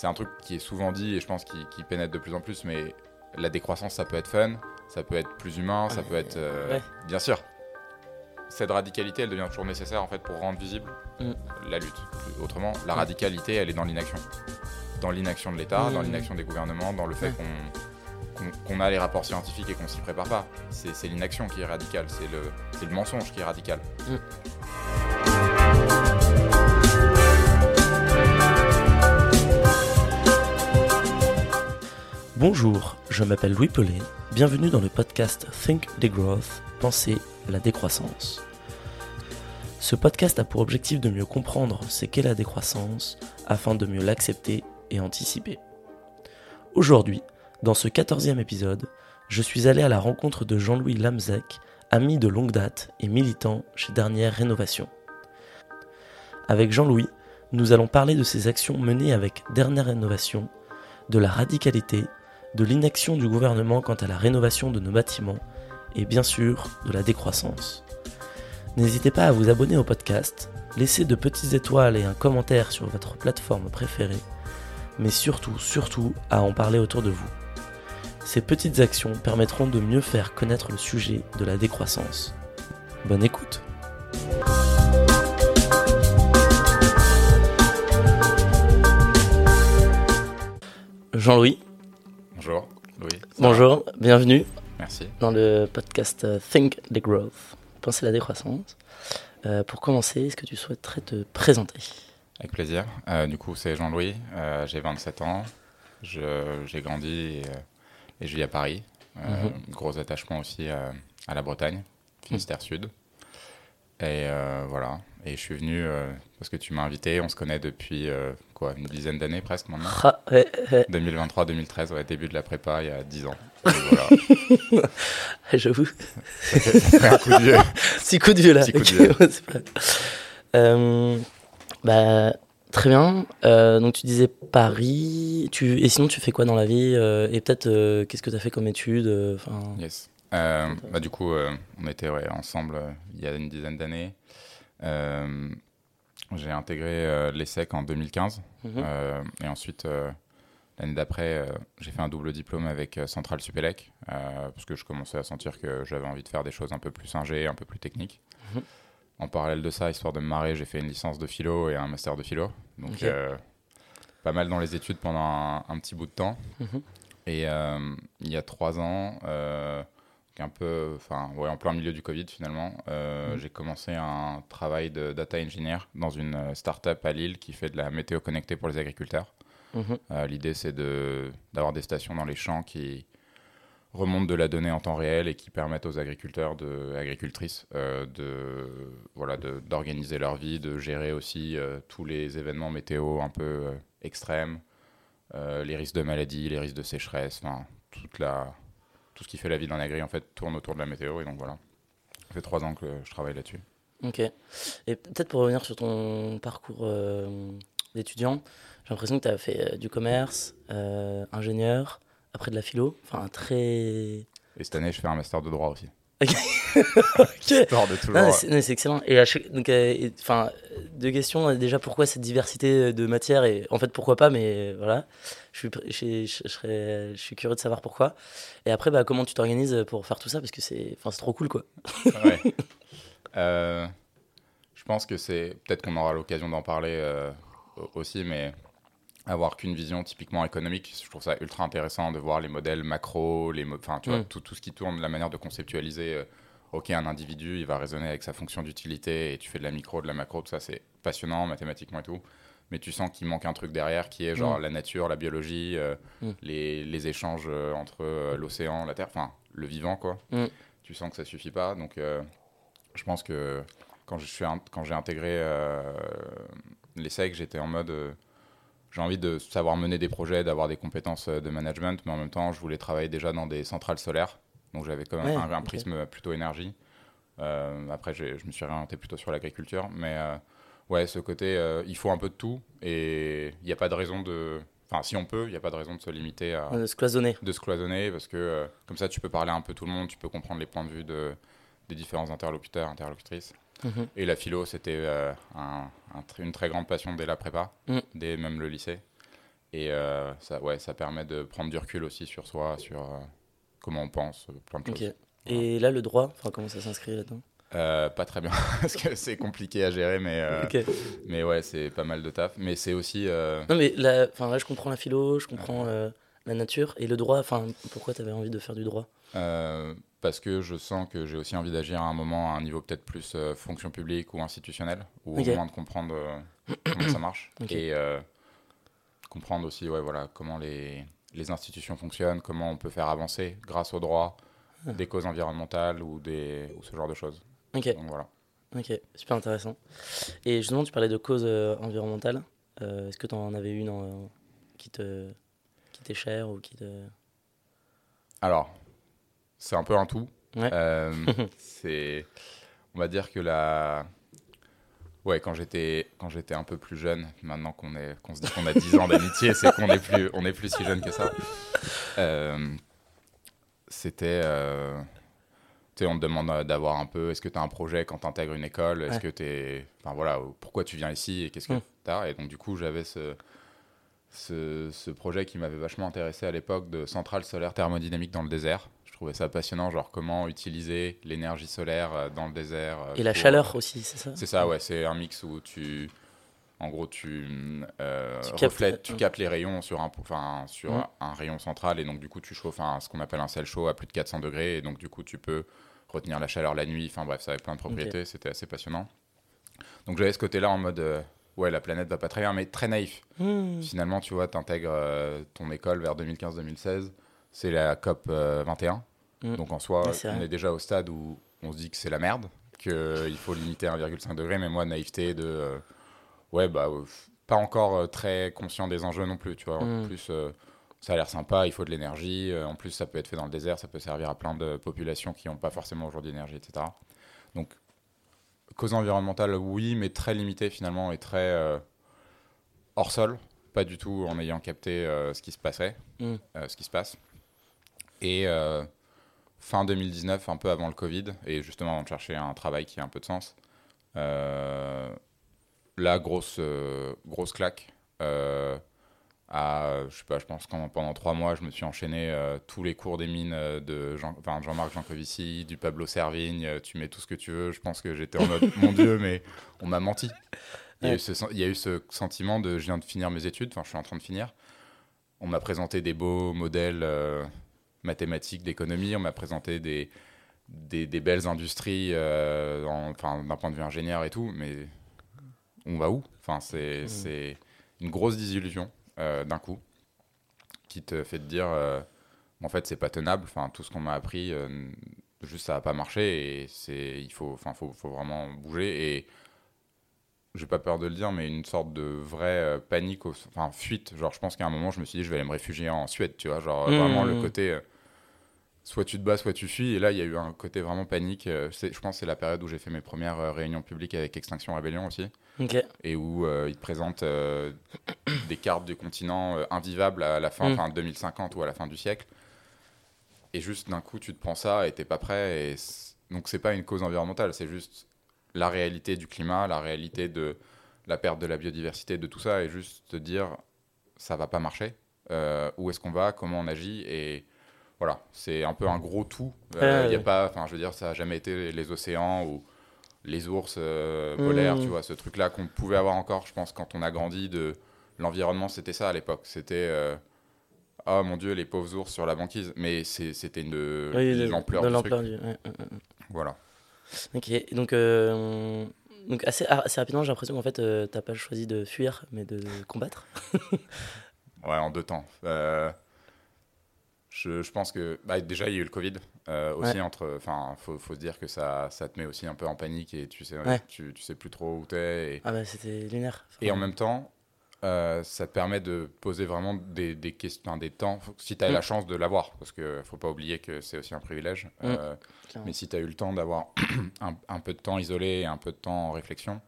c'est un truc qui est souvent dit et je pense qu'il qui pénètre de plus en plus, mais la décroissance, ça peut être fun, ça peut être plus humain, ça peut être. euh, ouais. Bien sûr. Cette radicalité, elle devient toujours nécessaire en fait pour rendre visible Mm. la lutte. Autrement, la Ouais. radicalité, elle est dans l'inaction. Dans l'inaction de l'État, Mm. dans l'inaction des gouvernements, dans le fait qu'on qu'on- qu'on a les rapports scientifiques et qu'on s'y prépare pas. C'est c'est l'inaction qui est radicale, c'est le, c'est le mensonge qui est radical. Bonjour, je m'appelle Louis Pellet. Bienvenue dans le podcast Think Degrowth, Penser la décroissance. Ce podcast a pour objectif de mieux comprendre ce qu'est la décroissance afin de mieux l'accepter et anticiper. Aujourd'hui, dans ce quatorzième épisode, je suis allé à la rencontre de Jean-Louis Lamzec, ami de longue date et militant chez Dernière Rénovation. Avec Jean-Louis, nous allons parler de ses actions menées avec Dernière Rénovation, de la radicalité, de l'inaction du gouvernement quant à la rénovation de nos bâtiments et bien sûr de la décroissance. N'hésitez pas à vous abonner au podcast, laisser de petites étoiles et un commentaire sur votre plateforme préférée, mais surtout, surtout à en parler autour de vous. Ces petites actions permettront de mieux faire connaître le sujet de la décroissance. Bonne écoute Jean-Louis, bonjour, bienvenue. Merci. dans le podcast euh, Think the Growth, penser la décroissance. Euh, pour commencer, est-ce que tu souhaiterais te présenter? Avec plaisir. Euh, du coup, c'est Jean-Louis, euh, j'ai 27 ans, Je- j'ai grandi et, et je vis à Paris. Mhm. Gros attachement aussi à, la Bretagne, Finistère Sud. Et voilà. Et je suis venu euh, parce que tu m'as invité, on se connaît depuis euh, quoi, une dizaine d'années presque maintenant. Ah, ouais, 2023-2013, début de la prépa, il y a 10 ans. Voilà. J'avoue. Fait- ça fait un coup de vieux. Petit coup de vieux là. Petit coup de Ok, vieux. ouais, c'est pas- Euh, bah, très bien. Donc tu disais Paris. Tu... Et sinon, tu fais quoi dans la vie Et peut-être, qu'est-ce que tu as fait comme études Yes. Bah, du coup, on était ouais, ensemble il y a une dizaine d'années. Euh, j'ai intégré euh, l'ESSEC en 2015. mhm. Euh, et ensuite, l'année d'après, j'ai fait un double diplôme avec Centrale Supélec. parce que je commençais à sentir que j'avais envie de faire des choses un peu plus ingé, un peu plus techniques. Mhm. En parallèle de ça, histoire de me marrer, j'ai fait une licence de philo et un master de philo. Donc, euh, pas mal dans les études pendant un, un petit bout de temps. Mhm. Et euh, il y a trois ans, euh, un peu, enfin, ouais, en plein milieu du Covid finalement, euh, Mhm. j'ai commencé un travail de data engineer dans une euh, start-up à Lille qui fait de la météo connectée pour les agriculteurs. Mhm. Euh, L'idée, c'est de- d'avoir des stations dans les champs qui remontent de la donnée en temps réel et qui permettent aux agriculteurs, de, agricultrices, euh, de voilà, d'organiser leur vie, de gérer aussi tous les événements météo un peu extrêmes, les risques de maladie, les risques de sécheresse, enfin toute la tout ce qui fait la vie d'un agri en fait tourne autour de la météo et donc voilà. Ça fait trois ans que je travaille là-dessus. Ok. Et peut-être pour revenir sur ton parcours euh, d'étudiant, j'ai l'impression que tu as fait euh, du commerce, euh, ingénieur, après de la philo. Enfin, très. Et cette année, je fais un master de droit aussi. Histoire de toujours. C'est excellent. Et chaque- donc, euh, enfin, deux questions. Euh, Déjà, pourquoi cette diversité de matières Et en fait, pourquoi pas Mais voilà, je suis, pr- je, suis- je, je serais- je suis curieux de savoir pourquoi. Et après, bah, comment tu t'organises pour faire tout ça? Parce que c'est, enfin, c'est trop cool, quoi. Ouais. Euh, je pense que c'est peut-être qu'on aura l'occasion d'en parler euh, au- aussi, mais avoir qu'une vision typiquement économique, je trouve ça ultra intéressant de voir les modèles macro, les mo- enfin tu vois Mm. tout, tout ce qui tourne, la manière de conceptualiser. Ok, un individu, il va raisonner avec sa fonction d'utilité et tu fais de la micro, de la macro, tout ça c'est passionnant mathématiquement et tout. Mais tu sens qu'il manque un truc derrière qui est genre Mm. la nature, la biologie, euh, Mm. les, les échanges euh, entre euh, l'océan, la terre, enfin le vivant quoi. Mm. Tu sens que ça suffit pas, donc euh, je pense que quand j'ai intégré l'ESSEC, j'étais en mode j'ai envie de savoir mener des projets, d'avoir des compétences de management, mais en même temps, je voulais travailler déjà dans des centrales solaires. Donc j'avais quand même Ouais, un, prisme plutôt énergie. Euh, après, je me suis orienté plutôt sur l'agriculture, mais euh, ouais, ce côté, euh, il faut un peu de tout et il n'y a pas de raison de. Enfin, si on peut, il n'y a pas de raison de se limiter à De se cloisonner. de se cloisonner parce que euh, comme ça tu peux parler un peu tout le monde, tu peux comprendre les points de vue de, des différents interlocuteurs, interlocutrices. Mhm. Et la philo, c'était un- un tr- une très grande passion dès la prépa, Mm. dès même le lycée. Et ça, ouais, ça permet de prendre du recul aussi sur soi, sur comment on pense, euh, plein de choses. Et là, le droit, comment ça s'inscrit là-dedans? Euh, pas très bien, parce que c'est compliqué à gérer, mais, euh, mais ouais, c'est pas mal de taf. Mais c'est aussi. euh, Non, mais là, là, je comprends la philo, je comprends la nature et le droit. Enfin, pourquoi tu avais envie de faire du droit? Parce que je sens que j'ai aussi envie d'agir à un moment à un niveau peut-être plus fonction publique ou institutionnelle, ou au moins de comprendre comment ça marche. Et comprendre aussi ouais, voilà, comment les, les institutions fonctionnent, comment on peut faire avancer grâce au droit Ah. des causes environnementales ou, des, ou ce genre de choses. Ok, Donc voilà. ok, super intéressant. Et justement, tu parlais de causes euh, environnementales. Euh, Est-ce que tu en avais une euh, qui te qui t'est chère ou qui te. Alors, c'est un peu un tout. Ouais. Euh, c'est, on va dire que la, ouais, quand j'étais, quand j'étais un peu plus jeune, maintenant qu'on est, qu'on se dit qu'on a 10 ans d'amitié, c'est qu'on est plus, on est plus si jeune que ça. Euh, c'était, euh, tu sais, on te demande d'avoir un peu, est-ce que tu as un projet quand tu intègres une école, est-ce Ouais. que tu es, enfin voilà, pourquoi tu viens ici et qu'est-ce que Mm. tu as, et donc du coup j'avais ce ce, ce projet qui m'avait vachement intéressé à l'époque de centrale solaire thermodynamique dans le désert. Je trouvais ça passionnant, genre comment utiliser l'énergie solaire euh, dans le désert. euh, Et la chaleur aussi, c'est ça C'est ça, ouais, c'est un mix où tu. En gros, tu, euh, Tu captes- reflètes, tu captes les rayons sur, un, enfin, sur un rayon central et donc du coup tu chauffes un- ce qu'on appelle un sel chaud à plus de 400 degrés et donc du coup tu peux retenir la chaleur la nuit. Enfin bref, ça avait plein de propriétés, c'était assez passionnant. Donc j'avais ce côté-là en mode euh, ouais, la planète va pas très bien, mais très naïf. Hmm. Finalement, tu vois, tu intègres ton école vers 2015-2016, c'est la COP euh, 21. Mm. Donc en soi, Ouais, on est déjà au stade où on se dit que c'est la merde, qu'il faut limiter à 1,5 degré, mais moi, naïveté de. euh, ouais, bah, euh, pas encore euh, très conscient des enjeux non plus, tu vois. En Mm. plus, euh, ça a l'air sympa, il faut de l'énergie. euh, en plus, ça peut être fait dans le désert, ça peut servir à plein de populations qui n'ont pas forcément aujourd'hui d'énergie, etc. Donc, cause environnementale, oui, mais très limitée finalement et très euh, hors sol, pas du tout en ayant capté euh, ce qui se passait, Mm. euh, ce qui se passe. Et euh, fin 2019, un peu avant le Covid, et justement avant de chercher un travail qui a un peu de sens, euh, là, grosse, euh, grosse claque. euh, à, je sais pas, je pense que pendant trois mois, je me suis enchaîné euh, tous les cours des mines euh, de Jean, enfin, Jean-Marc Jancovici, du Pablo Servigne, euh, tu mets tout ce que tu veux. Je pense que j'étais en mode, mon Dieu, mais on m'a menti. Il y, a eu ce, il y a eu ce sentiment de je viens de finir mes études, enfin je suis en train de finir. On m'a présenté des beaux modèles euh, mathématiques d'économie, on m'a présenté des, des, des belles industries, euh, en- enfin d'un point de vue ingénieur et tout, mais on va où? Enfin, c'est Mhm. c'est une grosse désillusion euh, d'un coup qui te fait te dire euh, en fait c'est pas tenable. Enfin, tout ce qu'on m'a appris, juste ça a pas marché et c'est il faut, enfin faut, faut vraiment bouger et j'ai pas peur de le dire, mais une sorte de vraie euh, panique, au- enfin fuite. Genre, je pense qu'à un moment, je me suis dit, je vais aller me réfugier en Suède, tu vois. Genre, Mmh. vraiment le côté, euh, soit tu te bats, soit tu fuis. Et là, il y a eu un côté vraiment panique. Euh, je pense que c'est la période où j'ai fait mes premières euh, réunions publiques avec Extinction Rebellion aussi, Ok. et où euh, ils te présentent des cartes du continent invivables à la fin, Mmh. enfin 2050 ou à la fin du siècle. Et juste d'un coup, tu te prends ça et t'es pas prêt. Et donc, c'est pas une cause environnementale, c'est juste la réalité du climat, la réalité de la perte de la biodiversité, de tout ça, et juste te dire ça va pas marcher. Euh, où est-ce qu'on va? Comment on agit? Et voilà, c'est un peu un gros tout. Il Ouais, y a ouais. pas, enfin, je veux dire, ça a jamais été les océans ou les ours euh, polaires, tu vois, ce truc-là qu'on pouvait avoir encore, je pense, quand on a grandi de l'environnement, c'était ça à l'époque. C'était euh, oh mon dieu, les pauvres ours sur la banquise. Mais c'était une Oui, de- l'ampleur de du truc. l'ampleur du. ouais, ouais, ouais. Voilà. Ok. Donc, euh, donc assez, assez rapidement, j'ai l'impression qu'en fait, euh, t'as pas choisi de fuir, mais de combattre. Ouais, en deux temps. Euh, je, je pense que bah, déjà il y a eu le Covid euh, aussi Ouais. entre. Enfin, faut, faut se dire que ça, ça te met aussi un peu en panique et tu sais, Ouais. tu, tu sais plus trop où t'es. Et, Ah bah, c'était lunaire. et en même temps, euh, ça te permet de poser vraiment des, des questions, des temps. Si tu as Mm. la chance de l'avoir, parce que faut pas oublier que c'est aussi un privilège. Mm. euh, mais si tu as eu le temps d'avoir un, un peu de temps isolé et un peu de temps en réflexion,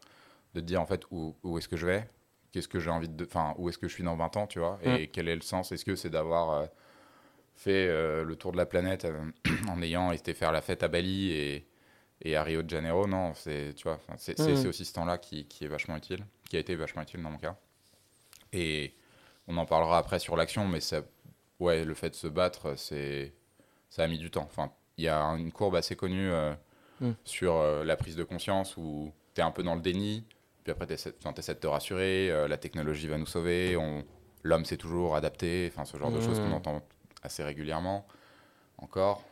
de te dire en fait où, où est-ce que je vais, qu'est-ce que j'ai envie de. Enfin, où est-ce que je suis dans 20 ans, tu vois, et quel est le sens Est-ce que c'est d'avoir euh, fait le tour de la planète en ayant été faire la fête à Bali et, et à Rio de Janeiro? Non, c'est c'est aussi ce temps-là qui, qui est vachement utile, qui a été vachement utile dans mon cas. Et on en parlera après sur l'action, mais ça, ouais, le fait de se battre, c'est, ça a mis du temps. Enfin, il y a une courbe assez connue euh, Mm. sur euh, la prise de conscience où tu es un peu dans le déni, puis après tu essaies, de te rassurer, euh, la technologie va nous sauver, on, l'homme s'est toujours adapté, enfin ce genre de choses Mm. qu'on entend assez régulièrement encore.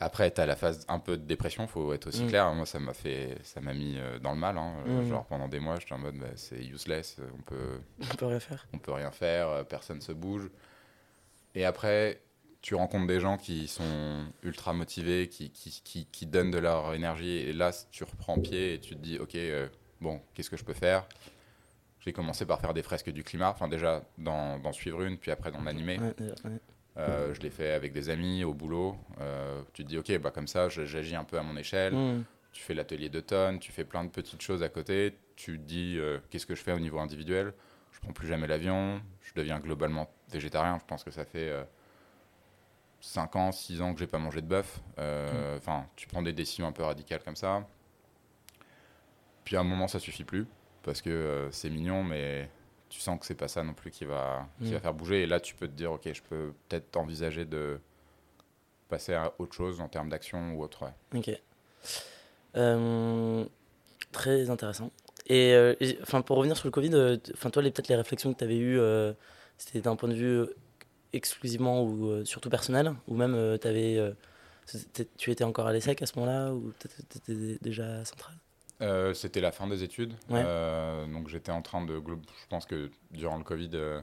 Après, tu as la phase un peu de dépression, faut être aussi Mm. clair. Moi, ça m'a fait, ça m'a mis euh, dans le mal. hein. Euh, Mm. Genre pendant des mois, j'étais en mode, bah, c'est useless, on peut, On peut rien faire. on peut rien faire, euh, personne se bouge. Et après, tu rencontres des gens qui sont ultra motivés, qui, qui, qui, qui donnent de leur énergie. Et là, tu reprends pied et tu te dis, ok, euh, bon, qu'est-ce que je peux faire? J'ai commencé par faire des fresques du climat, enfin déjà d'en suivre une, puis après d'en animer. Ouais, déjà, ouais. Euh, je l'ai fait avec des amis au boulot. Euh, tu te dis, ok, bah, comme ça, j'agis un peu à mon échelle. Mm. Tu fais l'atelier d'automne, tu fais plein de petites choses à côté. Tu te dis, euh, qu'est-ce que je fais au niveau individuel? Je prends plus jamais l'avion. Je deviens globalement végétarien. Je pense que ça fait 5 ans, 6 ans que j'ai pas mangé de bœuf. Euh, Enfin, tu prends des décisions un peu radicales comme ça. Puis à un moment, ça suffit plus. Parce que c'est mignon, mais tu sens que c'est pas ça non plus qui va, qui Mm. va faire bouger. Et là, tu peux te dire, ok, je peux peut-être envisager de passer à autre chose en termes d'action ou autre. ouais. Ok. Euh, très intéressant. Et euh, et, enfin, pour revenir sur le Covid, euh, enfin, toi, peut-être les réflexions que tu avais eues, euh, c'était d'un point de vue exclusivement ou surtout personnel Ou même c'était- tu étais encore à l'ESSEC à ce moment-là Ou peut-être déjà à Centrale Euh, C'était la fin des études. Ouais. Euh, donc j'étais en train de. Je pense que durant le Covid, euh,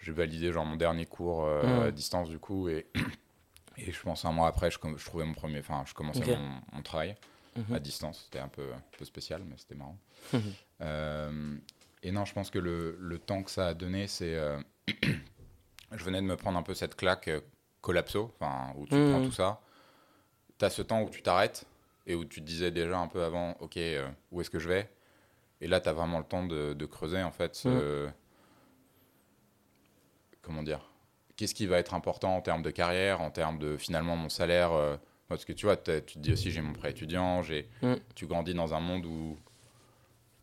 j'ai validé genre mon dernier cours à distance du coup. Et, et je pense un mois après, je, je trouvais mon premier. Enfin, je commençais mon, mon travail Mhm. à distance. C'était un peu, un peu spécial, mais c'était marrant. Mhm. Et non, je pense que le, le temps que ça a donné, c'est. je venais de me prendre un peu cette claque collapso, où tu Mhm. prends tout ça. Tu as ce temps où tu t'arrêtes et où tu te disais déjà un peu avant, ok, euh, où est-ce que je vais? Et là, tu as vraiment le temps de, de creuser, en fait, ce- comment dire? Qu'est-ce qui va être important en termes de carrière, en termes de finalement mon salaire euh, Parce que tu vois, tu te dis aussi, j'ai mon prêt étudiant, j'ai, Mm. tu grandis dans un monde où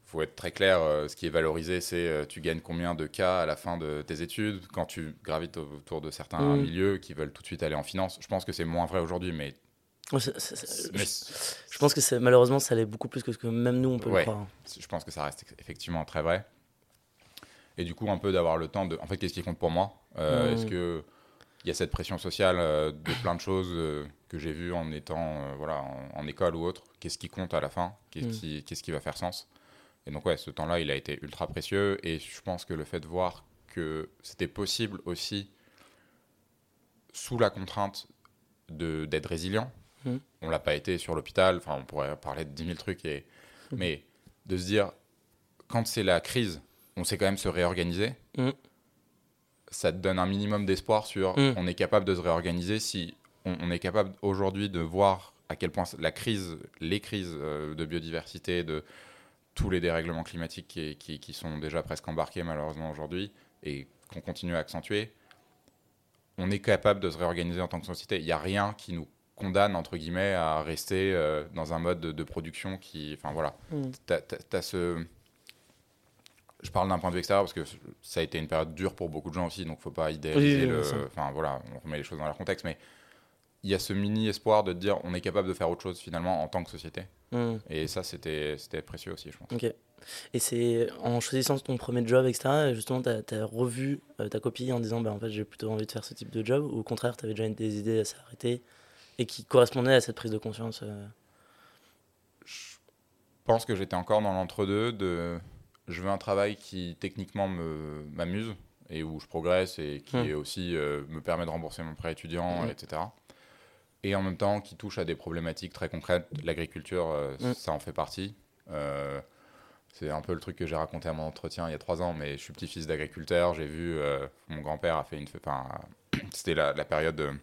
faut être très clair, euh, ce qui est valorisé, c'est euh, tu gagnes combien de cas à la fin de tes études? Quand tu gravites autour de certains Mm. milieux qui veulent tout de suite aller en finance, je pense que c'est moins vrai aujourd'hui, mais, Je, je pense que malheureusement, ça l'est beaucoup plus que ce que même nous, on peut Ouais. le croire. je pense que ça reste effectivement très vrai. Et du coup, un peu d'avoir le temps de. En fait, qu'est-ce qui compte pour moi? Euh. Est-ce que il y a cette pression sociale euh, de plein de choses euh, que j'ai vues en étant voilà, en, en école ou autre? Qu'est-ce qui compte à la fin? Qu'est-ce Mm. qui, qui va faire sens? Et donc, ouais, ce temps-là, il a été ultra précieux. Et je pense que le fait de voir que c'était possible aussi, sous la contrainte d'être résilient, Mm. on l'a pas été sur l'hôpital, enfin, on pourrait parler de 10 000 trucs, et... mais de se dire, quand c'est la crise, on sait quand même se réorganiser. Mm. Ça te donne un minimum d'espoir sur Mm. on est capable de se réorganiser si on, on est capable aujourd'hui de voir à quel point la crise, les crises euh, de biodiversité, de tous les dérèglements climatiques qui, qui- qui sont déjà presque embarqués malheureusement aujourd'hui et qu'on continue à accentuer, on est capable de se réorganiser en tant que société. Il n'y a rien qui nous condamne entre guillemets à rester euh, dans un mode de, de production qui, enfin voilà, Mm. t'as, ce. Je parle d'un point de vue extérieur parce que ça a été une période dure pour beaucoup de gens aussi, donc faut pas idéaliser Oui, oui, le. Enfin voilà, on remet les choses dans leur contexte, mais il y a ce mini espoir de te dire on est capable de faire autre chose finalement en tant que société. Mm. Et ça, c'était, c'était précieux aussi, je pense. Ok. Et c'est en choisissant ton premier job, etc., justement, tu as, revu euh, ta copie en disant, bah, en fait, j'ai plutôt envie de faire ce type de job, ou au contraire, tu avais déjà des idées à s'arrêter et qui correspondaient à cette prise de conscience euh, Je pense que j'étais encore dans l'entre-deux de je veux un travail qui techniquement me, m'amuse et où je progresse et qui Hmm. aussi euh, me permet de rembourser mon prêt étudiant, Hmm. etc. Et en même temps qui touche à des problématiques très concrètes. L'agriculture, euh, Hmm. ça en fait partie. C'est un peu le truc que j'ai raconté à mon entretien il y a trois ans, mais je suis petit-fils d'agriculteur. J'ai vu, mon grand-père a fait une. Enfin, c'était la, la période, de-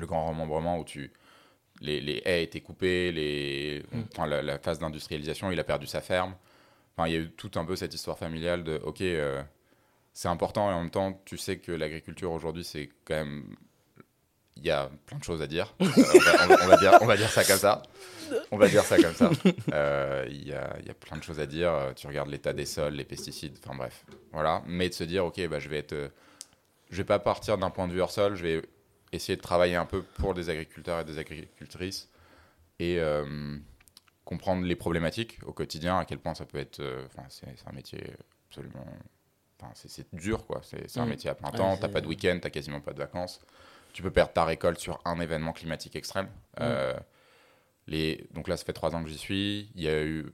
le grand remembrement où tu, les, les haies étaient coupées, les, Mm. enfin, la, la phase d'industrialisation, il a perdu sa ferme. Enfin, il y a eu tout un peu cette histoire familiale de, ok, euh, c'est important et en même temps, tu sais que l'agriculture aujourd'hui, c'est quand même il y a plein de choses à dire. Euh, on, va, on va- on va dire. On va dire ça comme ça. On va dire ça comme ça. Euh, Il y, a, y a plein de choses à dire. Euh, Tu regardes l'état des sols, les pesticides, enfin bref. Voilà. Mais de se dire, ok, bah, je vais être. euh, je vais pas partir d'un point de vue hors sol. Je vais essayer de travailler un peu pour des agriculteurs et des agricultrices et euh, comprendre les problématiques au quotidien, à quel point ça peut être. euh, Enfin, c'est un métier absolument. Enfin, c'est- dur, quoi. C'est un Mm. métier à plein temps. c'est- T'as pas de week-end, t'as quasiment pas de vacances. Tu peux perdre ta récolte sur un événement climatique extrême. Euh, les... Donc là, ça fait trois ans que j'y suis. Il y a eu.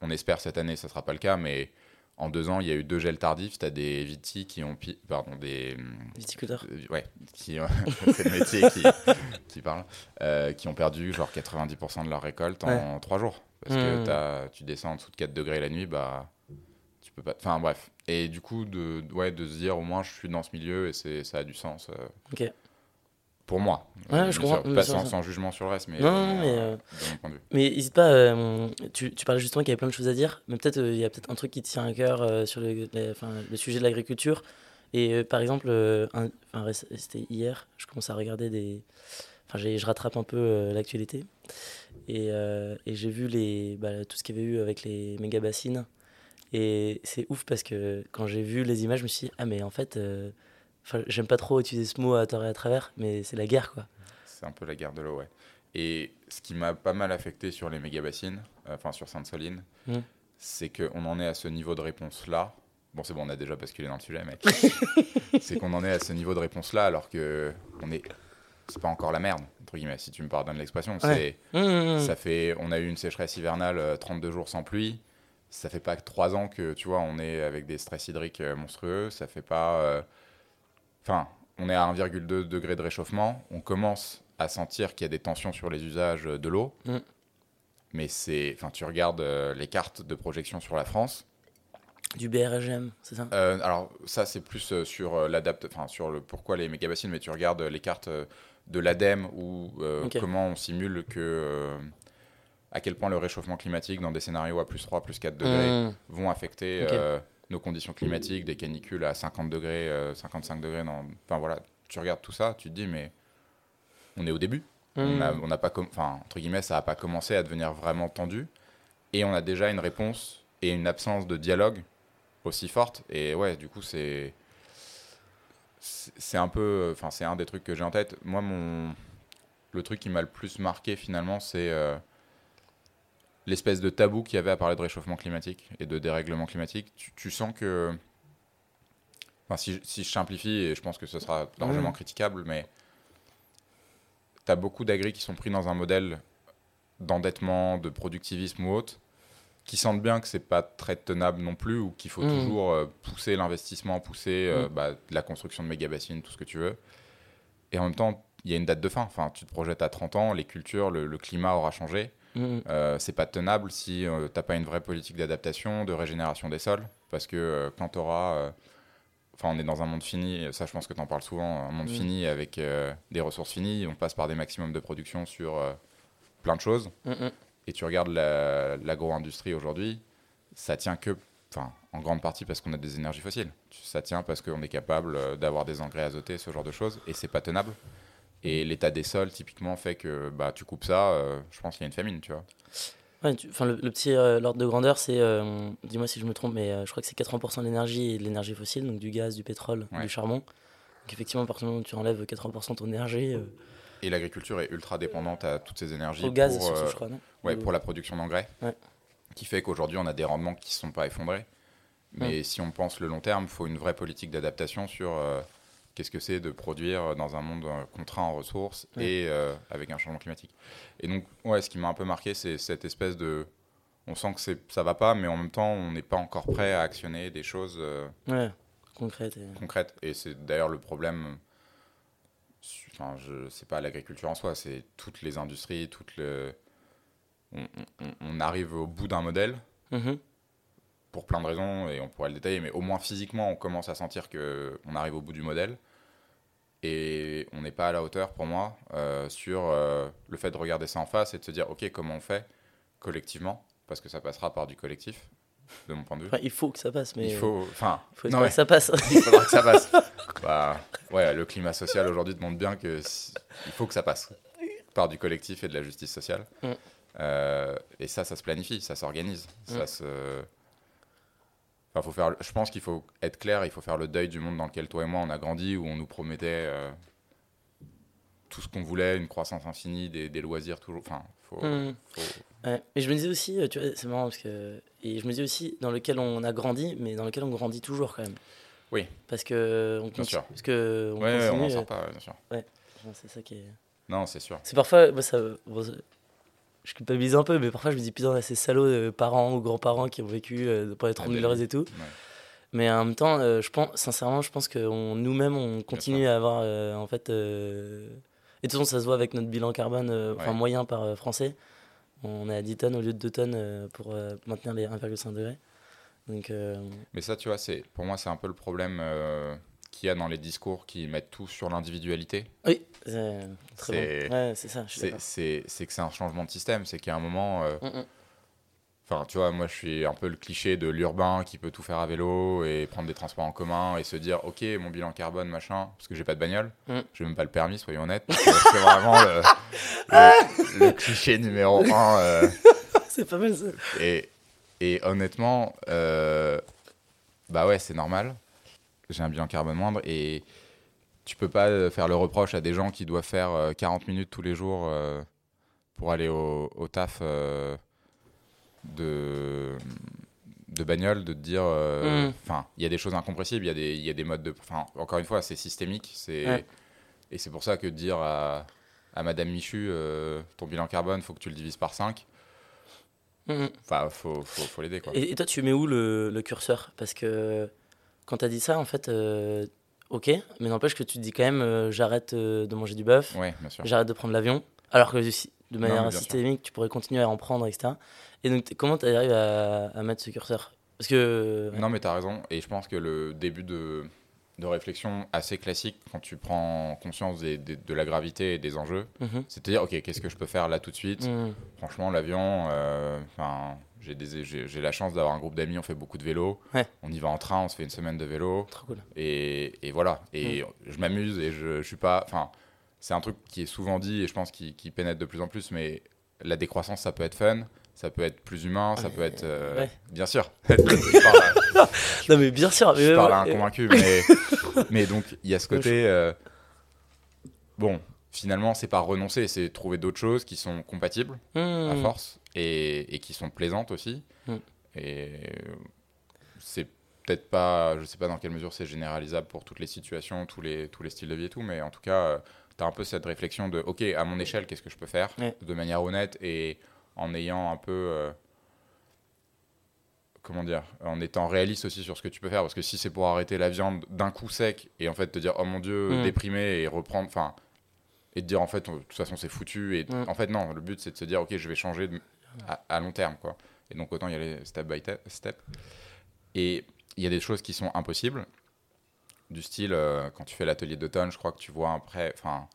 On espère cette année, ça sera pas le cas, mais en deux ans, il y a eu deux gels tardifs. T'as des vitis qui ont. pi- Pardon, des. Euh, ouais, qui, c'est le métier qui, qui parle, euh, qui ont perdu genre 90% de leur récolte en 3 jours. Parce que Mhm. t'as- tu descends en dessous de 4 degrés la nuit, bah tu peux pas. Enfin bref. Et du coup, de, ouais, de se dire au moins je suis dans ce milieu et c'est, ça a du sens. euh, Ok. Pour moi. Ouais, Euh, je Pas sans, jugement sur le reste, mais, Non, euh, non, mais, euh. Mais n'hésite pas, euh, tu, tu parlais justement qu'il y avait plein de choses à dire, mais peut-être euh, il y a peut-être un truc qui te tient à cœur sur le, les- le sujet de l'agriculture. Et par exemple, c'était hier, je commence à regarder des. Enfin, je rattrape un peu l'actualité. Et, et j'ai vu les, bah, tout ce qu'il y avait eu avec les méga bassines. Et c'est ouf parce que quand j'ai vu les images, je me suis dit, ah, mais en fait, enfin, j'aime pas trop utiliser ce mot à tort et à travers, mais c'est la guerre, quoi. C'est un peu la guerre de l'eau, ouais. Et ce qui m'a pas mal affecté sur les méga bassines, euh, enfin sur Sainte-Soline, Mm. c'est qu'on en est à ce niveau de réponse-là. Bon, c'est bon, on a déjà basculé dans le sujet, mais c'est qu'on en est à ce niveau de réponse-là alors que on est. C'est pas encore la merde, entre guillemets, si tu me pardonnes l'expression. Ouais. Mmh, mmh, mmh. Ça fait, on a eu une sécheresse hivernale, euh, 32 jours sans pluie. Ça fait pas 3 ans que, tu vois, on est avec des stress hydriques euh, monstrueux. Ça fait pas. Enfin, on est à 1,2 degré de réchauffement. On commence à sentir qu'il y a des tensions sur les usages de l'eau. Mm. Mais c'est. Enfin, tu regardes euh, les cartes de projection sur la France. Du BRGM, c'est ça? Euh, alors, ça, c'est plus euh, sur l'adapt, enfin sur le pourquoi les mégabassines, mais tu regardes les cartes de l'ADEME ou comment on simule que. à quel point le réchauffement climatique dans des scénarios à plus 3, plus 4 degrés Mmh. vont affecter. Euh, nos conditions climatiques, des canicules à 50 degrés, euh, 55 degrés. Dans... Enfin voilà, tu regardes tout ça, tu te dis, mais on est au début. On Mmh. a, on n'a pas, com- enfin entre guillemets, ça n'a pas commencé à devenir vraiment tendu, et on a déjà une réponse et une absence de dialogue aussi forte. Et ouais, du coup, c'est c'est c'est un peu, enfin c'est un des trucs que j'ai en tête. Moi, mon le truc qui m'a le plus marqué finalement, c'est euh, l'espèce de tabou qu'il y avait à parler de réchauffement climatique et de dérèglement climatique. Tu, tu sens que, enfin si, si je simplifie, et je pense que ce sera largement critiquable, mais tu as beaucoup d'agris qui sont pris dans un modèle d'endettement, de productivisme ou autre, qui sentent bien que c'est pas très tenable non plus, ou qu'il faut Mhm. toujours euh, pousser l'investissement, pousser euh, Mhm. bah, la construction de méga-bassines, tout ce que tu veux. Et en même temps, il y a une date de fin. Enfin, tu te projettes à 30 ans, les cultures, le, le climat aura changé. Mmh. Euh, c'est pas tenable si euh, t'as pas une vraie politique d'adaptation, de régénération des sols, parce que euh, quand tu auras, enfin on est dans un monde fini, ça je pense que tu en parles souvent, un monde Mm. fini avec euh, des ressources finies, on passe par des maximums de production sur euh, plein de choses, Mmh, mmh. et tu regardes la- l'agro-industrie aujourd'hui, ça tient que, enfin en grande partie parce qu'on a des énergies fossiles, ça tient parce qu'on est capable euh, d'avoir des engrais azotés, ce genre de choses, et c'est pas tenable. Et l'état des sols, typiquement, fait que bah, tu coupes ça, euh, je pense qu'il y a une famine, tu vois. Ouais, tu- le, le petit euh, l'ordre de grandeur, c'est, euh, dis-moi si je me trompe, mais euh, je crois que c'est 80% de l'énergie et de l'énergie fossile, donc du gaz, du pétrole, Ouais. du charbon. Donc effectivement, à partir du moment où tu enlèves 80% de ton énergie, Et l'agriculture est ultra dépendante à toutes ces énergies au gaz, pour, surtout, euh, je crois, non? ouais, Ou- pour la production d'engrais. Ouais. Qui fait qu'aujourd'hui, on a des rendements qui ne sont pas effondrés. Mais si on pense le long terme, il faut une vraie politique d'adaptation sur qu'est-ce que c'est de produire dans un monde euh, contraint en ressources Ouais. et euh, avec un changement climatique. Et donc, ouais, ce qui m'a un peu marqué, c'est cette espèce de. On sent que ça va pas, mais en même temps, on n'est pas encore prêt à actionner des choses. euh, Ouais, concrète. et- concrète. Et c'est d'ailleurs le problème. Enfin, je sais pas l'agriculture en soi, c'est toutes les industries, toutes le. On, on- on arrive au bout d'un modèle Mhm. Pour plein de raisons et on pourrait le détailler, mais au moins physiquement, on commence à sentir que on arrive au bout du modèle et on n'est pas à la hauteur pour moi euh, sur euh, le fait de regarder ça en face et de se dire ok comment on fait collectivement parce que ça passera par du collectif de mon point de vue. Enfin, il faut que ça passe, mais Il faut, enfin, faut non, ouais. que ça passe. il faudra que ça passe. Bah, ouais, le climat social aujourd'hui te montre bien que il faut que ça passe par du collectif et de la justice sociale. Mm. Euh, et ça, ça se planifie, ça s'organise, mm. ça se. Enfin, faut faire. Je pense qu'il faut être clair, il faut faire le deuil du monde dans lequel toi et moi on a grandi, où on nous promettait euh, tout ce qu'on voulait, une croissance infinie, des, des loisirs toujours. Enfin, faut. Mm. Ouais. Mais je me disais aussi, euh, tu vois, c'est marrant parce que. Et je me disais aussi, dans lequel on a grandi, mais dans lequel on grandit toujours quand même. Oui. Parce que. On bien sûr. Parce que. On ouais, on n'en sort pas, bien sûr. Ouais, c'est ça qui est. Non, c'est sûr. C'est parfois, ça, je culpabilise un peu, mais parfois je me dis, putain, ces salauds de parents ou grands-parents qui ont vécu euh, pour être ah, et tout. Mais en même temps, euh, je pense, sincèrement, je pense que nous-mêmes, on continue à avoir, euh, en fait, euh, et de toute façon, ça se voit avec notre bilan carbone, enfin moyen par français. On est à 10 tonnes au lieu de 2 tonnes pour maintenir les 1,5 degrés. Donc, Mais ça, tu vois, pour moi, c'est un peu le problème qu'il y a dans les discours qui mettent tout sur l'individualité. Oui, c'est très bon. Ouais, c'est ça. C'est que c'est un changement de système. C'est qu'à un moment. Euh, mm, mm. Enfin, tu vois, moi, je suis un peu le cliché de l'urbain qui peut tout faire à vélo et prendre des transports en commun et se dire, ok, mon bilan carbone, machin, parce que j'ai pas de bagnole, mm. j'ai même pas le permis, soyons honnêtes. c'est vraiment le, cliché numéro un. Euh. c'est pas mal ça. Et, et honnêtement, euh, bah ouais, c'est normal j'ai un bilan carbone moindre et tu peux pas euh, faire le reproche à des gens qui doivent faire 40 euh, minutes tous les jours euh, pour aller au, taf de, de bagnole, de te dire. Mm. Enfin, il y a des choses incompressibles, il y, a des, y a des modes de. Enfin, encore une fois, c'est systémique. c'est Et c'est pour ça que dire à, à Madame Michu, ton bilan carbone, faut que tu le divises par 5. Mm. Enfin, faut, faut, faut l'aider. Et, et, toi, tu mets où le, le curseur? Parce que quand tu as dit ça, en fait, euh, ok, mais n'empêche que tu te dis quand même, euh, j'arrête euh, de manger du bœuf, j'arrête de prendre l'avion, alors que de manière systémique, tu pourrais continuer à en prendre, etc. Et donc, comment tu arrives à, à, mettre ce curseur? Parce que. Non, mais tu as raison, et je pense que le début de, de réflexion assez classique quand tu prends conscience de la gravité et des enjeux, mhm. c'est de dire, ok, qu'est-ce que je peux faire là tout de suite? Mhm. Franchement, l'avion, enfin j'ai la chance d'avoir un groupe d'amis, on fait beaucoup de vélo. On y va en train, on se fait une semaine de vélo. Et, et, voilà. Et je m'amuse et je, je suis pas. Enfin, c'est un truc qui est souvent dit et je pense qui, qui, pénètre de plus en plus. Mais la décroissance, ça peut être fun, ça peut être plus humain, ça peut être. Euh, bien sûr. non, mais bien sûr. Je parle à un convaincu, mais, mais donc il y a ce côté. Euh, bon, finalement, c'est pas renoncer, c'est trouver d'autres choses qui sont compatibles à mm. force et, qui sont plaisantes aussi. Mm. Et c'est peut-être pas, je sais pas dans quelle mesure c'est généralisable pour toutes les situations, tous les, tous les styles de vie et tout, mais en tout cas, euh, tu as un peu cette réflexion de, ok, à mon échelle, qu'est-ce que je peux faire de manière honnête et en ayant un peu. Euh, comment dire, en étant réaliste aussi sur ce que tu peux faire, parce que si c'est pour arrêter la viande d'un coup sec et en fait te dire oh mon dieu, mm. déprimé et reprendre, enfin, et te dire en fait de toute façon c'est foutu et mm. en fait non, le but c'est de se dire ok je vais changer de, à, long terme. Quoi. Et donc autant y aller step by step. Et il y a des choses qui sont impossibles. Du style, euh, quand tu fais l'atelier d'automne, je crois que tu vois après. Enfin,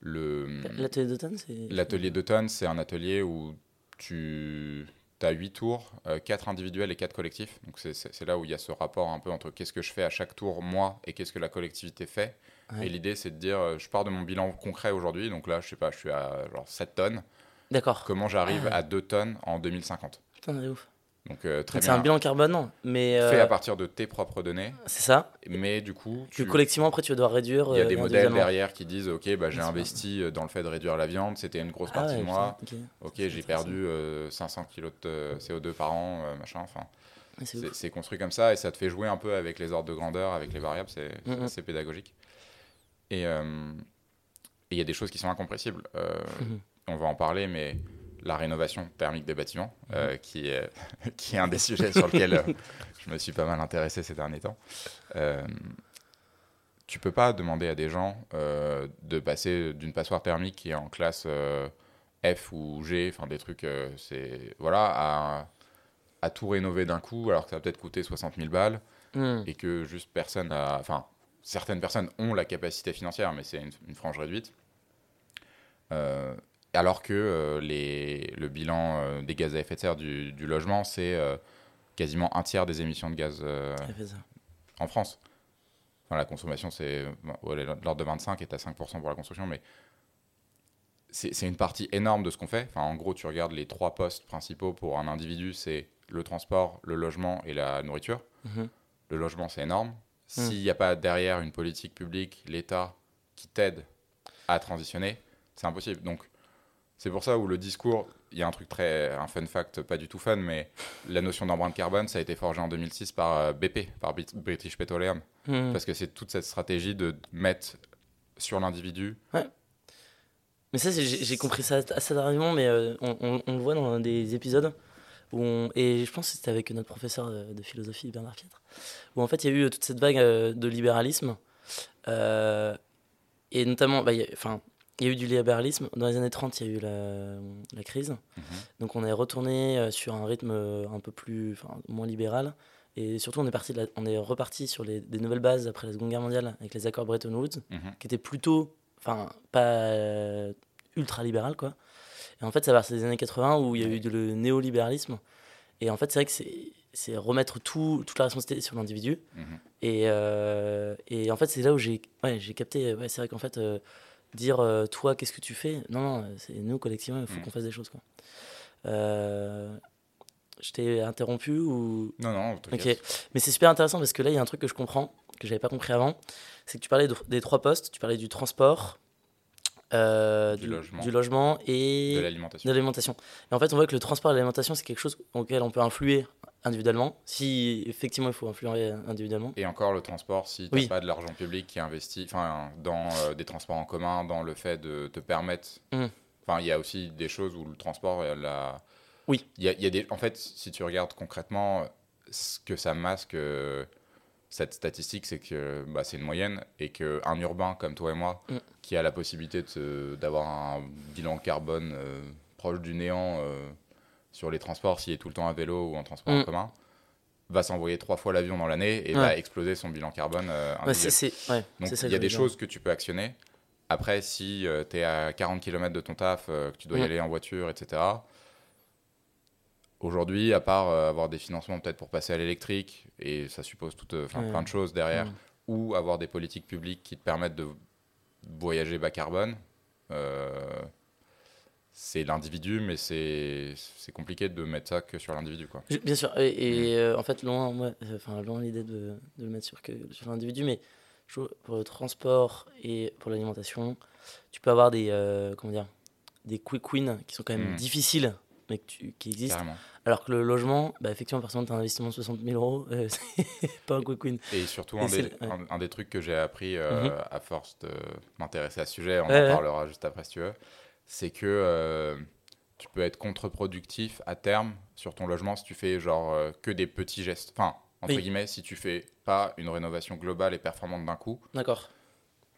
le. L'atelier d'automne, c'est. L'atelier d'automne, c'est un atelier où tu as 8 tours, 4 euh, individuels et 4 collectifs. Donc c'est là où il y a ce rapport un peu entre qu'est-ce que je fais à chaque tour, moi, et qu'est-ce que la collectivité fait. Et l'idée, c'est de dire, euh, je pars de mon bilan concret aujourd'hui. Donc là, je sais pas, je suis à genre 7 tonnes. D'accord. Comment j'arrive ah. à 2 tonnes en 2050. Putain, c'est ouf. Donc, euh, très C'est un bilan carbone, non mais Fait à partir de tes propres données. C'est ça. Mais du coup. Tu... collectivement, après, tu vas devoir réduire. Il y a des modèles derrière qui disent Ok, bah, j'ai investi dans le fait de réduire la viande, c'était une grosse ah partie de moi. Ok, j'ai perdu 500 kg de CO2 par an, machin. Enfin, c'est construit comme ça et ça te fait jouer un peu avec les ordres de grandeur, avec les variables, c'est mm, pédagogique. Et il y a des choses qui sont incompressibles. Mm-hmm on va en parler, mais la rénovation thermique des bâtiments, euh, mhm. qui, est, qui est un des sujets sur lesquels euh, je me suis pas mal intéressé ces derniers temps. Euh, tu peux pas demander à des gens euh, de passer d'une passoire thermique qui est en classe F ou G, enfin des trucs, c'est voilà, à, à, tout rénover d'un coup, alors que ça va peut-être coûter 60 000 balles hmm. et que juste personne enfin certaines personnes ont la capacité financière, mais c'est une, une, frange réduite. Alors que euh, les, le bilan euh, des gaz à effet de serre du, logement, c'est euh, quasiment un tiers des émissions de gaz en France. Enfin, la consommation, c'est est l'ordre de 25 et tu 5% pour la construction, mais c'est une partie énorme de ce qu'on fait. Enfin, en gros, tu regardes les trois postes principaux pour un individu, c'est le transport, le logement et la nourriture. Mhm. Le logement, c'est énorme. S'il n'y a pas derrière une politique publique, l'État qui t'aide à transitionner, c'est impossible. Donc, c'est pour ça où le discours, il y a un truc très, un fun fact, pas du tout fun, mais la notion d'empreinte carbone, ça a été forgé en 2006 par euh, BP, par Brit- British Petroleum, Mhm. parce que c'est toute cette stratégie de mettre sur l'individu. Mais ça, j'ai compris ça assez tardivement, mais euh, on, on- on le voit dans des épisodes. Où on, et je pense que c'était avec notre professeur de, de philosophie, Bernard Pietre, où en fait il y a eu toute cette vague euh, de libéralisme. euh, et notamment, bah, il y a- eu du libéralisme. Dans les années 30, il y a eu la, la crise. Mhm. Donc on est retourné euh, sur un rythme euh, un peu plus, enfin, moins libéral. Et surtout, on est, parti la- on est reparti sur les, des nouvelles bases après la Seconde Guerre mondiale avec les accords Bretton Woods Mhm. qui était plutôt, enfin, pas euh, ultra libéral, quoi. Et en fait, ça va c'est les années 80 où il y a eu de- le néolibéralisme. Et en fait, c'est vrai que c'est, c'est remettre tout, toute la responsabilité sur l'individu. Mhm. Et, euh, et en fait, c'est là où j'ai, ouais, capté, ouais, c'est vrai qu'en fait, euh, dire euh, toi, qu'est-ce que tu fais? Non, non, c'est nous, collectivement, il faut Mhm. qu'on fasse des choses, quoi. Euh, je t'ai interrompu ou? Non, non, Ok, mais c'est super intéressant parce que là, il y a un truc que je comprends, que j'avais pas compris avant, c'est que tu parlais de- des trois postes, tu parlais du transport, euh, Du logement. du logement et de l'alimentation. Et en fait, on voit que le transport et l'alimentation, c'est quelque chose auquel on peut influer individuellement, si effectivement il faut influer individuellement. Et encore le transport, si tu Oui. pas de l'argent public qui est investi dans euh, des transports en commun, dans le fait de te permettre. Mm. Enfin, il y a aussi des choses où le transport, la... Oui. Il y a, y a des... En fait, si tu regardes concrètement, ce que ça masque, euh, cette statistique, c'est que bah, c'est une moyenne et qu'un urbain comme toi et moi, Mm. qui a la possibilité d'avoir un bilan carbone euh, proche du néant sur les transports, s'il est tout le temps à vélo ou en transport en Mm. commun, va s'envoyer trois fois l'avion dans l'année et Ouais. va exploser son bilan carbone euh, Ouais, ouais, Donc il y a des choses que tu peux actionner. Après, si tu es à 40 km de ton taf, euh, que tu dois y Mm. aller en voiture, etc. Aujourd'hui, à part euh, avoir des financements peut-être pour passer à l'électrique, et ça suppose tout, euh, enfin, Ouais. plein de choses derrière, Mm. ou avoir des politiques publiques qui te permettent de voyager bas carbone, euh, c'est l'individu, mais c'est compliqué de mettre ça que sur l'individu. quoi. Bien sûr, et, Mm. et, euh, en fait, loin, moi, enfin, loin l'idée de, de le mettre sur, que, sur l'individu, mais je pour le transport et pour l'alimentation, tu peux avoir des, euh, comment dire, des quick wins qui sont quand même Mm. difficiles, mais tu- qui existent. Carrément. Alors que le logement, bah, effectivement, par exemple, tu as un investissement de 60 000 euros, euh, c'est pas un quick win. Et surtout, Et un des, le- ouais. un, un des trucs que j'ai appris euh, Mhm. à force de m'intéresser à ce sujet, on en parlera juste après si tu veux, c'est que euh, tu peux être contre-productif à terme sur ton logement si tu fais genre euh, que des petits gestes. Enfin, entre Oui. guillemets, si tu fais pas une rénovation globale et performante d'un coup, D'accord.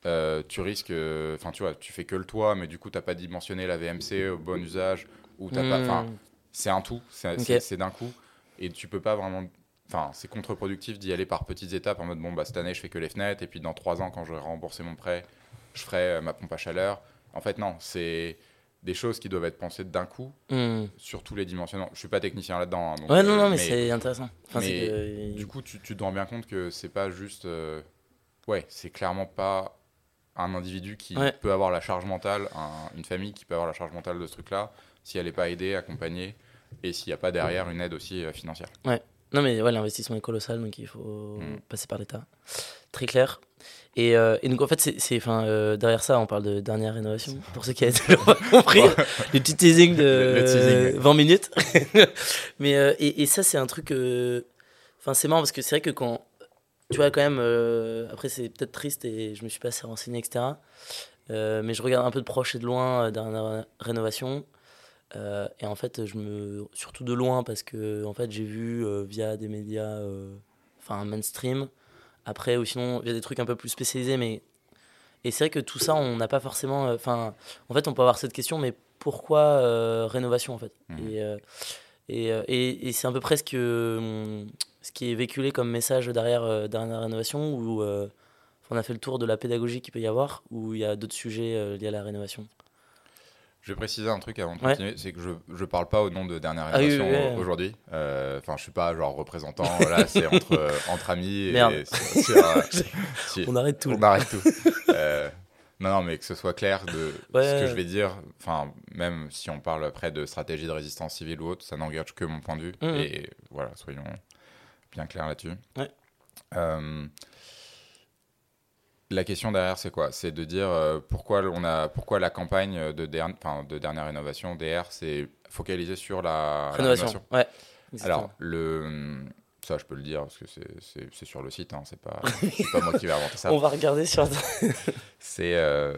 euh, tu risques, enfin tu vois, tu fais que le toit, mais du coup t'as pas dimensionné la VMC au bon usage ou t'as pas, enfin Hmm. c'est un tout, c'est d'un coup. Et tu peux pas vraiment. Enfin, c'est contre-productif d'y aller par petites étapes en mode bon, bah cette année je fais que les fenêtres, et puis dans trois ans, quand j'aurai remboursé mon prêt, je ferai euh, ma pompe à chaleur. En fait, non, c'est des choses qui doivent être pensées d'un coup Hmm. sur tous les dimensionnements. Je suis pas technicien là-dedans. hein, donc, Ouais, non, euh, non, mais, c'est intéressant. Enfin, mais que- Du coup, tu, tu te rends bien compte que c'est pas juste. euh, Ouais, c'est clairement pas un individu qui Ouais. peut avoir la charge mentale, un- une famille qui peut avoir la charge mentale de ce truc-là, si elle n'est pas aidée, accompagnée, et s'il n'y a pas derrière une aide aussi euh, financière. Non, mais ouais, l'investissement est colossal, donc il faut Mm. passer par l'État. Très clair. Et, euh, et donc, en fait, c'est, enfin, euh, derrière ça, on parle de dernière rénovation. Pour ceux qui avaient toujours pas compris, le petit teasing de Le- le teasing. euh, 20 minutes. mais, euh, et, et ça, c'est un truc. Enfin, c'est marrant parce que c'est vrai que quand. Tu vois, quand même, après, c'est peut-être triste et je me suis pas assez renseigné, etc. Mais je regarde un peu de proche et de loin dernière rénovation. Et en fait, je me surtout de loin parce que en fait, j'ai vu via des médias, enfin mainstream. Après, ou sinon via des trucs un peu plus spécialisés, mais et c'est vrai que tout ça, on n'a pas forcément. euh, Enfin, en fait, on peut avoir cette question, mais pourquoi euh, rénovation en fait? Mhm. Et euh, et, et, et c'est un peu presque euh, ce qui est véhiculé comme message derrière euh, dernière rénovation où euh, on a fait le tour de la pédagogie qu'il peut y avoir, où il y a d'autres sujets euh, liés à la rénovation. Je vais préciser un truc avant de Ouais. continuer, c'est que je ne parle pas au nom de Dernière Ah oui, Rénovation oui, oui. au- aujourd'hui. Euh, Enfin, je suis pas genre représentant, voilà, c'est entre, euh, entre amis. Merde. euh, On arrête tout. on arrête tout. Euh, non, non, mais que ce soit clair de Ouais, ce que ouais. je vais dire. Enfin, même si on parle après de stratégie de résistance civile ou autre, ça n'engage que mon point de vue. Mhm. Et voilà, soyons bien clairs là-dessus. Ouais. Euh, la question derrière, c'est quoi? C'est de dire euh, pourquoi, on a, pourquoi la campagne de, dernière rénovation, DR, c'est focalisé sur la la Rénovation. Ouais. alors, le... ça, je peux le dire parce que c'est- sur le site, hein, c'est pas, moi qui vais inventer ça. on va regarder sur. C'est. euh,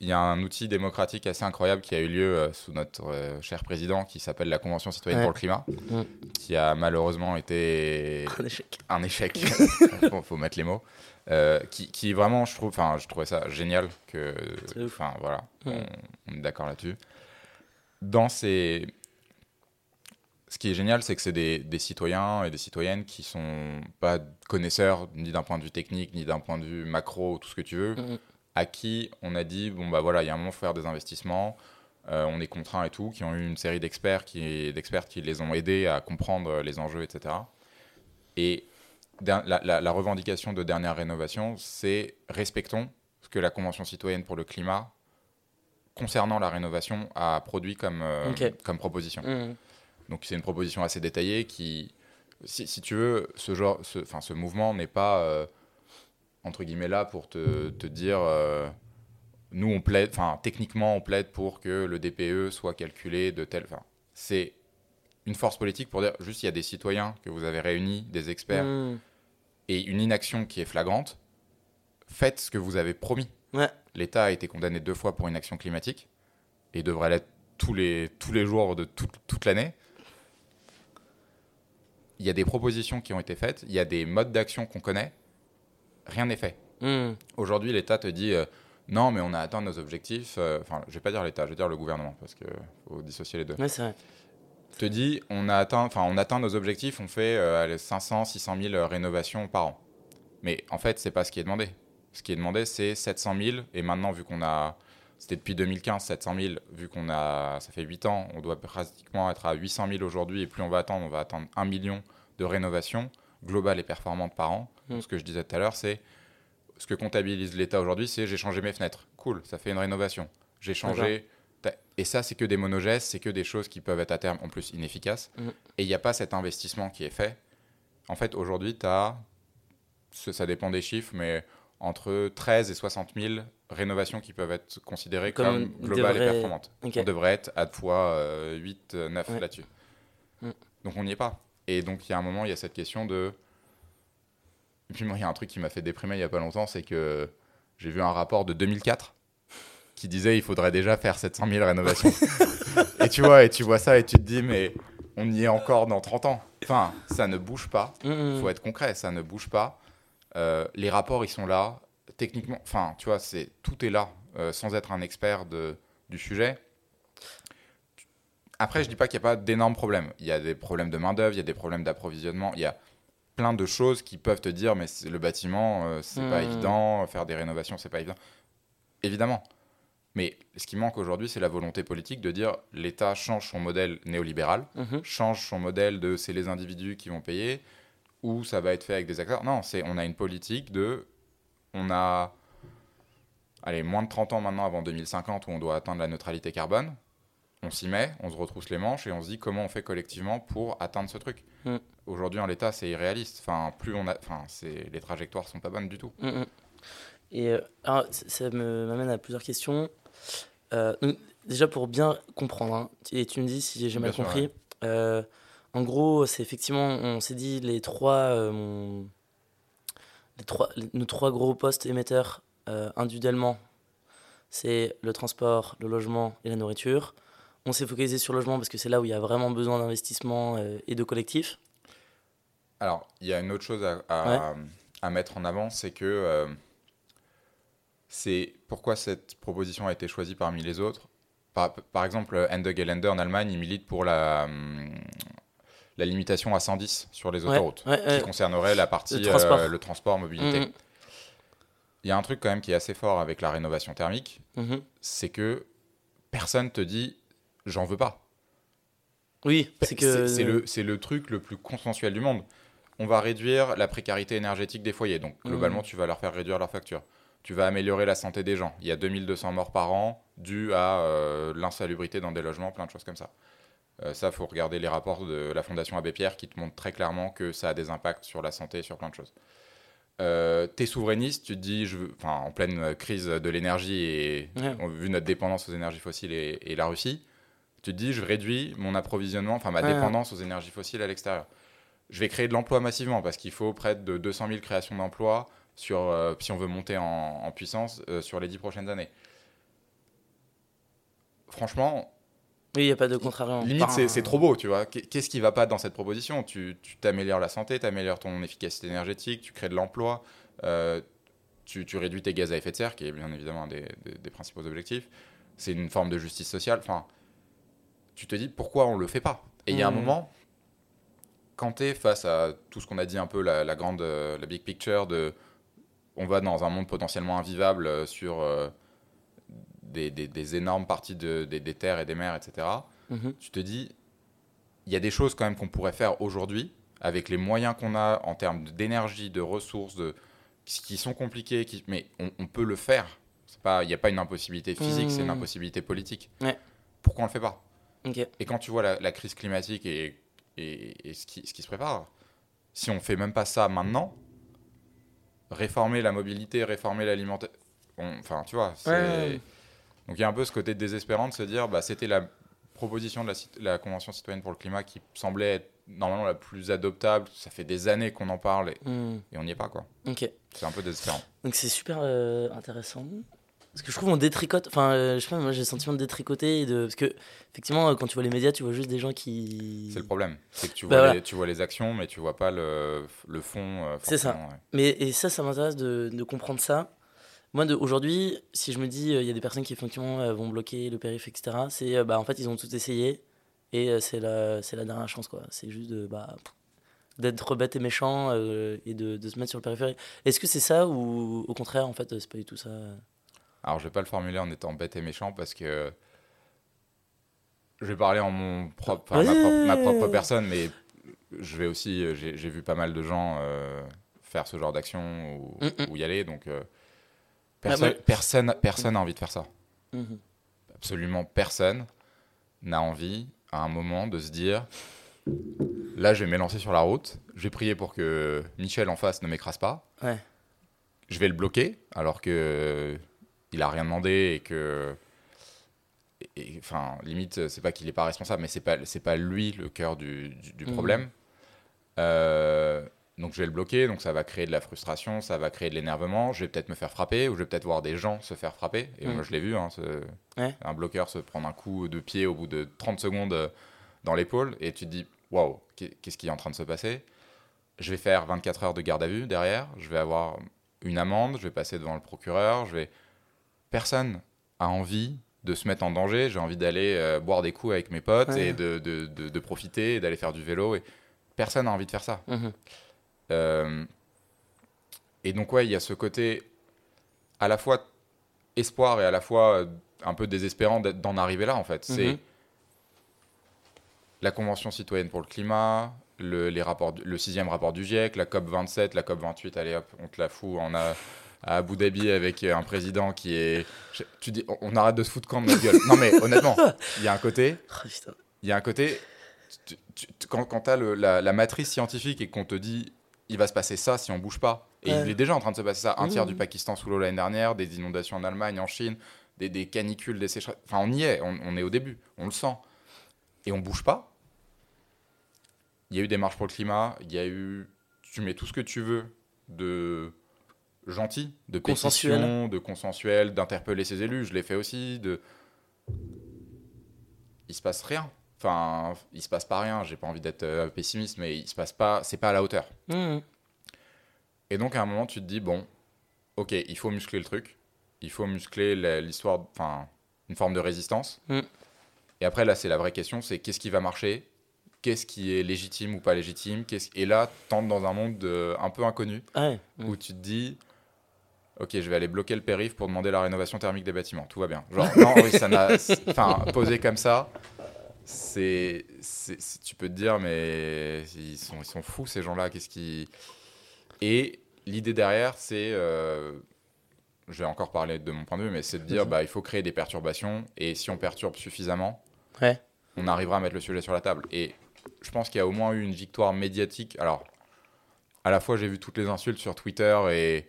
Il y a un outil démocratique assez incroyable qui a eu lieu euh, sous notre cher président qui s'appelle la Convention citoyenne Ouais. pour le climat, Mm. qui a malheureusement été Un échec. un échec. faut, faut mettre les mots. Euh, qui, qui vraiment, je trouve, enfin, je trouvais ça génial que, enfin, voilà, on, on est d'accord là-dessus. Dans ces, ce qui est génial, c'est que c'est des, des citoyens et des citoyennes qui sont pas connaisseurs ni d'un point de vue technique, ni d'un point de vue macro, tout ce que tu veux, à qui on a dit bon bah voilà, il y a un moment faut faire des investissements. euh, on est contraint et tout, qui ont eu une série d'experts qui, d'experts qui les ont aidés à comprendre les enjeux, etc. Et la, la- la revendication de dernière rénovation, c'est respectons ce que la Convention citoyenne pour le climat, concernant la rénovation, a produit comme, euh, comme proposition. Mhm. Donc c'est une proposition assez détaillée qui, si, si tu veux, ce genre, ce, enfin ce mouvement n'est pas euh, entre guillemets là pour te, te dire, euh, nous on plaide, enfin techniquement on plaide pour que le DPE soit calculé de telle, enfin c'est une force politique pour dire juste il y a des citoyens que vous avez réunis, des experts Mhm. et une inaction qui est flagrante. Faites ce que vous avez promis. Ouais. L'État a été condamné deux fois pour inaction climatique et devrait l'être tous les, tous les jours de toute- toute l'année. Il y a des propositions qui ont été faites, il y a des modes d'action qu'on connaît, rien n'est fait. Mhm. Aujourd'hui, l'État te dit euh, non, mais on a atteint nos objectifs. euh, Enfin, je vais pas dire l'État, je vais dire le gouvernement parce que faut dissocier les deux. Ouais, c'est vrai. Te dit on a atteint, enfin, on atteint nos objectifs, on fait euh, allez, 500, 600 000 rénovations par an. Mais en fait, c'est pas ce qui est demandé. Ce qui est demandé, c'est 700 000. Et maintenant, vu qu'on a, c'était depuis 2015, 700 000. Vu qu'on a, ça fait 8 ans, on doit pratiquement être à 800 000 aujourd'hui. Et plus on va attendre, on va attendre 1 million de rénovations globales et performantes par an. Mm. Donc, ce que je disais tout à l'heure, c'est ce que comptabilise l'État aujourd'hui, c'est j'ai changé mes fenêtres. Cool, ça fait une rénovation. J'ai changé. Et ça, c'est que des monogestes, c'est que des choses qui peuvent être à terme en plus inefficaces. Mm. Et il n'y a pas cet investissement qui est fait. En fait, aujourd'hui, tu as, ça dépend des chiffres, mais entre 13 et 60 000 rénovations qui peuvent être considérées Comme comme, globales devrait- et performantes. Ok. On devrait être à fois euh, 8, euh, 9 Ouais. là-dessus. Mm. Donc on n'y est pas. Et donc il y a un moment, il y a cette question de... Et puis moi, il y a un truc qui m'a fait déprimer il n'y a pas longtemps, c'est que j'ai vu un rapport de 2004 qui disait il faudrait déjà faire 700 000 rénovations. et tu vois, et tu vois ça et tu te dis mais on y est encore dans 30 ans. Enfin, ça ne bouge pas. Mhm. Il faut être concret, ça ne bouge pas. Euh, les rapports, ils sont là. Techniquement, enfin, tu vois, c'est tout est là, euh, sans être un expert de, du sujet. Après, je dis pas qu'il n'y a pas d'énormes problèmes. Il y a des problèmes de main-d'œuvre, il y a des problèmes d'approvisionnement, il y a plein de choses qui peuvent te dire, mais le bâtiment, euh, c'est pas évident, faire des rénovations, c'est pas évident. Évidemment. Mais ce qui manque aujourd'hui, c'est la volonté politique de dire l'État change son modèle néolibéral, Mhm. change son modèle de c'est les individus qui vont payer ou ça va être fait avec des acteurs. Non, c'est on a une politique de on a allez, moins de 30 ans maintenant avant 2050 où on doit atteindre la neutralité carbone. On s'y met, on se retrousse les manches et on se dit comment on fait collectivement pour atteindre ce truc. Mm. Aujourd'hui en l'état, c'est irréaliste. Enfin, plus on a enfin, c'est les trajectoires sont pas bonnes du tout. Mhm. Et euh, alors, ça m'amène à plusieurs questions. Euh, donc, déjà, pour bien comprendre, hein, et tu me dis si j'ai mal sûr, compris, euh, en gros, c'est effectivement, on s'est dit les trois, euh, les trois, nos trois gros postes émetteurs individuellement, c'est le transport, le logement et la nourriture. On s'est focalisé sur le logement parce que c'est là où il y a vraiment besoin d'investissement et de collectif. Alors, il y a une autre chose à, à- à mettre en avant, c'est que c'est pourquoi cette proposition a été choisie parmi les autres. Par, par exemple, Ende Gelände en Allemagne, il milite pour la, hum, la limitation à 110 sur les autoroutes, ouais, ouais. qui concernerait la partie Le transport. euh, le transport, mobilité. Mhm. Il y a un truc quand même qui est assez fort avec la rénovation thermique, Mhm. c'est que personne te dit j'en veux pas. Oui, c'est que. C'est le, c'est le truc le plus consensuel du monde. On va réduire la précarité énergétique des foyers. Donc, globalement, Mhm. tu vas leur faire réduire leurs factures. Tu vas améliorer la santé des gens. Il y a 2200 morts par an dues à euh, l'insalubrité dans des logements, plein de choses comme ça. Euh, ça, faut regarder les rapports de la Fondation Abbé Pierre qui te montrent très clairement que ça a des impacts sur la santé, sur plein de choses. Euh, T'es souverainiste, tu te dis, je veux, enfin, en pleine crise de l'énergie et Ouais. on- vu notre dépendance aux énergies fossiles et, et la Russie, tu te dis, je réduis mon approvisionnement, enfin ma Ouais. dépendance aux énergies fossiles à l'extérieur. Je vais créer de l'emploi massivement parce qu'il faut près de 200 000 créations d'emplois sur, euh, si on veut monter en, en puissance euh, sur les 10 prochaines années. Franchement, Oui, il n'y a pas de contrariant. limite, Enfin, c'est trop beau, tu vois. Qu'est- Qu'est-ce qui va pas dans cette proposition? Tu t'améliores la santé, tu améliores ton efficacité énergétique, tu crées de l'emploi, euh, tu, tu réduis tes gaz à effet de serre, qui est bien évidemment un des, des- des principaux objectifs. C'est une forme de justice sociale. Enfin, tu te dis pourquoi on le fait pas? Et il y a un Mhm. moment, quand tu es face à tout ce qu'on a dit un peu, la, la grande, la big picture de on va dans un monde potentiellement invivable euh, sur euh, des, des- des énormes parties de- des- des terres et des mers, etc mhm. tu te dis, il y a des choses quand même qu'on pourrait faire aujourd'hui avec les moyens qu'on a en termes d'énergie, de ressources, de, qui sont compliqués, qui, mais on, on peut le faire. Il n'y a pas une impossibilité physique, c'est une Mmh. impossibilité politique. Ouais. Pourquoi on le fait pas? Et quand tu vois la, la crise climatique et, et, et ce, qui, ce qui se prépare, si on fait même pas ça maintenant, réformer la mobilité, réformer l'alimentation, enfin tu vois. Ouais. Donc il y a un peu ce côté désespérant de se dire, bah, c'était la proposition de la, Convention citoyenne pour le climat qui semblait être normalement la plus adoptable. Ça fait des années qu'on en parle et, Hmm. et on n'y est pas, quoi. Ok. C'est un peu désespérant. Donc c'est super euh, intéressant. Parce que je trouve on détricote. Enfin, euh, je sais pas, moi j'ai le sentiment de détricoter. Et de... Parce que, effectivement, euh, quand tu vois les médias, tu vois juste des gens qui. C'est le problème. C'est que tu Bah vois, voilà. les, tu vois les actions, mais tu vois pas le, le fond. euh, C'est ça. ouais. Mais et ça, ça m'intéresse de, de comprendre ça. Moi, aujourd'hui, si je me dis, euh, il y a des personnes qui effectivement vont bloquer le périph, etc., c'est bah, en fait, ils ont tout essayé et c'est la, la dernière chance, quoi. C'est juste de, bah, d'être bête et méchant et de, de se mettre sur le périphérique. Est-ce que c'est ça ou au contraire, en fait, c'est pas du tout ça Alors, je vais pas le formuler en étant bête et méchant parce que je vais parler en mon propre, enfin, ma, propre, ma propre personne, mais je vais aussi, j'ai vu pas mal de gens euh, faire ce genre d'action ou, Mm, mm. ou y aller, donc euh, Ah, personne, Mm-hmm. personne, n'a envie de faire ça. Mhm. Absolument personne n'a envie à un moment de se dire, là, je vais m'élancer sur la route, je vais prier pour que Michel en face ne m'écrase pas. Ouais. je vais le bloquer alors que il a rien demandé et que et- et, enfin limite c'est pas qu'il est pas responsable mais c'est pas c'est pas lui le cœur du, du- du Mhm. problème Euh, donc je vais le bloquer donc ça va créer de la frustration ça va créer de l'énervement je vais peut-être me faire frapper ou je vais peut-être voir des gens se faire frapper et Mhm. moi je l'ai vu hein, ce- Ouais. un bloqueur se prendre un coup de pied au bout de 30 secondes euh, dans l'épaule et tu te dis waouh qu'est- qu'est-ce qui est en train de se passer? Je vais faire 24 heures de garde à vue derrière, je vais avoir une amende, je vais passer devant le procureur, je vais... Personne a envie de se mettre en danger, j'ai envie d'aller euh, boire des coups avec mes potes Ouais. et de, de, de- de profiter d'aller faire du vélo. Et... Personne n'a envie de faire ça. Mhm. Euh, Et donc ouais, il y a ce côté à la fois espoir et à la fois euh, un peu désespérant d'en arriver là en fait. C'est Mhm. la Convention citoyenne pour le climat, le, les rapports, du- le sixième rapport du GIEC, la COP 27, la COP 28, allez hop, on te la fout, on a à Abu Dhabi avec un président qui est... je- Tu dis, on- on arrête de se foutre quand de notre gueule. Non mais honnêtement, il y a un côté, putain. il y a un côté, tu- tu- tu- quand, quand tu as la, la matrice scientifique et qu'on te dit il va se passer ça si on bouge pas, et Ouais. il est déjà en train de se passer ça, un tiers Mmh. du Pakistan sous l'eau l'année dernière, des inondations en Allemagne, en Chine, des, des canicules, des sécheresses, enfin on y est, on, on est au début, on le sent, et on bouge pas. Il y a eu des marches pour le climat, il y a eu, tu mets tout ce que tu veux de gentil, de Consensuel. pétition, de consensuel, d'interpeller ses élus, je l'ai fait aussi, de il se passe rien. Enfin, il se passe pas rien. J'ai pas envie d'être euh, pessimiste, mais il se passe pas. C'est pas à la hauteur. Mhm. Et donc à un moment, tu te dis bon, ok, il faut muscler le truc. Il faut muscler l'histoire, enfin, une forme de résistance. Mm. Et après là, c'est la vraie question, c'est qu'est-ce qui va marcher, qu'est-ce qui est légitime ou pas légitime. qu'est-ce- Et là, tente dans un monde euh, un peu inconnu ouais. Où tu te dis, Ok, je vais aller bloquer le périph pour demander la rénovation thermique des bâtiments. Tout va bien. Genre, non, oui, ça n'a. Enfin, posé comme ça, c'est. Tu peux te dire, mais ils sont, ils sont fous, ces gens-là. Qu'est-ce qui. Et l'idée derrière, c'est. euh, je vais encore parler de mon point de vue, mais c'est de dire, bah, il faut créer des perturbations. Et si on perturbe suffisamment, Ouais. on arrivera à mettre le sujet sur la table. Et je pense qu'il y a au moins eu une victoire médiatique. Alors, à la fois, j'ai vu toutes les insultes sur Twitter et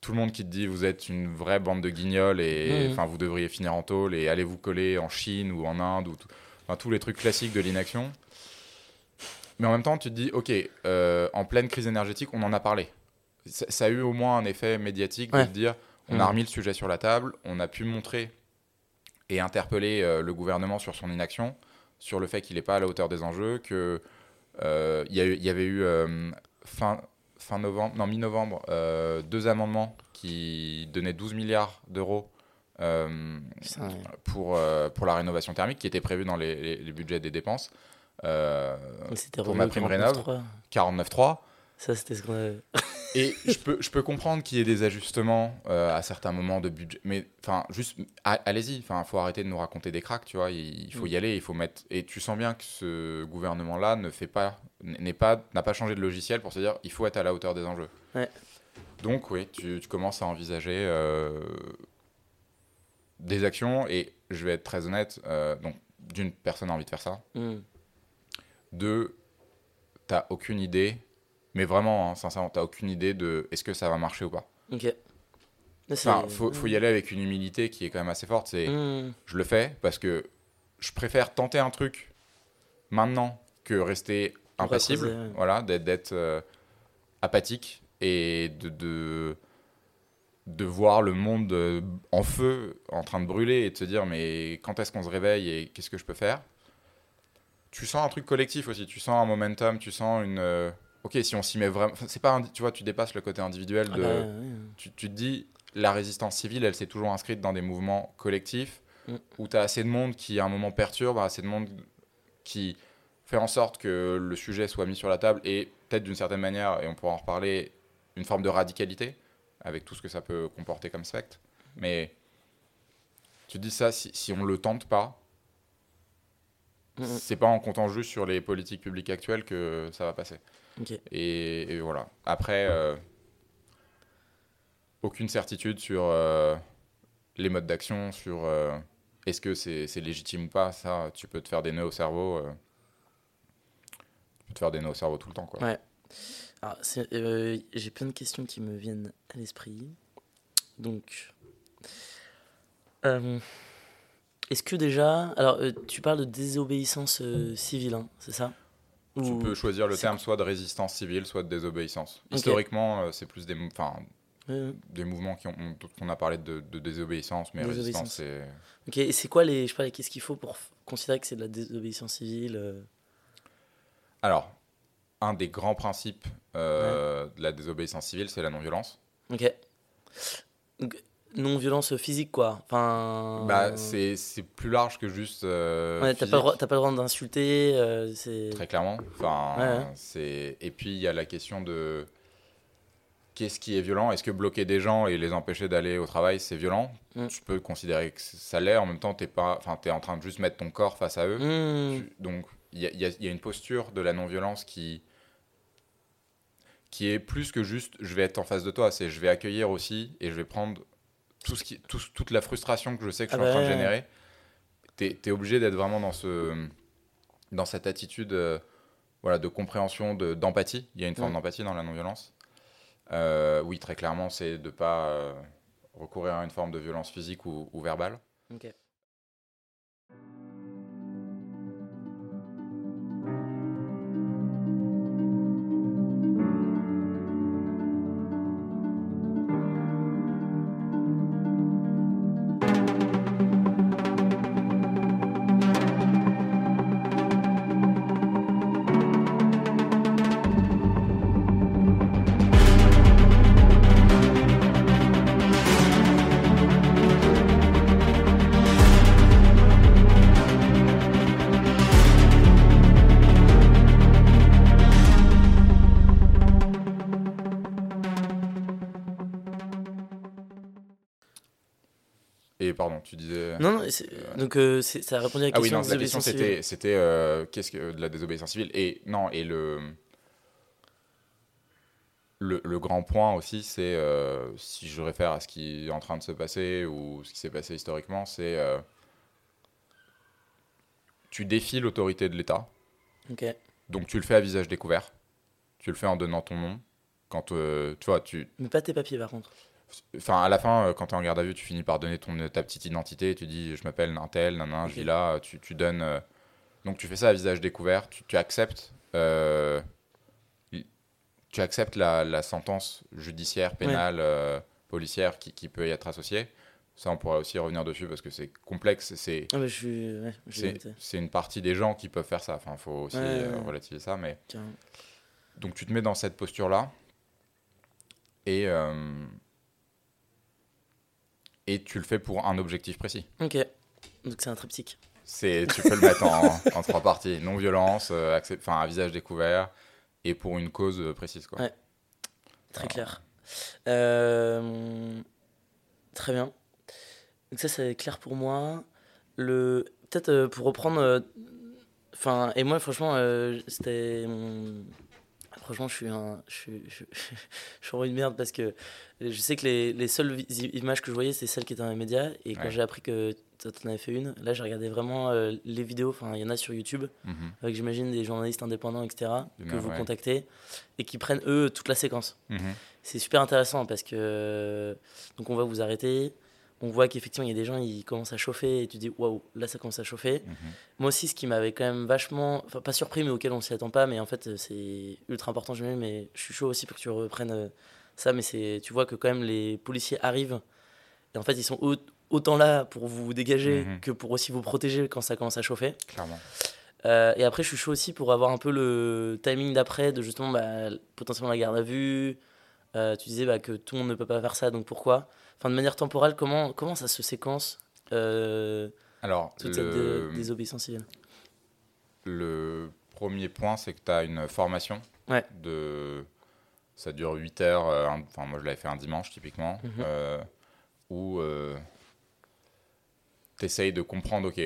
tout le monde qui te dit vous êtes une vraie bande de guignols et enfin vous devriez finir en tôle et allez vous coller en Chine ou en Inde ou enfin, tous les trucs classiques de l'inaction. Mais en même temps, tu te dis ok, euh, en pleine crise énergétique, on en a parlé. Ça, ça a eu au moins un effet médiatique Ouais. de te dire on a remis le sujet sur la table, on a pu montrer et interpeller euh, le gouvernement sur son inaction, sur le fait qu'il n'est pas à la hauteur des enjeux, que euh, il y, y avait eu fin, fin novembre, non mi-novembre, euh, deux amendements qui donnaient 12 milliards d'euros euh, pour, euh, pour la rénovation thermique, qui était prévu dans les, les- les budgets des dépenses. Pour ma prime 49.3. 49.3. Ça, c'était ce qu'on avait. Et je peux, je peux comprendre qu'il y ait des ajustements euh, à certains moments de budget. Mais enfin, juste, allez-y. Enfin, faut arrêter de nous raconter des cracks, tu vois. Il, il faut y aller, il faut mettre. Et tu sens bien que ce gouvernement-là ne fait pas, n'est pas, n'a pas changé de logiciel pour se dire, il faut être à la hauteur des enjeux. Ouais. Donc oui, tu, tu commences à envisager euh, des actions. Et je vais être très honnête. euh, donc, d'une personne a envie de faire ça. Hmm. Deux, t'as aucune idée. Mais vraiment, hein, sincèrement, t'as aucune idée de est-ce que ça va marcher ou pas. Ok. Enfin, faut, faut y aller avec une humilité qui est quand même assez forte. C'est, Hmm. je le fais parce que je préfère tenter un truc maintenant que rester impassible. ouais. Voilà, d'être, euh, apathique et de, de de voir le monde euh, en feu, en train de brûler et de se dire mais quand est-ce qu'on se réveille et qu'est-ce que je peux faire? Tu sens un truc collectif aussi. Tu sens un momentum. Tu sens une euh, ok si on s'y met vraiment. C'est pas tu vois tu dépasses le côté individuel Ah de bah, tu, tu te dis, la résistance civile, elle s'est toujours inscrite dans des mouvements collectifs Mm. où tu as assez de monde qui, à un moment, perturbe, assez de monde qui fait en sorte que le sujet soit mis sur la table et peut-être d'une certaine manière, et on pourra en reparler, une forme de radicalité avec tout ce que ça peut comporter comme spectre. Mais tu te dis ça, si, si on le tente pas, mm. c'est pas en comptant juste sur les politiques publiques actuelles que ça va passer. Et, et voilà. Après, euh, aucune certitude sur euh, les modes d'action, sur euh, est-ce que c'est légitime ou pas. Ça, tu peux te faire des nœuds au cerveau. tu peux te faire des nœuds au cerveau tout le temps. Quoi. Ouais. Euh, j'ai plein de questions qui me viennent à l'esprit. Donc, est-ce que déjà, alors tu parles de désobéissance civile, hein, c'est ça? Tu peux choisir le terme soit de résistance civile, soit de désobéissance. Historiquement, euh, c'est plus des, enfin, Euh, des mouvements qui ont, on a parlé de, de désobéissance, mais Désobéissance. résistance, c'est. ok, et c'est quoi les, je pas, qu'est-ce qu'il faut pour considérer que c'est de la désobéissance civile euh, Alors, un des grands principes euh, de la désobéissance civile, c'est la non-violence. Ok. Donc, non-violence physique, quoi. Enfin. Bah, c'est c'est plus large que juste. euh, Ouais, t'as pas, le droit- t'as pas le droit d'insulter. euh, c'est. Très clairement. Enfin, Ouais, ouais. c'est et puis il y a la question de qu'est-ce qui est violent? Est-ce que bloquer des gens et les empêcher d'aller au travail, c'est violent? Mm. Tu peux considérer que ça l'est. En même temps, t'es pas, enfin, t'es en train de juste mettre ton corps face à eux. Tu- donc, il y a, y a une posture de la non-violence qui qui est plus que juste je vais être en face de toi. C'est je vais accueillir aussi et je vais prendre tout ce qui, tout- toute la frustration que je sais que je suis Ah en train de bah générer. T'es es obligé d'être vraiment dans ce dans cette attitude euh, voilà, de compréhension, de- d'empathie. Il y a une forme d'empathie dans la non-violence. Euh, oui, très clairement, c'est de ne pas euh, recourir à une forme de violence physique ou, ou verbale. Ok. pardon, tu disais. Non, non, c'est- donc euh, ça a répondu à la Ah oui, question non, de la question désobéissance civile. c'était, c'était euh, qu'est-ce que de la désobéissance civile et non et le le, le grand point aussi, c'est euh, si je réfère à ce qui est en train de se passer ou ce qui s'est passé historiquement, c'est euh, tu défies l'autorité de l'État, Ok. donc tu le fais à visage découvert, tu le fais en donnant ton nom. Quand euh, tu vois, tu, Mais pas tes papiers par contre. Enfin, à la fin, euh, quand tu es en garde à vue, tu finis par donner ton, ta petite identité. Tu dis, je m'appelle Nantel, nanan, je Ok. vis là. Tu, tu donnes. euh, Donc, tu fais ça à visage découvert. Tu, tu acceptes. euh, Tu acceptes la, la sentence judiciaire, pénale, euh, policière qui, qui peut y être associée. Ça, on pourrait aussi revenir dessus parce que c'est complexe. C'est Ah bah, je. Ouais, je une partie des gens qui peuvent faire ça. Enfin, faut aussi Ouais, euh, relativiser ça. Mais donc tu te mets dans cette posture-là et, euh, et tu le fais pour un objectif précis. Ok. Donc c'est un triptyque. C'est, tu peux le mettre en, en trois parties. Non-violence, euh, accep- enfin, à visage découvert et pour une cause euh, précise. Quoi. Ouais. Très clair. Euh, Très bien. Donc ça, c'est clair pour moi. Le... Peut-être euh, pour reprendre... Enfin, et moi, franchement, c'était... mon- Franchement, je suis un... Je suis, je, je suis vraiment une merde parce que je sais que les, les seules images que je voyais, c'est celles qui étaient dans les médias. Et quand Ouais. j'ai appris que tu en avais fait une, là, j'ai regardé vraiment euh, les vidéos. Enfin, il y en a sur YouTube Mhm. avec, j'imagine, des journalistes indépendants, etc., que vous ouais. contactez et qui prennent, eux, toute la séquence. Mhm. C'est super intéressant parce que donc on va vous arrêter, on voit qu'effectivement il y a des gens ils commencent à chauffer et tu dis waouh là ça commence à chauffer. Mhm. Moi aussi ce qui m'avait quand même vachement, enfin pas surpris mais auquel on s'y attend pas mais en fait euh, c'est ultra important je mais je suis chaud aussi pour que tu reprennes euh, ça mais c'est tu vois que quand même les policiers arrivent et en fait ils sont au- autant là pour vous dégager Mhm. que pour aussi vous protéger quand ça commence à chauffer. Clairement. Euh, et après, je suis chaud aussi pour avoir un peu le timing d'après, de justement bah, potentiellement la garde à vue. Euh, tu disais bah, que tout le monde ne peut pas faire ça, donc pourquoi? Enfin, de manière temporelle, comment, comment ça se séquence euh, Alors, toute cette le, dé- désobéissance civile le premier point, c'est que tu as une formation. Ouais. De... Ça dure 8 heures. euh, Enfin, moi, je l'avais fait un dimanche, typiquement. Mhm. euh, où tu essayes de comprendre, OK,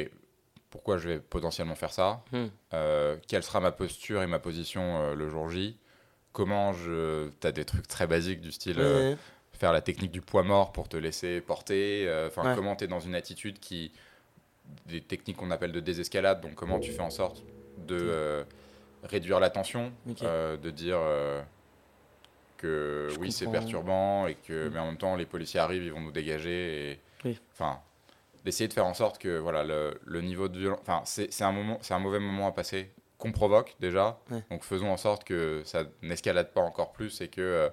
pourquoi je vais potentiellement faire ça Hmm. Euh, quelle sera ma posture et ma position euh, le jour J Comment je. T'as des trucs très basiques du style euh, faire la technique du poids mort pour te laisser porter. euh, Enfin, Ouais. comment tu es dans une attitude qui. Des techniques qu'on appelle de désescalade. Donc, comment tu fais en sorte de euh, réduire la tension, euh, de dire que Je oui, c'est perturbant, et que, Mm. mais en même temps, les policiers arrivent, ils vont nous dégager. Et, Oui. Enfin, d'essayer de faire en sorte que voilà, le, le niveau de violence. Enfin, c'est c'est un, moment- c'est un mauvais moment à passer qu'on provoque déjà. Ouais. Donc, faisons en sorte que ça n'escalade pas encore plus et que. euh,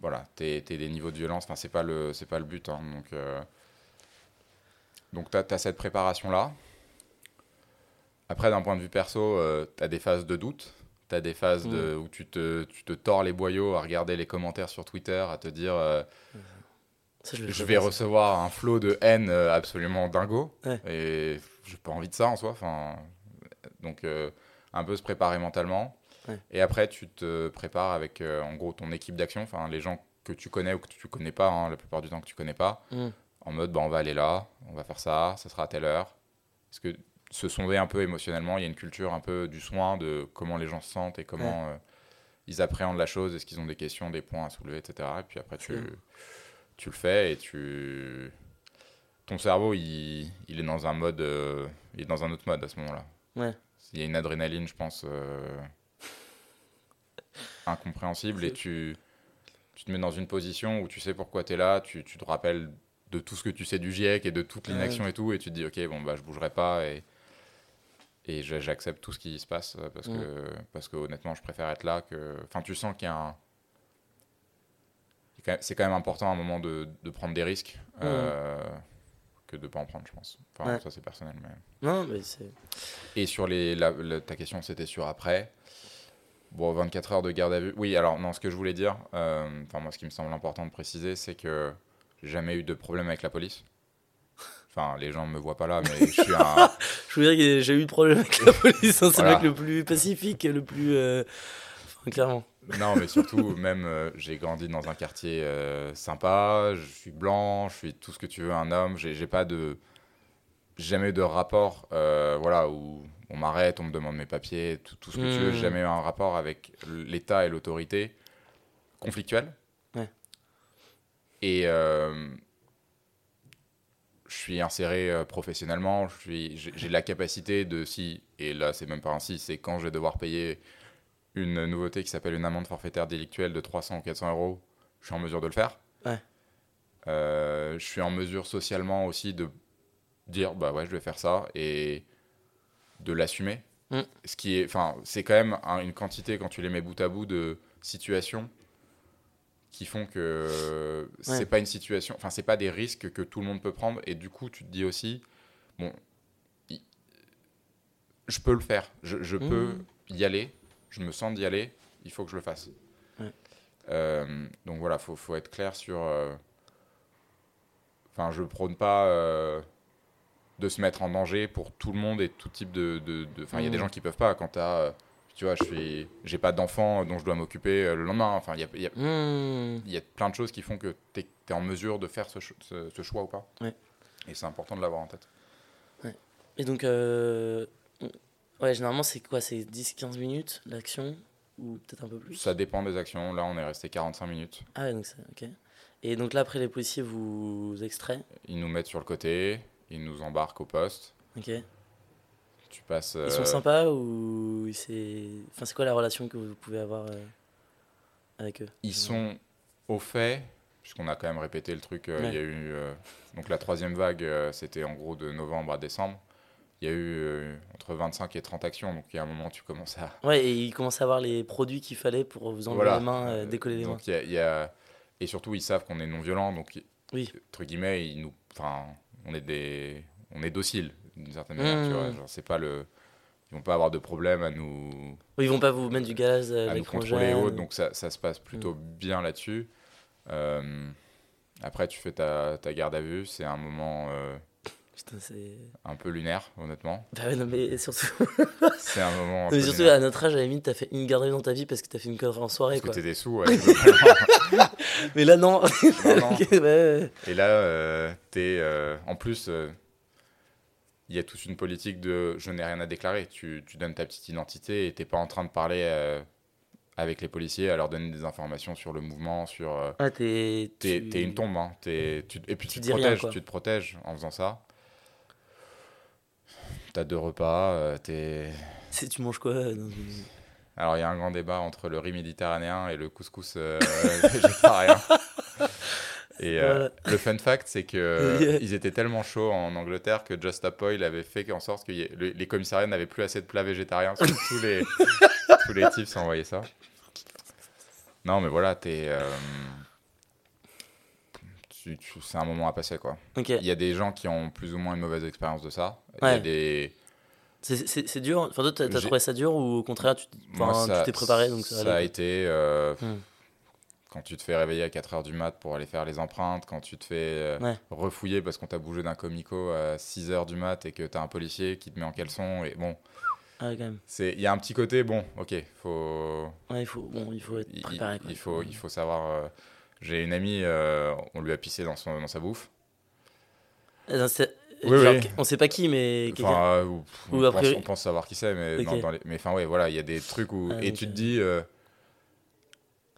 voilà, t'es des niveaux de violence, enfin, c'est pas le, c'est pas le but. hein. donc, euh, donc tu as, cette préparation-là. Après, d'un point de vue perso, tu as des phases de doute. Tu as des phases de, où tu te, tu te tords les boyaux à regarder les commentaires sur Twitter, à te dire euh, Ça, je, vais recevoir un flot de haine euh, absolument dingo. Ouais. Et j'ai pas envie de ça en soi. Enfin, donc, euh, un peu se préparer mentalement. Ouais. Et après, tu te prépares avec euh, en gros ton équipe d'action, enfin les gens que tu connais ou que tu connais pas, hein, la plupart du temps que tu connais pas, Hmm. en mode bah, on va aller là, on va faire ça, ça sera à telle heure. Parce que se sonder un peu émotionnellement, il y a une culture un peu du soin, de comment les gens se sentent et comment euh, ils appréhendent la chose, est-ce qu'ils ont des questions, des points à soulever, etc. Et puis après, tu, tu le fais et tu. Ton cerveau, il, il est dans un mode. euh, il est dans un autre mode à ce moment-là. Ouais. Il y a une adrénaline, je pense, euh, incompréhensible et tu, tu te mets dans une position où tu sais pourquoi tu es là, tu, tu te rappelles de tout ce que tu sais du GIEC et de toute Ouais. l'inaction et tout, et tu te dis, ok, bon, bah, je bougerai pas et, et j'accepte tout ce qui se passe euh, parce, Mm. que, parce que honnêtement, je préfère être là que. Enfin, tu sens qu'il y a un. C'est quand même important à un moment de, de prendre des risques euh, que de pas en prendre, je pense. Enfin, Ouais. ça, c'est personnel. Mais... Non, mais c'est. Et sur les, la- la- ta question, c'était sur après. Bon, 24 heures de garde à vue. Oui, alors, non, ce que je voulais dire, euh, enfin, moi, ce qui me semble important de préciser, c'est que j'ai jamais eu de problème avec la police. Enfin, les gens ne me voient pas là, mais je suis un. Je veux dire que j'ai eu de problème avec la police. hein, c'est Voilà. le mec le plus pacifique, le plus. euh, Enfin, clairement. Non, mais surtout, même, euh, j'ai grandi dans un quartier euh, sympa, je suis blanc, je suis tout ce que tu veux, un homme, j'ai pas de. Jamais eu de rapport, euh, voilà, où on m'arrête, on me demande mes papiers, tout, tout ce que tu veux. J'ai jamais eu un rapport avec l'État et l'autorité conflictuel. Ouais. Et euh, je suis inséré euh, professionnellement, j'ai la capacité de, si, et là c'est même pas un si, c'est quand je vais devoir payer une nouveauté qui s'appelle une amende forfaitaire délictuelle de 300 ou 400 euros, je suis en mesure de le faire. Ouais. Euh, je suis en mesure socialement aussi de dire bah ouais je vais faire ça et de l'assumer. Mm. Ce qui est, enfin c'est quand même un- une quantité quand tu les mets bout à bout de situations qui font que Ouais. c'est pas une situation, enfin c'est pas des risques que tout le monde peut prendre et du coup tu te dis aussi bon je peux le faire, je, je peux y aller, je me sens d'y aller, il faut que je le fasse. Ouais. Euh, donc voilà, faut, faut être clair sur. euh, Enfin, je prône pas euh, de se mettre en danger pour tout le monde et tout type de. Enfin, il y a des Mhm. gens qui peuvent pas. Quand t'as, euh, tu vois, je suis, j'ai pas d'enfant dont je dois m'occuper euh, le lendemain. Enfin, il y a, y a- il y a plein de choses qui font que tu es, en mesure de faire ce, cho- ce- ce choix ou pas. Ouais. Et c'est important de l'avoir en tête. Et donc, euh, ouais, généralement, c'est quoi? C'est 10-15 minutes l'action? Ou peut-être un peu plus? Ça dépend des actions. Là, on est resté 45 minutes. Ah ouais, donc c'est ok. Et donc là, après, les policiers vous extraient? Ils nous mettent sur le côté, ils nous embarquent au poste. Ok. Tu passes. Ils sont euh, sympas ou c'est. Enfin, c'est quoi la relation que vous pouvez avoir euh, avec eux? Ils sont au fait, puisqu'on a quand même répété le truc. euh, Il y a eu donc la troisième vague, c'était en gros de novembre à décembre. Il y a eu euh, entre 25 et 30 actions, donc il y a un moment tu commences à. Ouais, et ils commencent à avoir les produits qu'il fallait pour vous enlever Voilà. les mains, euh, décoller les mains. donc y a- y a- et surtout ils savent qu'on est non violent, donc Oui. entre guillemets ils nous, enfin on est des, on est docile d'une certaine manière. Tu Mmh. vois, genre c'est pas le, ils vont pas avoir de problème à nous, ils vont pas vous mettre du gaz euh, à nous contrôler autres, donc ça, ça se passe plutôt bien là-dessus. Euh, après, tu fais ta, ta garde à vue, c'est un moment euh, c'est. un peu lunaire, honnêtement. Bah ouais, non, mais surtout, C'est un moment un mais peu surtout lunaire. à notre âge, à la limite, t'as fait une garde à vue dans ta vie parce que t'as fait une connerie en soirée, Parce que quoi. t'étais sous, ouais. Mais là, non. Non, non. Ok, ouais, ouais. Et là, euh, t'es. euh, en plus, euh, il y a toute une politique de je n'ai rien à déclarer. Tu, tu donnes ta petite identité et t'es pas en train de parler avec les policiers, à leur donner des informations sur le mouvement, sur. Ah, t'es. T'es tu- t'es une tombe, hein. T'es- tu- et puis tu tu, te rien, protèges, tu te protèges en faisant ça. T'as deux repas, euh, t'es... Tu manges quoi euh, dans une- Alors il y a un grand débat entre le riz méditerranéen et le couscous euh, végétarien. Et euh, le fun fact, c'est que Yeah. ils étaient tellement chauds en Angleterre que Just Oil avait fait en sorte que y ait- le- les commissariats n'avaient plus assez de plats végétariens. parce que tous les tous les types s'envoyaient ça. Non, mais voilà, t'es euh, c'est un moment à passer quoi. Il y a des gens qui ont plus ou moins une mauvaise expérience de ça. Il y a des C'est- dur. Enfin, toi, t'as trouvé ça dur ou au contraire, tu t'es préparé donc ça, a été euh, Hmm. quand tu te fais réveiller à 4h du mat pour aller faire les empreintes, quand tu te fais euh, Ouais. refouiller parce qu'on t'a bougé d'un comico à 6h du mat et que t'as un policier qui te met en caleçon et bon, Ah, il y a un petit côté bon, OK, faut Ouais, il faut, bon, il faut être préparé. il faut il faut savoir euh, j'ai une amie euh, on lui a pissé dans son dans sa bouffe. Ah, Oui, genre, oui. On sait pas qui, mais. Enfin, euh, ou- Ou on, a pense, on pense savoir qui c'est, mais dans- dans les- mais enfin ouais, voilà, il y a des trucs où Ah, et tu te dis euh,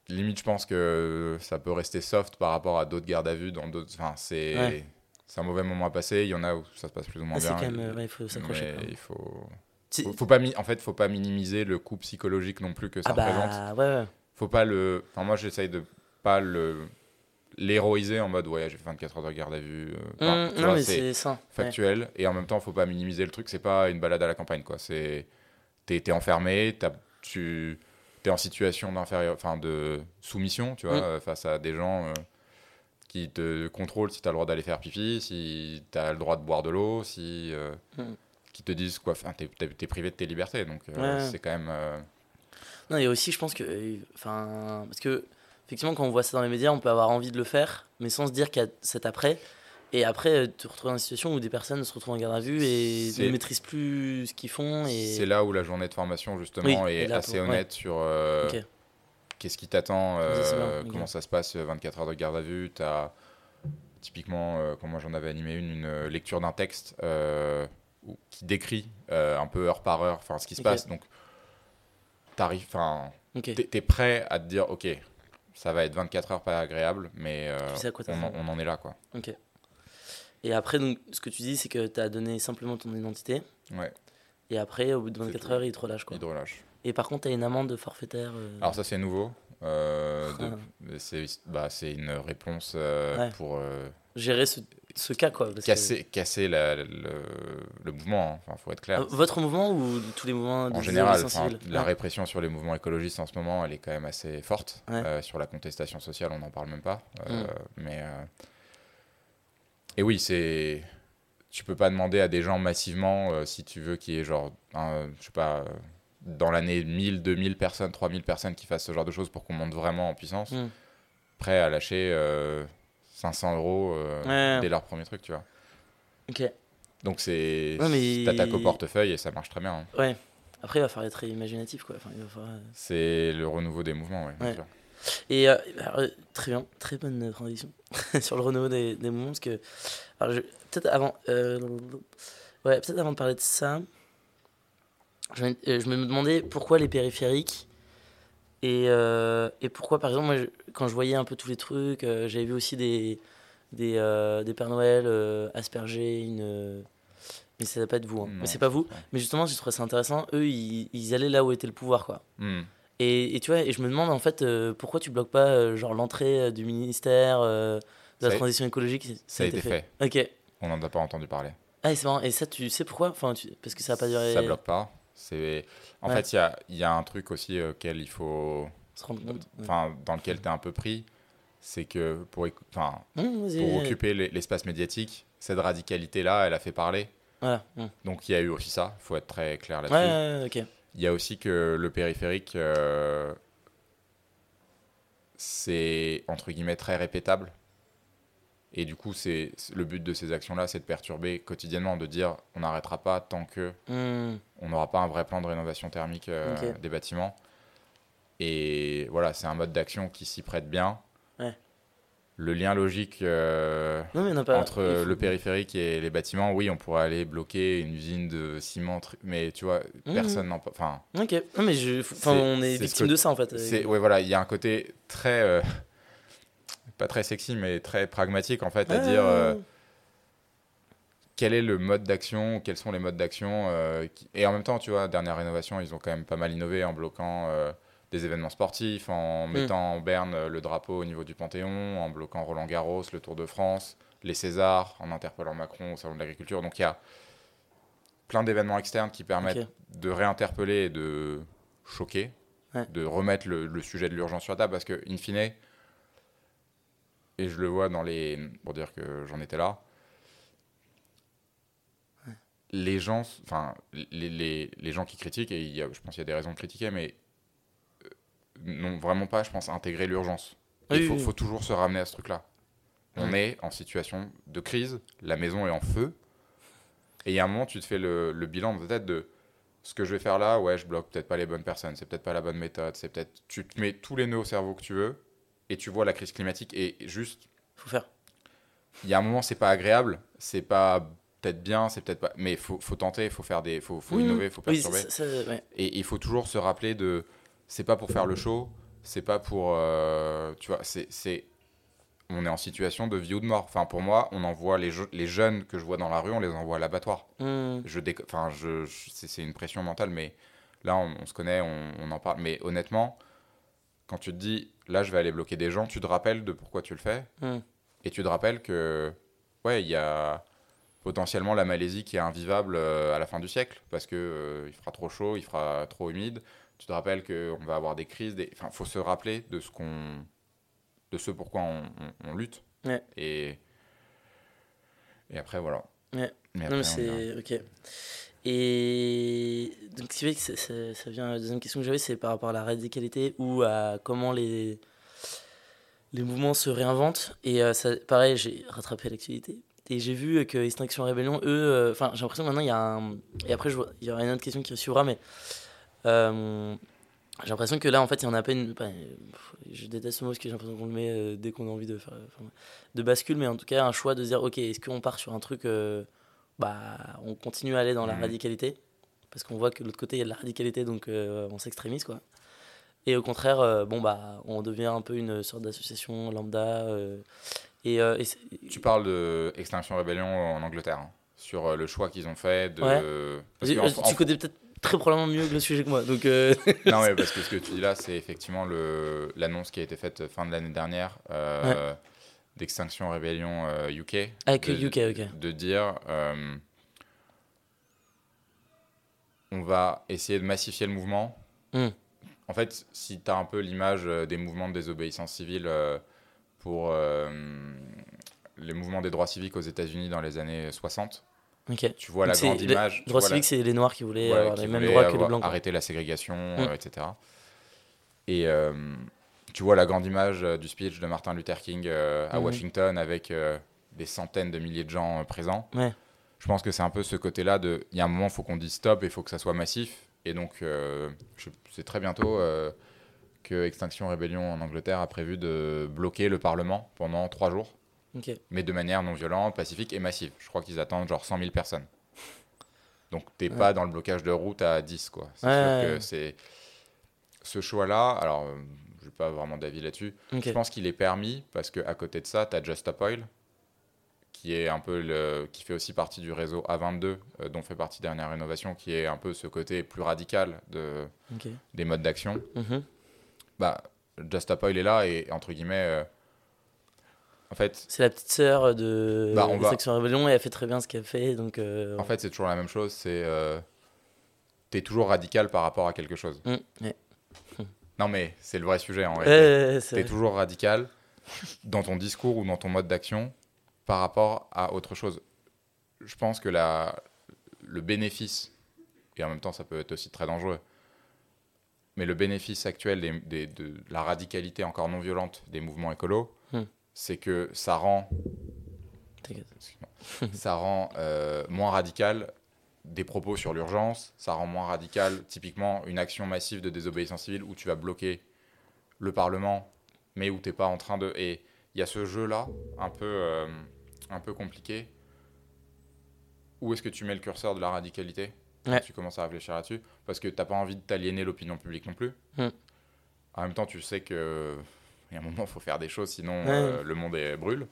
limite, je pense que ça peut rester soft par rapport à d'autres gardes à vue dans d'autres. Enfin, c'est Ouais. c'est un mauvais moment à passer. Il y en a où ça se passe plus ou moins Ah, bien. quand même, euh, ouais, il faut s'accrocher. il faut, faut, faut pas mi- en fait, faut pas minimiser le coût psychologique non plus que ça Ah bah représente. ouais, ouais. Faut pas le. Enfin, moi, j'essaye de pas le l'héroïser en mode ouais j'ai fait 24 heures de garde à vue euh, non vois, mais c'est- ouais. factuel et en même temps faut pas minimiser le truc c'est pas une balade à la campagne quoi c'est t'es t'es enfermé t'as- tu t'es en situation d'inférieur enfin de soumission tu vois Mm. euh, face à des gens euh, qui te contrôlent si t'as le droit d'aller faire pipi si t'as le droit de boire de l'eau si euh, Mm. qui te disent quoi enfin t'es t'es- t'es privé de tes libertés donc Ouais. c'est quand même Non, et aussi, je pense que. Enfin. Parce que, effectivement, quand on voit ça dans les médias, on peut avoir envie de le faire, mais sans se dire qu'il y a cet après. Et après, euh, te retrouver dans une situation où des personnes se retrouvent en garde à vue et ne maîtrisent plus ce qu'ils font. Et... c'est là où la journée de formation justement Oui, est là, assez pour- ouais. honnête sur euh, qu'est-ce qui t'attend, euh, comment ça se passe, euh, 24 heures de garde à vue. Tu as typiquement, euh, comme moi j'en avais animé une, une lecture d'un texte qui décrit un peu heure par heure ce qui se passe. Donc, t'es t'es prêt à te dire, ok, ça va être 24 heures pas agréable, mais euh, on, en, t'attendre. on en est là, quoi. Ok. Et après, donc, ce que tu dis, c'est que tu as donné simplement ton identité. Ouais, Et après, au bout de C'est 24 tout. heures, ils te relâchent. Quoi. il te relâche. Et par contre, tu as une amende forfaitaire. euh, Alors ça c'est nouveau. Euh, Ah. c'est bah, c'est une réponse euh, Ouais. pour gérer ce, ce cas. Quoi, casser, casser la- le, le mouvement. hein. Enfin, faut être clair. Ah, votre mouvement ou tous les mouvements en général, enfin, la Ouais. répression sur les mouvements écologistes en ce moment, elle est quand même assez forte. Ouais. Euh, sur la contestation sociale, on n'en parle même pas. Euh, Mm. Mais euh, et oui, c'est tu peux pas demander à des gens massivement euh, si tu veux qu'il y ait genre, un, je sais pas, euh, dans l'année 1000, 2000 personnes, 3000 personnes qui fassent ce genre de choses pour qu'on monte vraiment en puissance, Mm. prêt à lâcher euh, 500 euros euh, Ouais. dès leur premier truc, tu vois. Ok. Donc c'est Ouais, mais- t'attaques au portefeuille et ça marche très bien. hein. Ouais. Après, il va falloir être imaginatif. Quoi. Enfin, falloir, euh, C'est le renouveau des mouvements, ouais. Et euh, alors, euh, très bien, très bonne transition sur le renouveau des, des mouvements. Parce que, peut-être avant, euh, ouais, peut-être avant de parler de ça, je me demandais pourquoi les périphériques et, euh, et pourquoi, par exemple, moi, je- quand je voyais un peu tous les trucs, euh, j'avais vu aussi des, des, euh, des Pères Noël asperger une. mais ça va pas être vous, hein. Non, mais c'est pas vous. Mais justement, j'ai trouvé ça intéressant. Eux, ils, ils allaient là où était le pouvoir, quoi. Hmm. Et, et tu vois, et je me demande en fait pourquoi tu bloques pas genre l'entrée du ministère de la Ça transition écologique. Ça a été fait. Ok. On n'en a pas entendu parler. Ah, c'est marrant. Et ça, tu sais pourquoi? Enfin, tu... parce que ça a pas duré. Ça bloque pas. C'est en Ouais. fait il y a, il y a un truc aussi euh, auquel il faut, Se rendre compte. Ouais. enfin dans lequel tu es un peu pris, c'est que pour, enfin, pour occuper l'e- l'espace médiatique, cette radicalité là, elle a fait parler. Voilà. Donc il y a eu aussi ça. Faut être très clair là-dessus. ouais, ouais, ok. Il y a aussi que le périphérique, euh, c'est entre guillemets très répétable. Et du coup, c'est le but de ces actions-là, c'est de perturber quotidiennement, de dire on n'arrêtera pas tant que Hum, on n'aura pas un vrai plan de rénovation thermique euh, des bâtiments. Et voilà, c'est un mode d'action qui s'y prête bien. Ouais. Le lien logique euh, Non, mais pas. entre faut- le périphérique et les bâtiments, oui, on pourrait aller bloquer une usine de ciment, mais tu vois, Mhm. personne n'en... Enfin, Ok. Non, mais je... enfin, on est, victime que- de ça en fait. ouais, voilà, il y a un côté très... pas très sexy, mais très pragmatique, en fait, à Ouais, dire... euh, quel est le mode d'action, quels sont les modes d'action. euh, qui- Et en même temps, tu vois, dernière rénovation, ils ont quand même pas mal innové en bloquant euh, des événements sportifs, en Mm. mettant en berne le drapeau au niveau du Panthéon, en bloquant Roland Garros, le Tour de France, les Césars, en interpellant Macron au Salon de l'Agriculture. Donc il y a plein d'événements externes qui permettent de réinterpeller et de choquer, Ouais. de remettre le, le sujet de l'urgence sur la table, parce que, in fine, et je le vois dans les... pour dire que j'en étais là, les gens, enfin, les, les, les gens qui critiquent, et il y a, je pense qu'il y a des raisons de critiquer, mais euh, n'ont vraiment pas, je pense, intégré l'urgence. Oui, Il faut, oui, oui. faut toujours se ramener à ce truc-là. On est en situation de crise, la maison est en feu, et il y a un moment, tu te fais le, le bilan de ta tête de ce que je vais faire là, ouais, je bloque peut-être pas les bonnes personnes, c'est peut-être pas la bonne méthode, c'est peut-être. Tu te mets tous les nœuds au cerveau que tu veux, et tu vois la crise climatique, et juste, Faut faire. il y a un moment, c'est pas agréable, c'est pas peut-être bien, c'est peut-être pas. Mais faut, faut tenter, faut faire des. Faut, faut Mmh. innover, faut Oui, perturber. ça- ça- ouais. Et il faut toujours se rappeler de. C'est pas pour faire le show, c'est pas pour. euh, tu vois, c'est. c'est- On est en situation de vie ou de mort. Enfin, pour moi, on envoie les, je- les jeunes que je vois dans la rue, on les envoie à l'abattoir. Hum, Je Enfin, je, je- c'est c'est une pression mentale, mais là, on, on se connaît, on, on en parle. Mais honnêtement, quand tu te dis, là, je vais aller bloquer des gens, tu te rappelles de pourquoi tu le fais. hum. Et tu te rappelles que, ouais, il y a potentiellement la Malaisie qui est invivable euh, à la fin du siècle parce que euh, il fera trop chaud, il fera trop humide. Tu te rappelles qu'on va avoir des crises. Des... Enfin, faut se rappeler de ce qu'on, de ce pourquoi on, on- on lutte. Ouais. Et et après voilà. Ouais. Mais Non, mais c'est. Ok. Et donc, que ça, ça, ça vient à la deuxième question que j'avais, c'est par rapport à la radicalité ou à comment les, les mouvements se réinventent. Et euh, pareil, j'ai rattrapé l'actualité. Et j'ai vu que Extinction Rebellion, eux, euh, enfin, j'ai l'impression maintenant il y a un. Et après, il y aura une autre question qui suivra, mais. euh, J'ai l'impression que là, en fait, il y en a enfin, euh, je déteste ce mot parce que j'ai l'impression qu'on le met dès qu'on a envie de faire. de bascule, mais en tout cas, un choix de dire ok, est-ce qu'on part sur un truc. Bah, on continue à aller dans la radicalité Parce qu'on voit que de l'autre côté, il y a de la radicalité, donc euh, on s'extrémise, quoi. Et au contraire, euh, bon, bah, on devient un peu une sorte d'association lambda. euh, et, Tu parles de Extinction Rébellion en Angleterre, hein, sur le choix qu'ils ont fait de. Ouais. Parce Vas-y, que en- tu connais peut-être très probablement mieux que le sujet que moi, donc. euh, non, ouais, parce que ce que tu dis là, c'est effectivement l'annonce qui a été faite fin de l'année dernière euh, d'Extinction Rébellion euh, UK. Avec de, UK, ok. De dire euh, on va essayer de massifier le mouvement. Hmm. En fait, si tu as un peu l'image euh, des mouvements de désobéissance civile euh, pour euh, les mouvements des droits civiques aux États-Unis dans les années 60, Ok. tu vois la Donc c'est- grande le image. tu Droit vois la- civique, c'est les noirs qui voulaient Ouais, avoir qui les mêmes droits que les blancs. Arrêter la ségrégation, Mm. euh, etc. Et euh, tu vois la grande image euh, du speech de Martin Luther King euh, à Mhm. Washington avec euh, des centaines de milliers de gens présents. Ouais. Je pense que c'est un peu ce côté-là de. Il y a un moment, il faut qu'on dise stop et il faut que ça soit massif. Et donc, c'est très bientôt que Extinction Rébellion en Angleterre a prévu de bloquer le Parlement pendant trois jours mais de manière non violente, pacifique et massive. Je crois qu'ils attendent genre 100 000 personnes. Donc t'es Ouais. pas dans le blocage de route à 10 quoi. C'est Ouais, sûr ouais, que ouais. c'est ce choix-là. Alors pas vraiment d'avis là-dessus. Je pense qu'il est permis parce que à côté de ça, tu as Just Oil qui est un peu le qui fait aussi partie du réseau A22 euh, dont fait partie Dernière Rénovation qui est un peu ce côté plus radical de des modes d'action. Mhm. Bah Just Stop Oil est là et entre guillemets euh, en fait C'est la petite sœur de Bah, on de va- Section Rébellion et elle fait très bien ce qu'elle fait. Donc, euh, En fait, c'est toujours la même chose. C'est euh, t'es toujours radical par rapport à quelque chose. mm, ouais. Non, mais c'est le vrai sujet en Ouais, réalité. ouais, ouais, c'est T'es vrai. toujours radical dans ton discours ou dans ton mode d'action par rapport à autre chose. Je pense que la, le bénéfice, et en même temps ça peut être aussi très dangereux, mais le bénéfice actuel des- des- de la radicalité encore non violente des mouvements écolos, Hmm. c'est que ça rend ça rend euh, moins radical des propos sur l'urgence, ça rend moins radical typiquement une action massive de désobéissance civile où tu vas bloquer le Parlement, mais où t'es pas en train de... Et il y a ce jeu-là, un peu, euh, un peu compliqué. Où est-ce que tu mets le curseur de la radicalité? Ouais. Tu commences à réfléchir là-dessus, parce que t'as pas envie de t'aliéner l'opinion publique non plus. Mm. En même temps, tu sais que il y a un moment, il faut faire des choses, sinon Ouais. euh, le monde est, brûle.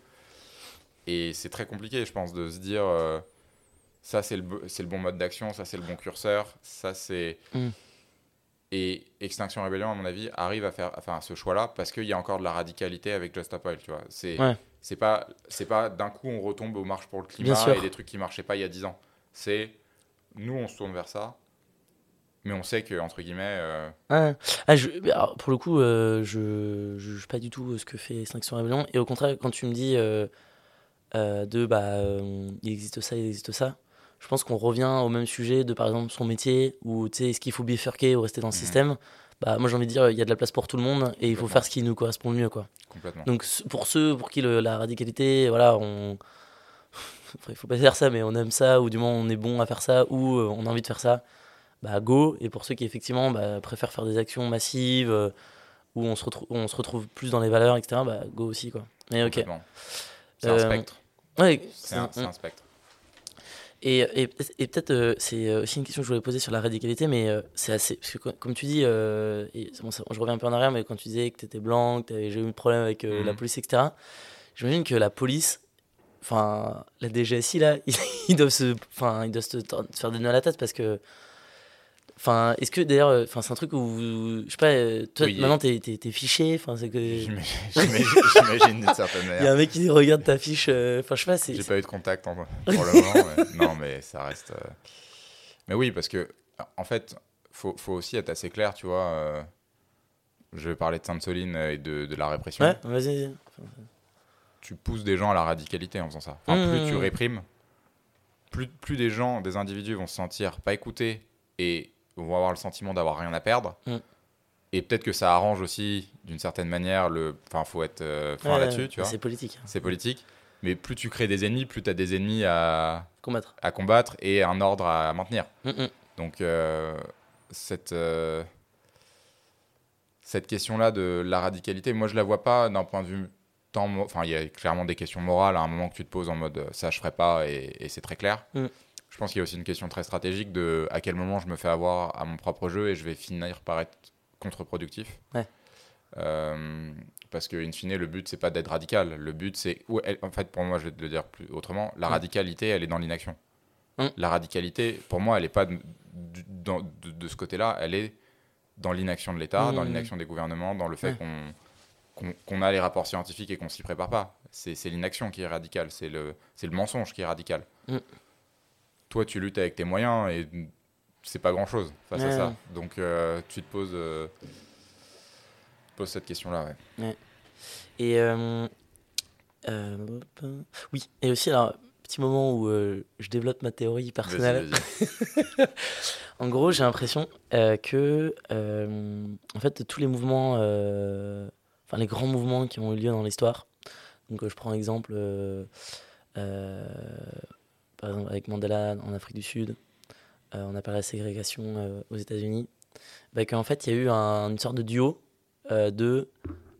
Et c'est très compliqué, je pense, de se dire euh, ça, c'est le, le bon mode d'action, ça, c'est le bon curseur, ça, c'est. Mm. Et Extinction Rebellion, à mon avis, arrive à faire enfin, ce choix-là parce qu'il y a encore de la radicalité avec Just Oil, tu vois. C'est Ouais. pas, pas d'un coup on retombe aux marches pour le climat et des trucs qui marchaient pas il y a 10 ans. C'est nous, on se tourne vers ça, mais on sait que, entre guillemets, euh, Ah, ah, je, mais alors, pour le coup, euh, je ne juge pas du tout euh, ce que fait Extinction Rebellion. Et au contraire, quand tu me dis euh, euh, de bah, il existe ça, il existe ça, je pense qu'on revient au même sujet de par exemple son métier ou tu sais, est-ce qu'il faut bifurquer ou rester dans le Mhm. système bah, Moi j'ai envie de dire, il y a de la place pour tout le monde et il faut faire ce qui nous correspond le mieux. Quoi. complètement. Donc pour ceux pour qui le- la radicalité, voilà, on. Il faut pas dire ça, mais on aime ça, ou du moins on est bon à faire ça, ou euh, on a envie de faire ça, bah go. Et pour ceux qui effectivement bah, préfèrent faire des actions massives, euh, où on se, retrouve, on se retrouve plus dans les valeurs, etc., bah go aussi quoi. Mais ok. C'est un Euh, spectre. Ouais, C'est un, c'est un spectre. Et, et, peut-être- et peut-être, euh, c'est euh, aussi une question que je voulais poser sur la radicalité, mais euh, c'est assez. Parce que, co- comme tu dis, euh, et bon, ça- je reviens un peu en arrière, mais quand tu disais que tu étais blanc, que tu avais eu de problème avec la police, etc., j'imagine que la police, enfin, la DGSI, là, ils, ils doivent se, ils doivent se, te faire des nœuds à la tête parce que. Enfin, est-ce que d'ailleurs, euh, enfin, c'est un truc où, je sais pas, euh, toi, Oui. maintenant, t'es es, fiché, enfin, c'est que. Il J'imagine j'imagine- d'une certaine y a manière. un mec qui regarde ta fiche, euh, enfin, je sais pas, c'est. J'ai pas eu de contact en- pour le moment. mais- Non, mais ça reste. euh, Mais oui, parce que, en fait, faut, faut aussi être assez clair, tu vois. euh, Je vais parler de Sainte-Soline et de, de la répression. Ouais, vas-y. vas-y. tu pousses des gens à la radicalité en faisant ça. Enfin, Mmh. plus tu réprimes, plus, plus des gens, des individus vont se sentir pas écoutés et vont avoir le sentiment d'avoir rien à perdre. Mmh. Et peut-être que ça arrange aussi, d'une certaine manière, le. Enfin, faut être euh, fin Ouais, là-dessus, tu vois. C'est politique. C'est politique. Mais plus tu crées des ennemis, plus tu as des ennemis à, Combattre. à combattre et un ordre à maintenir. Mm, mm. Donc, euh, cette, euh, cette question-là de la radicalité, moi, je la vois pas d'un point de vue tant. Enfin, il y a clairement des questions morales à un moment que tu te poses en mode ça, je ferai pas, et, et c'est très clair. Mm. Je pense qu'il y a aussi une question très stratégique de à quel moment je me fais avoir à mon propre jeu et je vais finir par être contre-productif. Ouais. Euh, parce que, in fine, le but, c'est pas d'être radical. Le but, c'est. En fait, pour moi, je vais te le dire plus autrement, la radicalité, elle est dans l'inaction. La radicalité, pour moi, elle n'est pas de, de- de ce côté-là, elle est dans l'inaction de l'État, dans l'inaction des gouvernements, dans le fait Ouais. qu'on qu'on a les rapports scientifiques et qu'on s'y prépare pas. C'est l'inaction qui est radicale, c'est le, le mensonge qui est radical. Toi, tu luttes avec tes moyens et c'est pas grand-chose face à ça. Donc, euh, tu te poses, euh, poses cette question-là. Ouais. Et euh, oui, et aussi alors petit moment où je développe ma théorie personnelle. En gros, j'ai l'impression que en fait tous les mouvements, enfin les grands mouvements qui ont eu lieu dans l'histoire. Donc je prends exemple euh, par exemple avec Mandela en Afrique du Sud. euh, on appelle la ségrégation euh, aux États-Unis. Bah, qu'en fait il y a eu un- une sorte de duo euh, de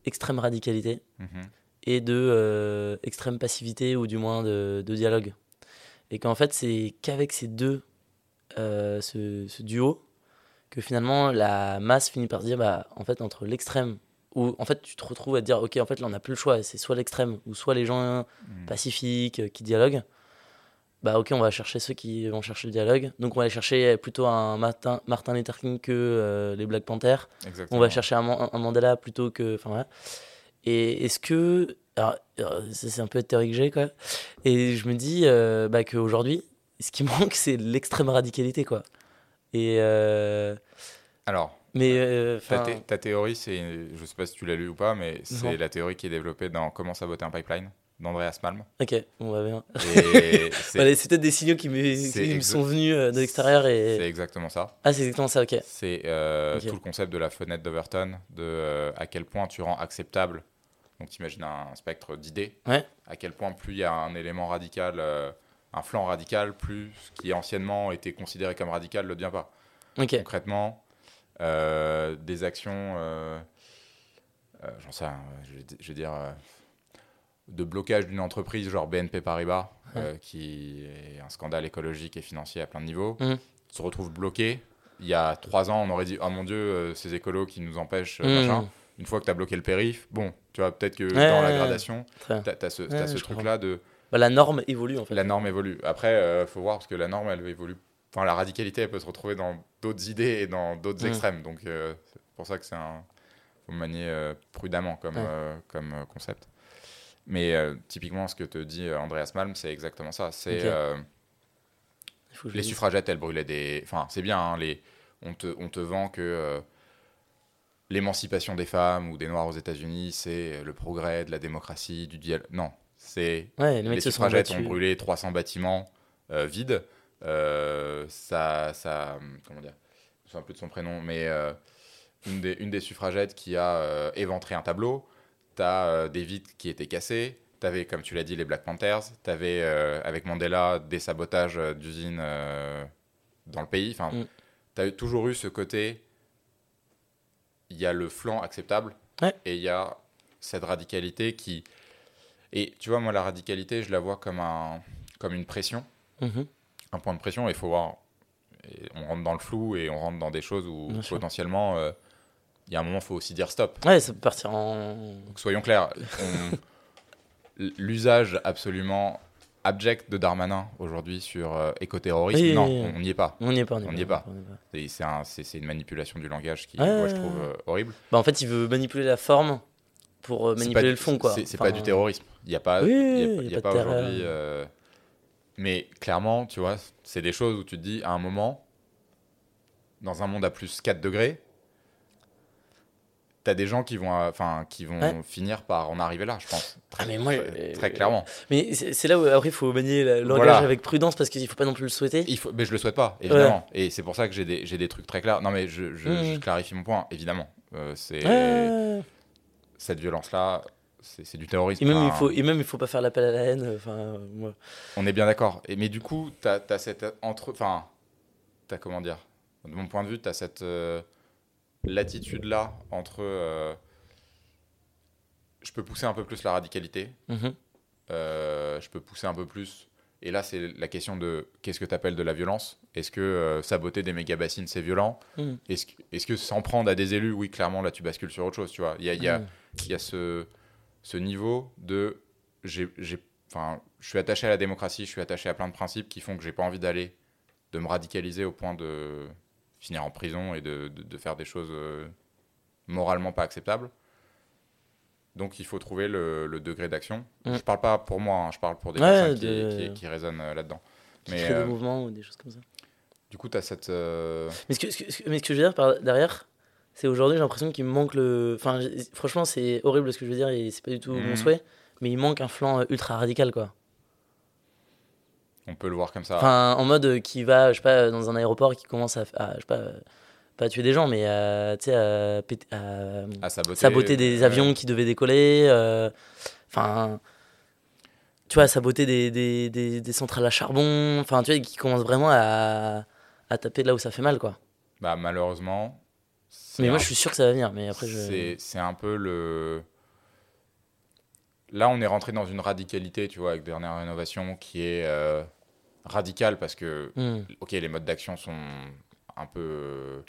extrême radicalité Mhm. et de euh, extrême passivité ou du moins de, de dialogue. Et qu'en fait, c'est qu'avec ces deux, ce, ce duo, que finalement la masse finit par se dire, bah, en fait, entre l'extrême, où en fait tu te retrouves à te dire, ok, en fait là on n'a plus le choix, c'est soit l'extrême ou soit les gens Mhm. pacifiques qui dialoguent. Bah ok, on va chercher ceux qui vont chercher le dialogue. Donc on va aller chercher plutôt un Martin, Martin Luther King que euh, les Black Panthers. Exactement. On va chercher un, Man- un Mandela plutôt que. Enfin, voilà. Et est-ce que. Alors, euh, c'est un peu la théorie que j'ai, quoi. Et je me dis euh, bah, qu'aujourd'hui, ce qui manque, c'est l'extrême radicalité, quoi. Et. euh, Alors, mais. euh, ta, thé- ta théorie, c'est, je sais pas si tu l'as lu ou pas, mais c'est la théorie qui est développée dans Comment saboter un pipeline? d'Andreas Malm. ok, on va bien. Et c'est, c'est peut-être des signaux qui me, c'est qui me exa- sont venus euh, de l'extérieur. c'est Et... exactement ça. Ah, c'est exactement ça, ok. C'est euh, tout le concept de la fenêtre d'Overton, de euh, à quel point tu rends acceptable. Donc, tu imagines un spectre d'idées. Ouais. À quel point plus il y a un élément radical, euh, un flanc radical, plus ce qui anciennement était considéré comme radical ne le devient pas. Ok. Concrètement, des actions, j'en sais, je vais, je vais dire, de blocage d'une entreprise genre BNP Paribas, euh, qui est un scandale écologique et financier à plein de niveaux, Mhm. se retrouve bloqué. Il y a trois ans, on aurait dit Oh mon Dieu, euh, ces écolos qui nous empêchent, euh, Mhm. machin. Une fois que tu as bloqué le périph, bon, tu vois, peut-être que Ouais, dans la ouais, gradation, tu as, ce, truc-là de Bah, la norme évolue, en fait. la norme évolue. Après, euh, faut voir parce que la norme, elle évolue. Enfin, la radicalité, elle peut se retrouver dans d'autres idées et dans d'autres Mm. extrêmes. Donc, c'est pour ça que c'est un. faut manier prudemment comme, comme concept. Mais euh, typiquement, ce que te dit euh, Andreas Malm, c'est exactement ça. C'est euh, les suffragettes, elles brûlaient des. Enfin, c'est bien. hein, les... on, te, on te vend que euh, l'émancipation des femmes ou des noirs aux États-Unis, c'est le progrès de la démocratie, du dialogue. Non, c'est Ouais, les suffragettes ont brûlé 300 bâtiments vides. Ça, ça, comment dire, je me souviens plus de son prénom, mais une, des, une des suffragettes qui a éventré un tableau. T'as euh, des vitres qui étaient cassées. T'avais, comme tu l'as dit, les Black Panthers. T'avais, euh, avec Mandela, des sabotages euh, d'usines dans le pays. Enfin, Mm. t'as toujours eu ce côté. Il y a le flanc acceptable Ouais. et il y a cette radicalité qui. Et tu vois, moi, la radicalité, je la vois comme, un, comme une pression, Mhm. un point de pression. Et il faut voir. et on rentre dans le flou et on rentre dans des choses où Bien potentiellement, euh, il y a un moment, il faut aussi dire stop. Ouais, ça peut partir en. Donc, soyons clairs, on- l'usage absolument abject de Darmanin aujourd'hui sur euh, écoterrorisme, Oui, non, oui, oui. on n'y est pas. On n'y est pas. On n'y est pas. est C'est un- c'est- c'est une manipulation du langage qui, moi, je trouve euh, horrible. Bah, en fait, il veut manipuler la forme pour euh, manipuler le fond, quoi. C'est Enfin, pas du terrorisme. Il n'y a pas, y a, pas- pas aujourd'hui. euh, Mais clairement, tu vois, c'est des choses où tu te dis, à un moment, dans un monde à plus 4 degrés, t'as des gens qui vont, euh, enfin, qui vont Ouais. finir par en arriver là, je pense. Très, Ah, mais moi, très, euh, très clairement. Mais c'est là où après il faut manier le langage Voilà. avec prudence parce qu'il faut pas non plus le souhaiter. Il faut, mais je le souhaite pas, évidemment. Et c'est pour ça que j'ai des, des trucs très clairs. Non, mais je, je- je clarifie mon point, évidemment. Euh, c'est Ouais. cette violence-là, c'est c'est du terrorisme. Et même, il faut, et même il faut pas faire l'appel à la haine. Enfin, moi. On est bien d'accord. Et mais du coup, t'as as cette entre, enfin, t'as comment dire De mon point de vue, t'as cette euh, l'attitude là entre euh, je peux pousser un peu plus la radicalité, Mhm. euh, je peux pousser un peu plus. Et là, c'est la question de qu'est-ce que tu appelles de la violence? Est-ce que euh, saboter des méga bassines, c'est violent? Mhm. Est-ce que, est que s'en prendre à des élus? Oui, clairement, là, tu bascules sur autre chose, tu vois. Il y a, y a, Mhm. y a ce, ce niveau de. je suis attaché à la démocratie, je suis attaché à plein de principes qui font que j'ai pas envie d'aller, de me radicaliser au point de finir en prison et de, de- de faire des choses euh, moralement pas acceptables. Donc il faut trouver le, le degré d'action. Mm. Je parle pas pour moi, hein, je parle pour des Ouais, personnes qui, qui- qui résonnent euh, là-dedans. Mais euh, des mouvements ou des choses comme ça. du coup, tu as cette. euh, Mais ce que, ce que- mais ce que je veux dire par derrière, c'est aujourd'hui, j'ai l'impression qu'il me manque le. Enfin, franchement, c'est horrible ce que je veux dire et c'est pas du tout mon Mhm. souhait, mais il manque un flanc ultra radical, quoi. On peut le voir comme ça. Enfin, en mode euh, qui va, je sais pas, dans un aéroport qui commence à, à, je sais pas, euh, pas à tuer des gens, mais à, à, à à saboter, saboter des avions qui devaient décoller. euh, Enfin, tu vois, saboter des, des, des, des centrales à charbon. Enfin, tu vois, qui commence vraiment à, à taper là où ça fait mal, quoi. Bah, malheureusement. Mais moi, un- je suis sûr que ça va venir. Mais après, je. C'est c'est un peu le. Là, on est rentré dans une radicalité, tu vois, avec Dernière Rénovation, qui est euh, radicale parce que, Hmm, ok, les modes d'action sont un peu.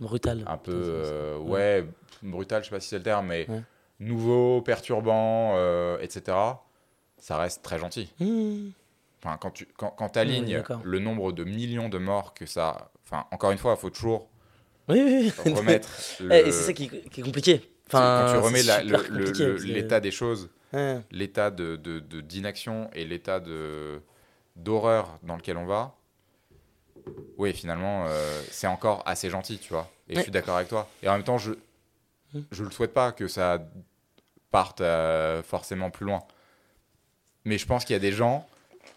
brutal. Un peu. Euh, ouais, brutal, je sais pas si c'est le terme, mais Ouais. nouveau, perturbant, euh, etc. Ça reste très gentil. Hmm. Enfin, quand tu quand, quand alignes le nombre de millions de morts que ça. Enfin, encore une fois, il faut toujours Oui, oui, oui. remettre. Eh, le- Et c'est ça qui, qui est compliqué. Enfin, quand tu remets l'état des choses, Ouais. l'état de- d'inaction et l'état de, d'horreur dans lequel on va, oui, finalement, euh, c'est encore assez gentil, tu vois. Et je suis d'accord avec toi. Et en même temps, je Mm. je le souhaite pas que ça parte euh, forcément plus loin. Mais je pense qu'il y a des gens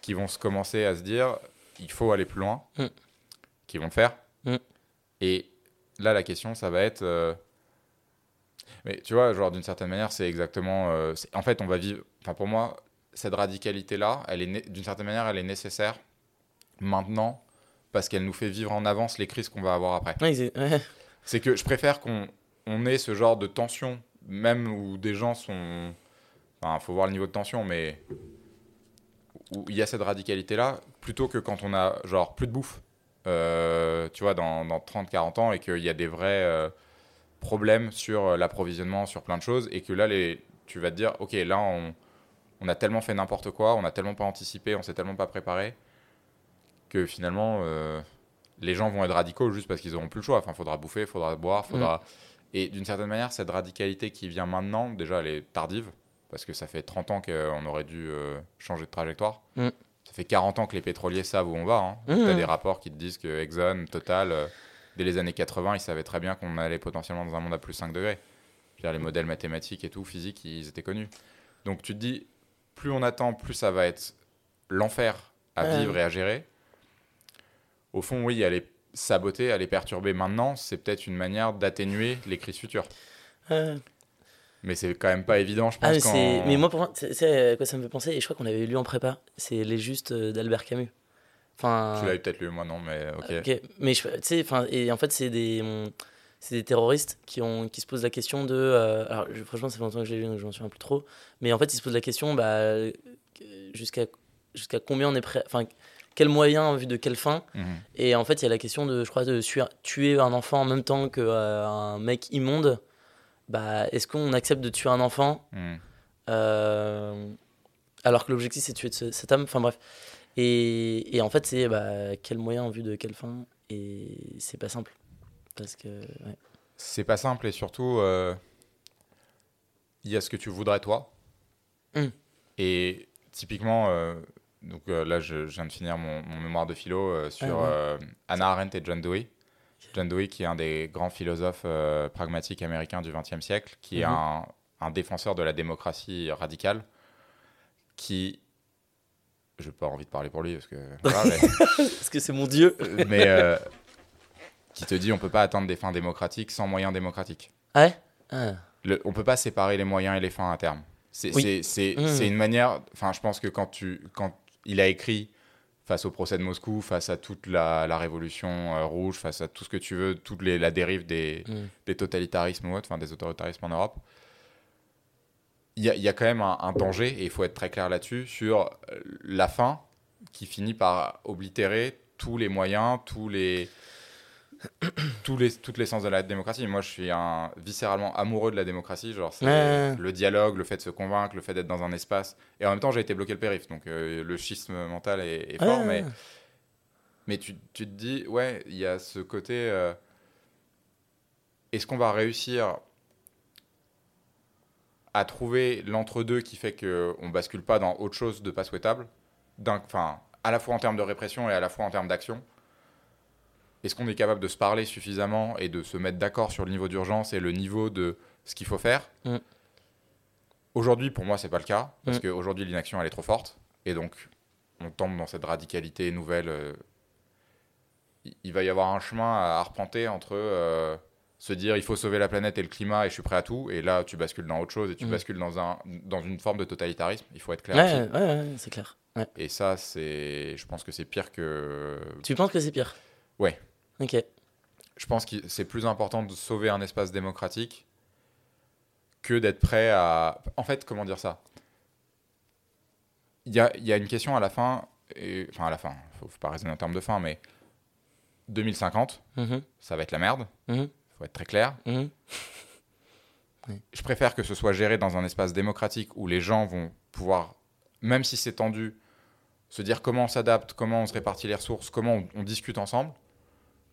qui vont se commencer à se dire, il faut aller plus loin, Mm. qui vont le faire. Mm. Et là, la question, ça va être... euh, mais tu vois, genre d'une certaine manière, c'est exactement. en fait, on va vivre. Enfin, pour moi, cette radicalité-là, elle est d'une certaine manière, elle est nécessaire maintenant parce qu'elle nous fait vivre en avance les crises qu'on va avoir après. Ouais, c'est- ouais. C'est que je préfère qu'on on ait ce genre de tension, même où des gens sont. Enfin, faut voir le niveau de tension, mais où il y a cette radicalité-là, plutôt que quand on a genre plus de bouffe, euh, tu vois, dans, dans 30-40 ans, et qu'il y a des vrais euh, problèmes sur euh, l'approvisionnement, sur plein de choses, et que là, les, tu vas te dire, ok, là, on, on a tellement fait n'importe quoi, on a tellement pas anticipé, on s'est tellement pas préparé, que finalement, euh, les gens vont être radicaux juste parce qu'ils auront plus le choix. Enfin, faudra bouffer, faudra boire, faudra. Et d'une certaine manière, cette radicalité qui vient maintenant, déjà, elle est tardive, parce que ça fait 30 ans qu'on aurait dû euh, changer de trajectoire. Mm. Ça fait 40 ans que les pétroliers savent où on va. Hein. Mm. Tu as des rapports qui te disent que Exxon, Total, euh, dès les années 80, ils savaient très bien qu'on allait potentiellement dans un monde à plus 5 degrés. Les modèles mathématiques et tout, physiques, ils étaient connus. Donc tu te dis, plus on attend, plus ça va être l'enfer à Ouais. vivre et à gérer. Au fond, oui, aller saboter, aller perturber maintenant, c'est peut-être une manière d'atténuer les crises futures. Ouais. Mais c'est quand même pas évident, je pense. Ah, mais, quand- c'est- mais moi, pour moi, c'est quoi ça me fait penser, et je crois qu'on l'avait lu en prépa, c'est Les Justes d'Albert Camus. Enfin, Tu l'avais peut-être lu, moi non, mais ok. ok. Mais tu sais, et en fait, c'est des, c'est des terroristes qui, ont, qui se posent la question de. euh, alors, je- franchement, ça fait longtemps que je l'ai lu, donc je m'en souviens plus trop. Mais en fait, ils se posent la question bah, euh, jusqu'à jusqu'à combien on est prêt. Enfin, quel moyen en vue de quelle fin Mhm. Et en fait, il y a la question de, je crois, de tuer, un enfant en même temps qu'un mec immonde. Bah, est-ce qu'on accepte de tuer un enfant Mhm. euh, alors que l'objectif c'est de tuer ce- cette âme Enfin bref. Et, et en fait, c'est bah, quel moyen en vue de quelle fin Et c'est pas simple. Parce que. ouais. C'est pas simple et surtout, euh, il y a ce que tu voudrais toi. Mm. Et typiquement, euh, donc euh, là, je, je viens de finir mon, mon mémoire de philo euh, sur Ah ouais. Hannah Arendt et John Dewey. John Dewey, qui est un des grands philosophes euh, pragmatiques américains du XXe siècle, qui est Mhm. un, un défenseur de la démocratie radicale, qui. Je n'ai pas envie de parler pour lui parce que. mais- Parce que c'est mon dieu. mais euh, qui te dit on peut pas atteindre des fins démocratiques sans moyens démocratiques. Ah ouais? Ah. Le, on peut pas séparer les moyens et les fins à terme. C'est Oui. Mmh. c'est une manière. Enfin, je pense que quand tu quand il a écrit face au procès de Moscou, face à toute la, la révolution euh, rouge, face à tout ce que tu veux, toute les, la dérive des, Mm. des totalitarismes ou autres, enfin des autoritarismes en Europe, il y a, il y a quand même un, un danger, et il faut être très clair là-dessus, sur euh, la fin qui finit par oblitérer tous les moyens, tous les, tous les, toutes les sens de la démocratie. Moi, je suis un, viscéralement amoureux de la démocratie. Genre, c'est Ouais. le dialogue, le fait de se convaincre, le fait d'être dans un espace. Et en même temps, j'ai été bloqué le périph', donc euh, le schisme mental est, est fort, Ouais. mais, mais tu, tu te dis, ouais, il y a ce côté. euh, Est-ce qu'on va réussir à trouver l'entre-deux qui fait qu'on bascule pas dans autre chose de pas souhaitable? D'un- Enfin, à la fois en termes de répression et à la fois en termes d'action Est-ce qu'on est capable de se parler suffisamment et de se mettre d'accord sur le niveau d'urgence et le niveau de ce qu'il faut faire Mm. Aujourd'hui, pour moi, c'est pas le cas parce Mm. qu'aujourd'hui, l'inaction elle est trop forte et donc on tombe dans cette radicalité nouvelle. euh, il- va y avoir un chemin à arpenter entre euh, se dire il faut sauver la planète et le climat et je suis prêt à tout et là tu bascules dans autre chose et tu Mm. bascules dans un dans une forme de totalitarisme. Il faut être clair. Ouais, ouais, ouais, c'est clair. Et ça, c'est, je pense que c'est pire que. Tu penses que c'est pire? Ouais. Ok. Je pense que c'est plus important de sauver un espace démocratique que d'être prêt à. En fait, comment dire ça? Il y a, y a une question à la fin, et... enfin à la fin, faut, faut pas raisonner en termes de fin, mais 2050, Mhm, ça va être la merde. mhm, Faut être très clair. mhm. Je préfère que ce soit géré dans un espace démocratique où les gens vont pouvoir, même si c'est tendu, se dire comment on s'adapte, comment on se répartit les ressources, comment on, on discute ensemble,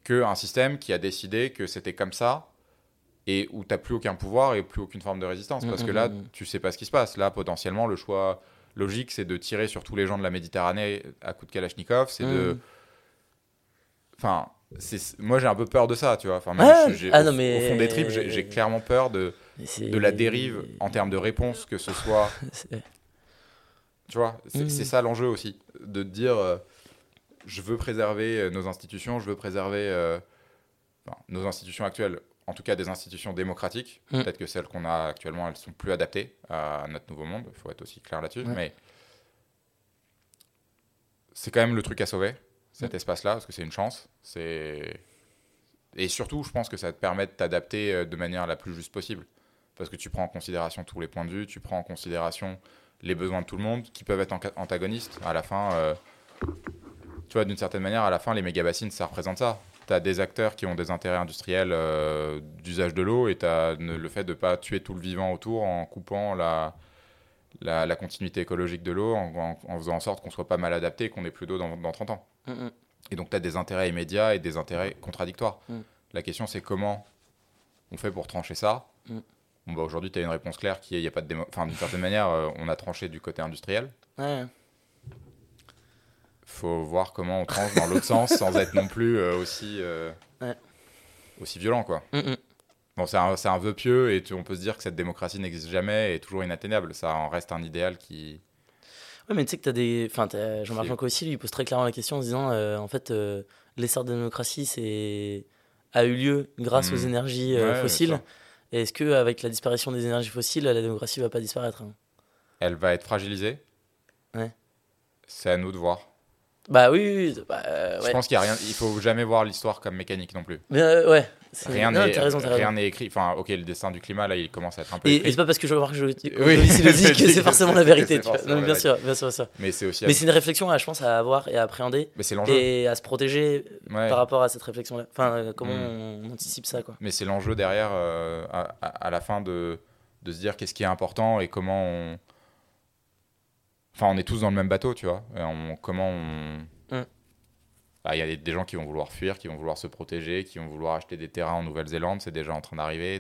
qu'un système qui a décidé que c'était comme ça et où tu n'as plus aucun pouvoir et plus aucune forme de résistance. Parce que là, Mhm. tu sais pas ce qui se passe. Là, potentiellement, le choix logique, c'est de tirer sur tous les gens de la Méditerranée à coup de Kalachnikov. C'est de. Enfin, moi j'ai un peu peur de ça, tu vois. Enfin, même, Ouais. je- j'ai- Ah au, non, mais- au fond des tripes, j'ai j'ai clairement peur de, de la dérive en termes de réponse, que ce soit. Tu vois, c'est c'est ça l'enjeu aussi. De te dire, euh, je veux préserver euh, nos institutions, je veux préserver euh, enfin, nos institutions actuelles, en tout cas des institutions démocratiques. Mhm. Peut-être que celles qu'on a actuellement, elles sont plus adaptées à notre nouveau monde. Il faut être aussi clair là-dessus. Ouais. Mais c'est quand même le truc à sauver, cet Mhm. espace-là, parce que c'est une chance. C'est et surtout, je pense que ça te permet de t'adapter euh, de manière la plus juste possible. Parce que tu prends en considération tous les points de vue, tu prends en considération les besoins de tout le monde qui peuvent être antagonistes. À la fin, euh, tu vois, d'une certaine manière, à la fin, les méga-bassines, ça représente ça. Tu as des acteurs qui ont des intérêts industriels euh, d'usage de l'eau et tu as le fait de ne pas tuer tout le vivant autour en coupant la, la, la continuité écologique de l'eau, en, en- en faisant en sorte qu'on soit pas mal adapté et qu'on ait plus d'eau dans, dans 30 ans. Mhm. Et donc, tu as des intérêts immédiats et des intérêts contradictoires. Mm. La question, c'est comment on fait pour trancher ça Mm. Bon, bah, Aujourd'hui, tu as une réponse claire qui est il y a pas de démo- Enfin, d'une certaine manière, euh, on a tranché du côté industriel. Ouais. Faut voir comment on tranche dans l'autre sens sans être non plus euh, aussi, euh, Ouais. aussi violent. Quoi. Mhm. Bon, c'est un, c'est un vœu pieux et tu- on peut se dire que cette démocratie n'existe jamais et est toujours inatteignable. Ça en reste un idéal qui. Ouais, mais tu sais que t'as des. Enfin, Jean-Marc Janco aussi, lui, il pose très clairement la question en se disant euh, en fait, euh, l'essor de la démocratie c'est... a eu lieu grâce aux Mhm. énergies euh, Ouais, fossiles. Et est-ce qu'avec la disparition des énergies fossiles, la démocratie va pas disparaître hein? Elle va être fragilisée? Ouais. C'est à nous de voir. Bah oui, oui, oui, bah, euh, Je pense qu'il y a rien. Il faut jamais voir l'histoire comme mécanique non plus. Mais, euh, ouais. Rien n'est écrit. Enfin, ok, le destin du climat là, il commence à être un peu Et, et c'est pas parce que Jean-Marc Janco Oui, c'est je le dit dis que c'est que forcément la vérité. tu vois. Non, bien sûr, bien sûr, sûr. Mais c'est aussi. Mais c'est une réflexion, à, je pense, à avoir et à appréhender Mais c'est l'enjeu. et à se protéger Ouais. par rapport à cette réflexion-là. Enfin, euh, comment Mm. on anticipe ça, quoi. Mais c'est l'enjeu derrière, euh, à, à- à la fin, de, de se dire qu'est-ce qui est important et comment on. Enfin, on est tous dans le même bateau, tu vois. On- comment on. Mm. Ah, Il y a des, des gens qui vont vouloir fuir, qui vont vouloir se protéger, qui vont vouloir acheter des terrains en Nouvelle-Zélande, c'est déjà en train d'arriver.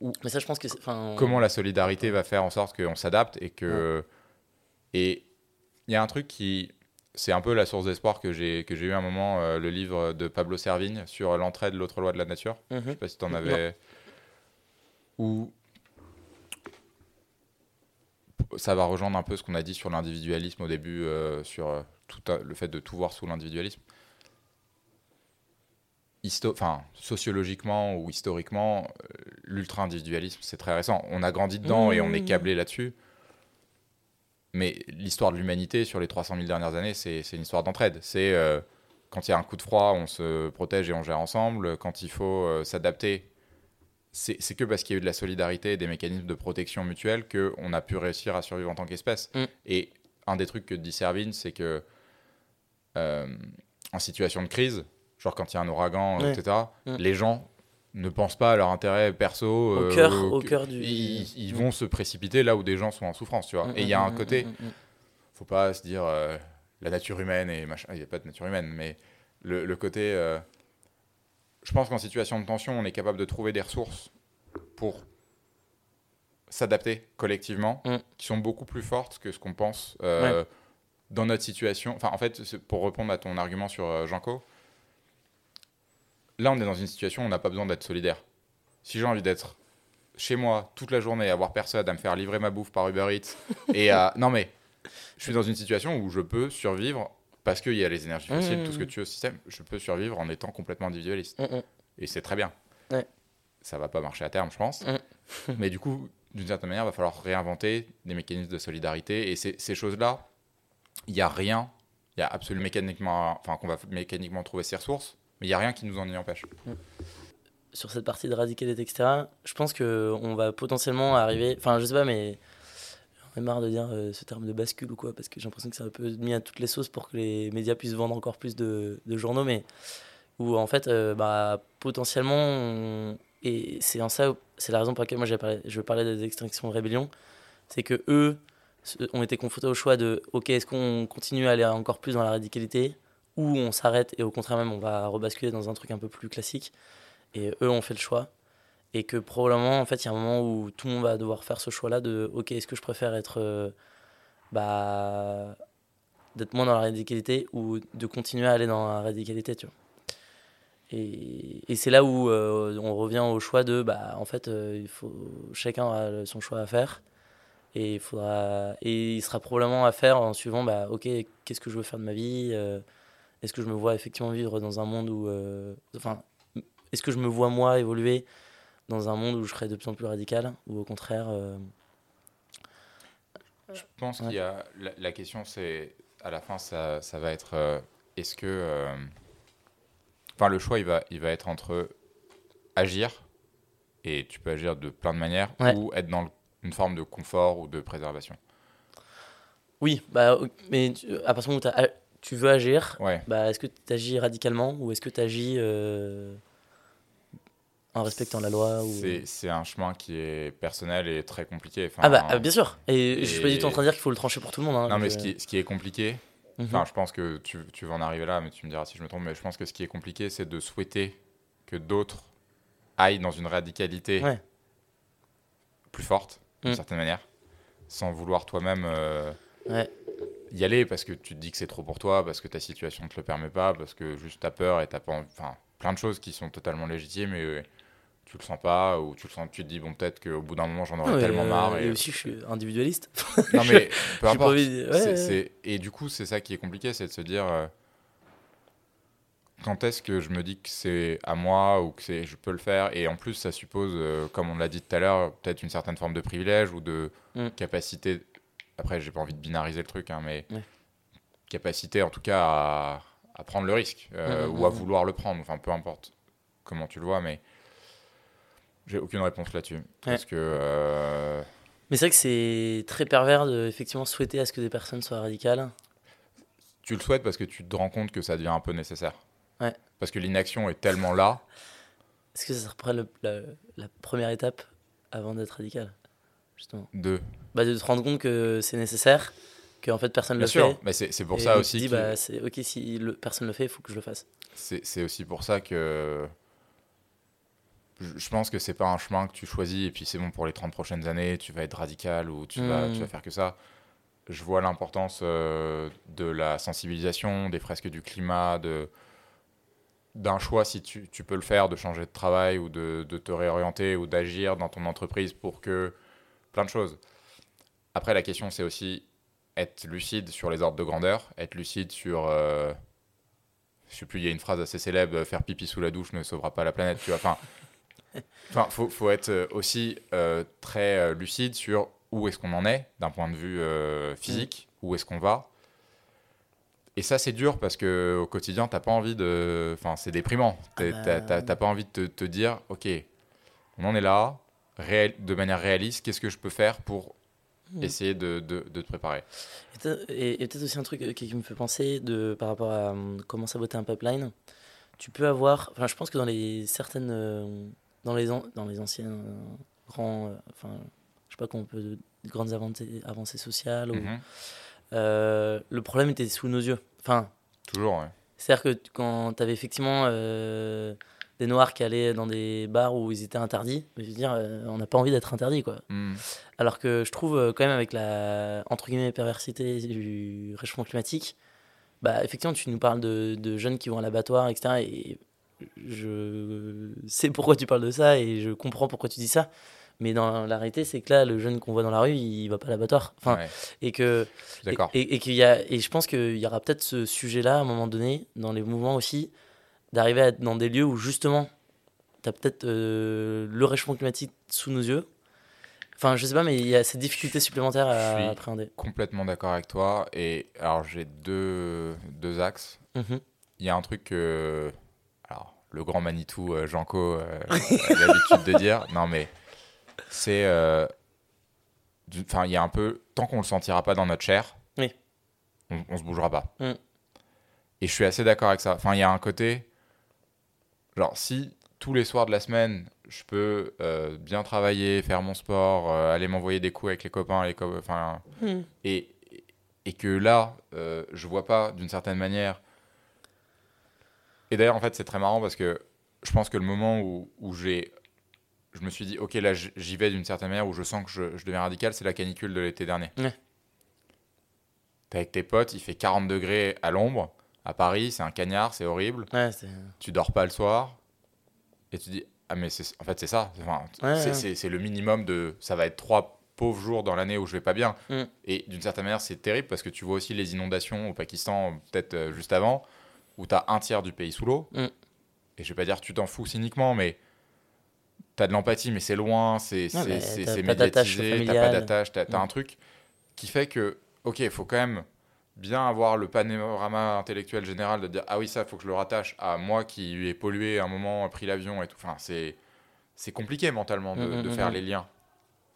Ou- Mais ça, je pense que comment la solidarité va faire en sorte qu'on s'adapte et que. Et il y a un truc qui. C'est un peu la source d'espoir que j'ai que j'ai eu à un moment, euh, le livre de Pablo Servigne sur l'entraide, l'autre loi de la nature. mhm. Je sais pas si tu en avais. Ou. Ça va rejoindre un peu ce qu'on a dit sur l'individualisme au début, euh, sur euh, tout le fait de tout voir sous l'individualisme. Enfin, sociologiquement ou historiquement, euh, l'ultra-individualisme, c'est très récent. On a grandi dedans et on est Mmh. câblé là-dessus. mais l'histoire de l'humanité sur les 300 000 dernières années, c'est c'est une histoire d'entraide. C'est euh, quand il y a un coup de froid, on se protège et on gère ensemble. Quand il faut euh, s'adapter, c'est que parce qu'il y a eu de la solidarité et des mécanismes de protection mutuelle qu'on a pu réussir à survivre en tant qu'espèce. Mm. Et un des trucs que dit Servine, c'est que euh, en situation de crise, genre quand il y a un ouragan, Ouais. etc., Mm. les gens ne pensent pas à leur intérêt perso. Au euh, cœur, au- au cœur du. Ils, ils Mm. vont se précipiter là où des gens sont en souffrance, tu vois. Et il y a un côté, faut pas se dire euh, la nature humaine et machin. Il n'y a pas de nature humaine, mais le, le côté. Je pense qu'en situation de tension, on est capable de trouver des ressources pour s'adapter collectivement, Mm. qui sont beaucoup plus fortes que ce qu'on pense euh, dans notre situation. Enfin, en fait, pour répondre à ton argument sur euh, Janko, là, on est dans une situation où on n'a pas besoin d'être solidaire. Si j'ai envie d'être chez moi toute la journée, à voir personne, à me faire livrer ma bouffe par Uber Eats, et à... Non mais, je suis dans une situation où je peux survivre, parce qu'il y a les énergies Mmh, fossiles, mmh, tout ce que tu veux au système, je peux survivre en étant complètement individualiste. Et c'est très bien. Ouais. Ça va pas marcher à terme, je pense. Mais du coup, d'une certaine manière, il va falloir réinventer des mécanismes de solidarité. Et ces, ces choses-là, il n'y a rien, il y a absolument mécaniquement, enfin, qu'on va mécaniquement trouver ces ressources, mais il n'y a rien qui nous en y empêche. sur cette partie de radicalité, etc., je pense qu'on va potentiellement arriver. Enfin, je sais pas, mais ai marre de dire euh, ce terme de bascule ou quoi, parce que j'ai l'impression que c'est un peu mis à toutes les sauces pour que les médias puissent vendre encore plus de, journaux, mais où en fait, euh, bah, potentiellement, et c'est en ça, c'est la raison pour laquelle moi je parler des extinctions de rébellion, c'est que eux ont été confrontés au choix de, ok, est-ce qu'on continue à aller encore plus dans la radicalité, ou on s'arrête et au contraire même on va rebasculer dans un truc un peu plus classique. Et eux ont fait le choix. Et que probablement, en fait, il y a un moment où tout le monde va devoir faire ce choix-là de ok, est-ce que je préfère être. euh, bah. d'être moins dans la radicalité ou de continuer à aller dans la radicalité, tu vois. Et, c'est là où euh, on revient au choix de bah, en fait, euh, il faut, chacun a son choix à faire. Et il, faudra, et il sera probablement à faire en suivant bah, ok, qu'est-ce que je veux faire de ma vie Est-ce que je me vois effectivement vivre dans un monde où. enfin, est-ce que je me vois moi évoluer dans un monde où je serais de plus en plus radical ou au contraire euh, Je pense Ouais. qu'il y a la, la question, c'est à la fin, ça, ça va être euh, est-ce que, euh, enfin, le choix, il va, il va être entre agir et tu peux agir de plein de manières Ouais. ou être dans le- une forme de confort ou de préservation. Oui, bah, mais tu- à partir du moment où tu veux agir, Ouais. bah, est-ce que tu agis radicalement ou est-ce que tu agis en respectant la loi ou... C'est un chemin qui est personnel et très compliqué. Enfin, Ah bah ah, bien sûr. Et, je suis pas du tout en train de dire qu'il faut le trancher pour tout le monde. hein, Non, mais je- ce qui, ce qui est compliqué, Mhm. enfin, je pense que tu, tu vas en arriver là, mais tu me diras si je me trompe, mais je pense que ce qui est compliqué, c'est de souhaiter que d'autres aillent dans une radicalité Ouais. plus forte, d'une Mm. certaine manière, sans vouloir toi-même euh, Ouais. y aller parce que tu te dis que c'est trop pour toi, parce que ta situation ne te le permet pas, parce que juste t'as peur et t'as pas envie- Enfin, plein de choses qui sont totalement légitimes et euh, tu le sens pas, ou tu le sens, tu te dis, bon, peut-être qu'au bout d'un moment, j'en aurais Ouais, tellement euh, marre. Et Et, aussi, je suis individualiste. non, mais peu importe. envie de- ouais, C'est- ouais. c'est- Et du coup, c'est ça qui est compliqué, c'est de se dire euh, quand est-ce que je me dis que c'est à moi ou que c'est je peux le faire. Et en plus, ça suppose, euh, comme on l'a dit tout à l'heure, peut-être une certaine forme de privilège ou de Mm. capacité. Après, j'ai pas envie de binariser le truc, hein, mais capacité en tout cas à, à prendre le risque euh, ou à vouloir le prendre. Enfin, peu importe comment tu le vois, mais j'ai aucune réponse là-dessus. Parce que. euh, Mais c'est vrai que c'est très pervers de effectivement souhaiter à ce que des personnes soient radicales. Tu le souhaites parce que tu te rends compte que ça devient un peu nécessaire. Ouais. Parce que l'inaction est tellement là. Est-ce que ça serait le- la, la première étape avant d'être radical Justement? De... Bah, de te rendre compte que c'est nécessaire, que en fait personne Bien le sûr, fait. mais c'est c'est pour et ça tu aussi. dis, qu'il- bah, ok, si le, personne le fait, il faut que je le fasse. C'est c'est aussi pour ça que. Je pense que c'est pas un chemin que tu choisis et puis c'est bon pour les 30 prochaines années, tu vas être radical ou tu, vas, Mm. tu vas faire que ça. Je vois l'importance euh, de la sensibilisation, des fresques du climat, de d'un choix si tu, tu peux le faire, de changer de travail ou de, de te réorienter ou d'agir dans ton entreprise pour que plein de choses. Après, la question, c'est aussi être lucide sur les ordres de grandeur, être lucide sur. euh, je sais plus, il y a une phrase assez célèbre faire pipi sous la douche ne sauvera pas la planète, tu vois. Enfin, enfin faut, faut être euh, aussi euh, très euh, lucide sur où est-ce qu'on en est d'un point de vue euh, physique, où est-ce qu'on va. Et ça, c'est dur parce que au quotidien, t'as pas envie de. Enfin, c'est déprimant. T'as Ah bah. t'as- t'as pas envie de te, te dire, ok, on en est là, réel, de manière réaliste, qu'est-ce que je peux faire pour Mm. essayer de, de, de te préparer? Et, et- peut-être aussi un truc euh, qui, qui me fait penser de, par rapport à hum, comment saboter un pipeline. Tu peux avoir. Enfin, je pense que dans les certaines. Euh, dans, les an- dans les anciens euh, grands. euh, Enfin, je sais pas comment on peut. grandes avancées, avancées sociales. ou- Mhm. euh, le problème était sous nos yeux. Enfin, Toujours, ouais. c'est-à-dire que quand tu avais effectivement euh, des noirs qui allaient dans des bars où ils étaient interdits, je veux dire, euh, on n'a pas envie d'être interdit, quoi. Mm. Alors que je trouve euh, quand même avec la entre guillemets perversité du réchauffement climatique, bah effectivement tu nous parles de, de jeunes qui vont à l'abattoir, etc. Et je sais pourquoi tu parles de ça et je comprends pourquoi tu dis ça. Mais dans la réalité, c'est que là, le jeune qu'on voit dans la rue, il va pas à l'abattoir. Enfin, Ouais, et que je et, et, et qu'il y a, et je pense qu'il y aura peut-être ce sujet-là à un moment donné, dans les mouvements aussi, d'arriver à être dans des lieux où justement, tu as peut-être euh, le réchauffement climatique sous nos yeux. Enfin, je sais pas, mais il y a cette difficulté supplémentaire Je à suis- appréhender. Complètement d'accord avec toi. Et alors, j'ai deux, deux axes. Mhm. Il y a un truc que. Le grand Manitou, euh, Janko, euh, a l'habitude de dire. Non, mais c'est. euh, Enfin, il y a un peu. Tant qu'on le sentira pas dans notre chair, Oui. on, on se bougera pas. Mm. Et je suis assez d'accord avec ça. Enfin, il y a un côté. Genre, si tous les soirs de la semaine, je peux euh, bien travailler, faire mon sport, euh, aller m'envoyer des coups avec les copains, les co- Mhm. et, et que là, euh, je vois pas d'une certaine manière. Et d'ailleurs, en fait, c'est très marrant parce que je pense que le moment où, où j'ai. Je me suis dit, ok, là, j'y vais d'une certaine manière, où je sens que je, je deviens radical, c'est la canicule de l'été dernier. Ouais. T'es avec tes potes, il fait 40 degrés à l'ombre, à Paris, c'est un cagnard, c'est horrible, Ouais, c'est- tu dors pas le soir, et tu dis, ah, mais en fait, c'est ça. Enfin, Ouais, c'est- ouais. c'est c'est le minimum de. Ça va être trois pauvres jours dans l'année où je vais pas bien. Mm. Et d'une certaine manière, c'est terrible parce que tu vois aussi les inondations au Pakistan, peut-être euh, juste avant, où tu as un tiers du pays sous l'eau. Mm. Et je vais pas dire tu t'en fous cyniquement, mais tu as de l'empathie, mais c'est loin, c'est médiatisé, t'as pas d'attache, t'as as Mm. un truc qui fait que, ok, il faut quand même bien avoir le panorama intellectuel général de dire ah oui, ça, il faut que je le rattache à moi qui ai pollué à un moment, pris l'avion et tout. Enfin, c'est c'est compliqué mentalement de, Mm, de faire les liens.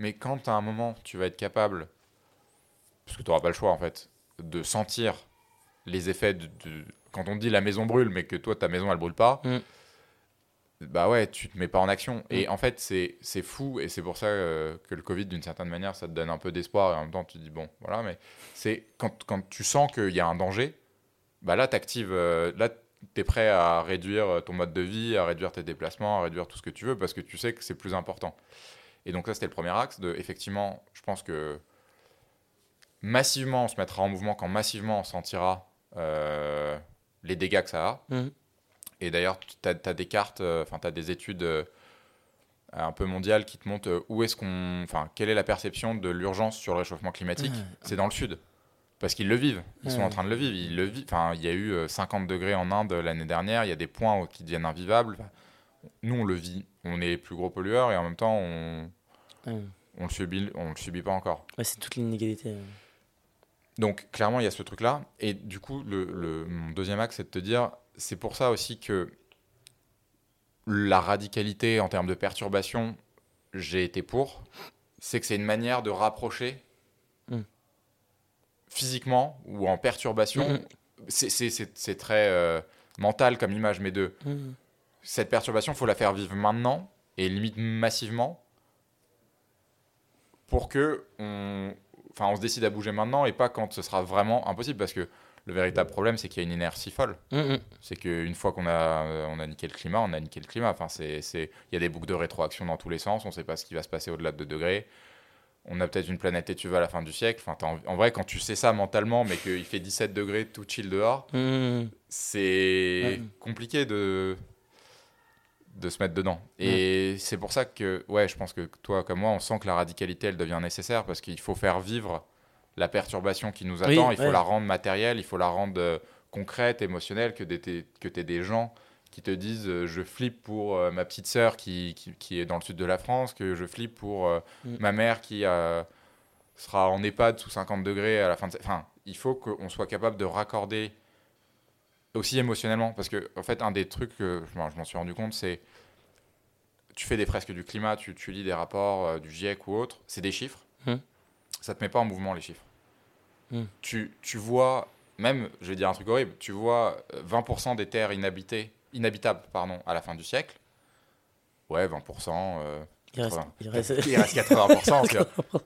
Mais quand à un moment, tu vas être capable, parce que tu n'auras pas le choix en fait, de sentir les effets de, de- Quand on dit la maison brûle, mais que toi, ta maison, elle brûle pas, Mm. bah ouais, tu te mets pas en action. Et en fait, c'est fou, et c'est pour ça euh, que le Covid, d'une certaine manière, ça te donne un peu d'espoir, et en même temps, tu te dis, bon, voilà, mais c'est quand, quand tu sens qu'il y a un danger, bah là, tu actives, là, tu es prêt à réduire euh, ton mode de vie, à réduire tes déplacements, à réduire tout ce que tu veux, parce que tu sais que c'est plus important. Et donc, ça, c'était le premier axe. De, effectivement, je pense que massivement, on se mettra en mouvement quand massivement on sentira euh, les dégâts que ça a. Mhm. Et d'ailleurs, tu as, des cartes, euh, enfin, tu as des études euh, un peu mondiales qui te montrent euh, où est-ce qu'on. Enfin, quelle est la perception de l'urgence sur le réchauffement climatique. C'est dans le sud. Parce qu'ils le vivent. Ils sont en train de le vivre. Ils le vivent. Enfin, il y a eu euh, 50 degrés en Inde l'année dernière. Il y a des points qui deviennent invivables. Nous, on le vit. On est les plus gros pollueurs et en même temps, on on le subit, on le subit pas encore. Ouais, c'est toute l'inégalité. Donc clairement, il y a ce truc-là. Et du coup, le, le- mon deuxième axe, c'est de te dire, c'est pour ça aussi que la radicalité en termes de perturbation, j'ai été pour. C'est que c'est une manière de rapprocher Mm. physiquement ou en perturbation. Mhm. C'est- très euh, mental comme image, mais de Mhm. cette perturbation, faut la faire vivre maintenant et limite massivement pour que on, enfin, on se décide à bouger maintenant et pas quand ce sera vraiment impossible parce que le véritable problème c'est qu'il y a une inertie folle. Mhm. C'est qu'une fois qu'on a, on a niqué le climat, on a niqué le climat. Enfin, c'est, c'est, il y a des boucles de rétroaction dans tous les sens. On ne sait pas ce qui va se passer au-delà de 2 degrés. On a peut-être une planète étuve à la fin du siècle. Enfin, envie- en vrai, quand tu sais ça mentalement, mais qu'il fait 17 degrés tout chill dehors, Mhm. c'est Ouais. compliqué de de se mettre dedans. Et c'est pour ça que, ouais, je pense que toi comme moi, on sent que la radicalité, elle devient nécessaire parce qu'il faut faire vivre la perturbation qui nous Oui, attend. il faut ouais. la rendre matérielle, il faut la rendre euh, concrète, émotionnelle, que tu aies des gens qui te disent euh, je flippe pour euh, ma petite sœur qui, qui, qui est dans le sud de la France, que je flippe pour Mm. ma mère qui sera en EHPAD sous 50 degrés à la fin de. Enfin, il faut qu'on soit capable de raccorder aussi émotionnellement. Parce que, en fait, un des trucs que je m'en suis rendu compte, c'est. Tu fais des fresques du climat, tu, tu lis des rapports euh, du GIEC ou autre, c'est des chiffres. Hmm. Ça te met pas en mouvement, les chiffres. Hmm. Tu, tu vois, même, je vais dire un truc horrible, tu vois euh, 20% des terres inhabitées, inhabitables pardon, à la fin du siècle. Ouais, 20%. euh, Il reste, 80. il reste- il reste 80%. tu vois.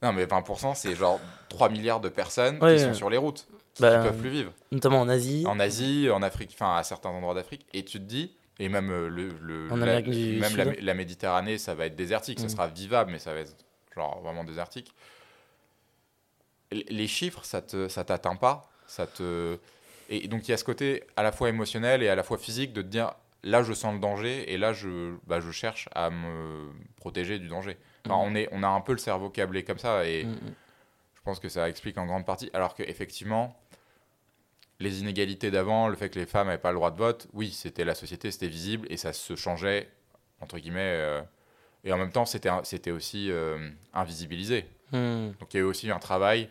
Non, mais 20%, c'est genre 3 milliards de personnes Ouais, qui ouais. sont sur les routes, qui Bah, peuvent plus vivre. notamment en Asie. En Asie, en Afrique, enfin à certains endroits d'Afrique, et tu te dis, et même, euh, le, la, même la, Méditerranée, ça va être désertique, ça Mm. sera vivable, mais ça va être genre vraiment désertique. L- Les chiffres, ça te, ça t'atteint pas, ça te, et donc il y a ce côté à la fois émotionnel et à la fois physique de te dire, là je sens le danger et là je, bah, je cherche à me protéger du danger. Enfin, Mm. on, est, on a un peu le cerveau câblé comme ça et mm. je pense que ça explique en grande partie. Alors qu'effectivement, les inégalités d'avant, le fait que les femmes n'avaient pas le droit de vote, oui, c'était la société, c'était visible et ça se changeait, entre guillemets. euh, et en même temps, c'était aussi euh, invisibilisé. Mm. Donc il y a eu aussi un travail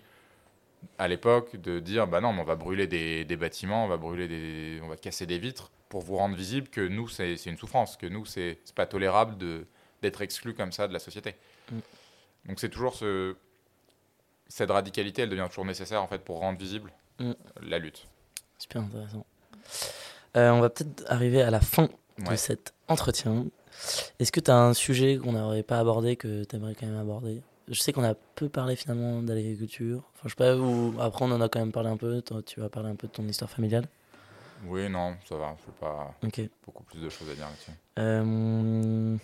à l'époque de dire bah non, mais on va brûler des, des bâtiments, on va brûler des, on va casser des vitres pour vous rendre visible que nous c'est une souffrance, que nous c'est pas tolérable d'être exclu comme ça de la société. Mm. Donc c'est toujours ce cette radicalité, elle devient toujours nécessaire en fait pour rendre visible Mm. la lutte. Super intéressant. Euh, on va peut-être arriver à la fin de cet entretien. Est-ce que tu as un sujet qu'on n'aurait pas abordé que tu aimerais quand même aborder? Je sais qu'on a peu parlé finalement de l'agriculture. Enfin, je sais pas, ou après on en a quand même parlé un peu. Toi, tu vas parler un peu de ton histoire familiale. Oui, non, ça va, je pas Ok. beaucoup plus de choses à dire là-dessus. Euh,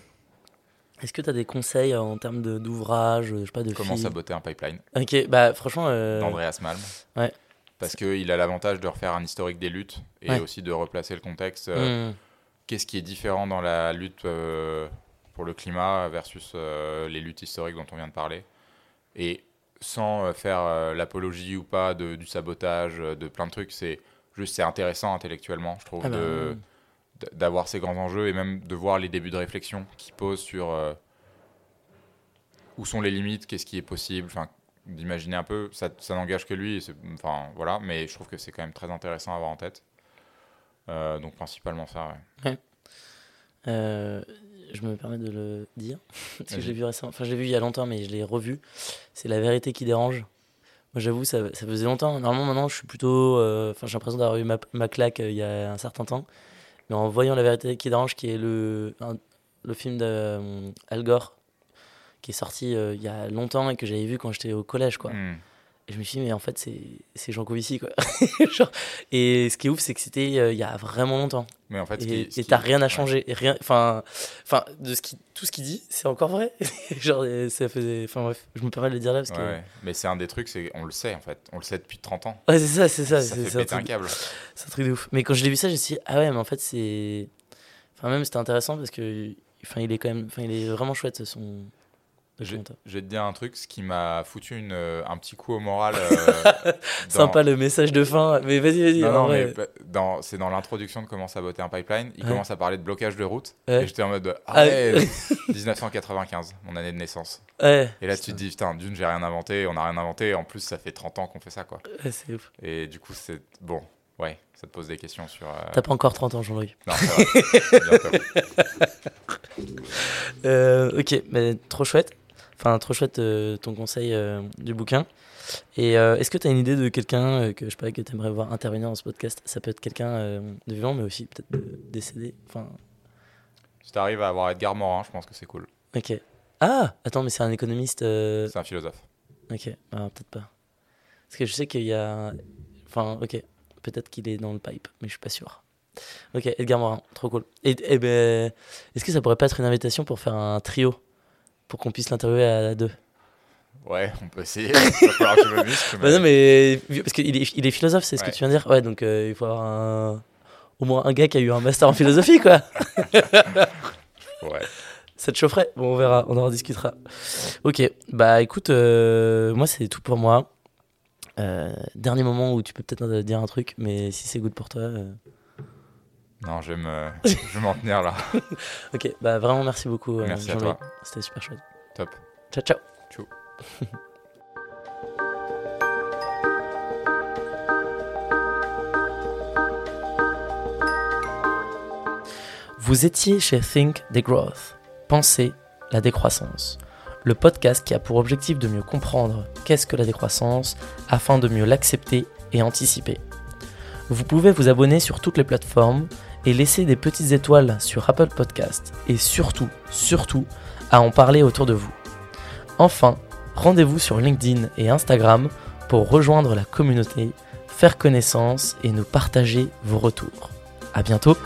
Est-ce que tu as des conseils en termes je sais pas, de Comment saboter un pipeline Ok, bah franchement. euh, d'Andreas Malm. ouais. Parce qu'il a l'avantage de refaire un historique des luttes et Ouais. aussi de replacer le contexte. euh, hmm, qu'est-ce qui est différent dans la lutte euh, pour le climat versus euh, les luttes historiques dont on vient de parler. Et sans faire l'apologie ou pas de, du sabotage, de plein de trucs, c'est juste c'est intéressant intellectuellement, je trouve, ah bah, d'avoir ces grands enjeux et même de voir les débuts de réflexion qui posent sur où sont les limites, qu'est-ce qui est possible, enfin d'imaginer un peu, ça, ça n'engage que lui, enfin voilà, mais je trouve que c'est quand même très intéressant à avoir en tête. Euh, donc principalement ça, ouais. Euh, je me permets de le dire. Parce que j'ai vu récemment, enfin j'ai vu il y a longtemps, mais je l'ai revu. C'est La vérité qui dérange. Moi j'avoue, ça, ça faisait longtemps. Normalement maintenant je suis plutôt. euh, Enfin j'ai l'impression d'avoir eu ma, ma claque il y a un certain temps. Mais en voyant La vérité qui dérange, qui est le, un- le film de euh, Al Gore, qui est sorti euh, il y a longtemps et que j'avais vu quand j'étais au collège, quoi. Hmm. Et je me suis dit, mais en fait, c'est c'est Jean Covici, quoi. Genre, et ce qui est ouf, c'est que c'était euh, il y a vraiment longtemps. Mais en fait, ce Et et qui- t'as rien à changer. Rien, enfin, enfin, de ce qui, tout ce qu'il dit, c'est encore vrai. Genre, ça faisait, enfin bref, je me permets de le dire là parce Ouais, que. ouais. Mais c'est un des trucs, c'est on le sait en fait, on le sait depuis 30 ans. Ouais, c'est ça, c'est ça, ça fait un, un truc- câble. c'est un truc de ouf. Mais quand je l'ai vu ça, je me suis dit, ah ouais, mais en fait, c'est. Enfin, même c'était intéressant parce que. Enfin, il est quand même. Enfin, il est vraiment chouette son. Je, je vais te dire un truc, ce qui m'a foutu une, euh, un petit coup au moral. euh, dans- Sympa le message de fin. Mais vas-y, vas-y. Non, non, vrai. c'est dans l'introduction de comment saboter un pipeline. Il Ouais. commence à parler de blocage de route. Ouais. Et j'étais en mode, ah, Ah ouais, 1995, mon année de naissance. Et là, tu te dis, putain, d'une, j'ai rien inventé, on n'a rien inventé. En plus, ça fait 30 ans qu'on fait ça, quoi. C'est ouf. Et du coup, c'est bon, ouais, ça te pose des questions sur. euh, T'as pas encore 30 ans, Jean-Louis. Non. Euh, ok, mais trop chouette. Enfin, trop chouette euh, ton conseil euh, du bouquin. Et euh, est-ce que tu as une idée de quelqu'un que je sais pas que tu aimerais voir intervenir dans ce podcast? Ça peut être quelqu'un de vivant, mais aussi peut-être décédé. Enfin, Si t'arrives à avoir Edgar Morin, je pense que c'est cool. ok. Ah, attends, mais c'est un économiste. C'est un philosophe. Ok, ah, peut-être pas. Parce que je sais qu'il y a. Enfin, ok, peut-être qu'il est dans le pipe, mais je suis pas sûr. Ok, Edgar Morin, trop cool. Et, et ben, est-ce que ça pourrait pas être une invitation pour faire un trio? Pour qu'on puisse l'interviewer à deux Ouais, on peut essayer. Je. Bah non, mais parce qu'il est, il est philosophe, c'est ce Ouais. que tu viens de dire. Ouais, donc euh, il faut avoir un- au moins un gars qui a eu un master en philosophie, quoi. Ouais. Ça te chaufferait Bon, on verra, on en rediscutera. Ok, bah écoute, euh, moi c'est tout pour moi. Euh, dernier moment où tu peux peut-être dire un truc, mais si c'est good pour toi. Non, je vais me, je m'en tenir là. ok, bah vraiment merci beaucoup. Euh, merci à toi. C'était super chouette. Top. Ciao, ciao. Ciao. Vous étiez chez Think Degrowth, Pensez la décroissance, le podcast qui a pour objectif de mieux comprendre qu'est-ce que la décroissance afin de mieux l'accepter et anticiper. Vous pouvez vous abonner sur toutes les plateformes et laisser des petites étoiles sur Apple Podcast et surtout, surtout, à en parler autour de vous. Enfin, rendez-vous sur LinkedIn et Instagram pour rejoindre la communauté, faire connaissance et nous partager vos retours. À bientôt!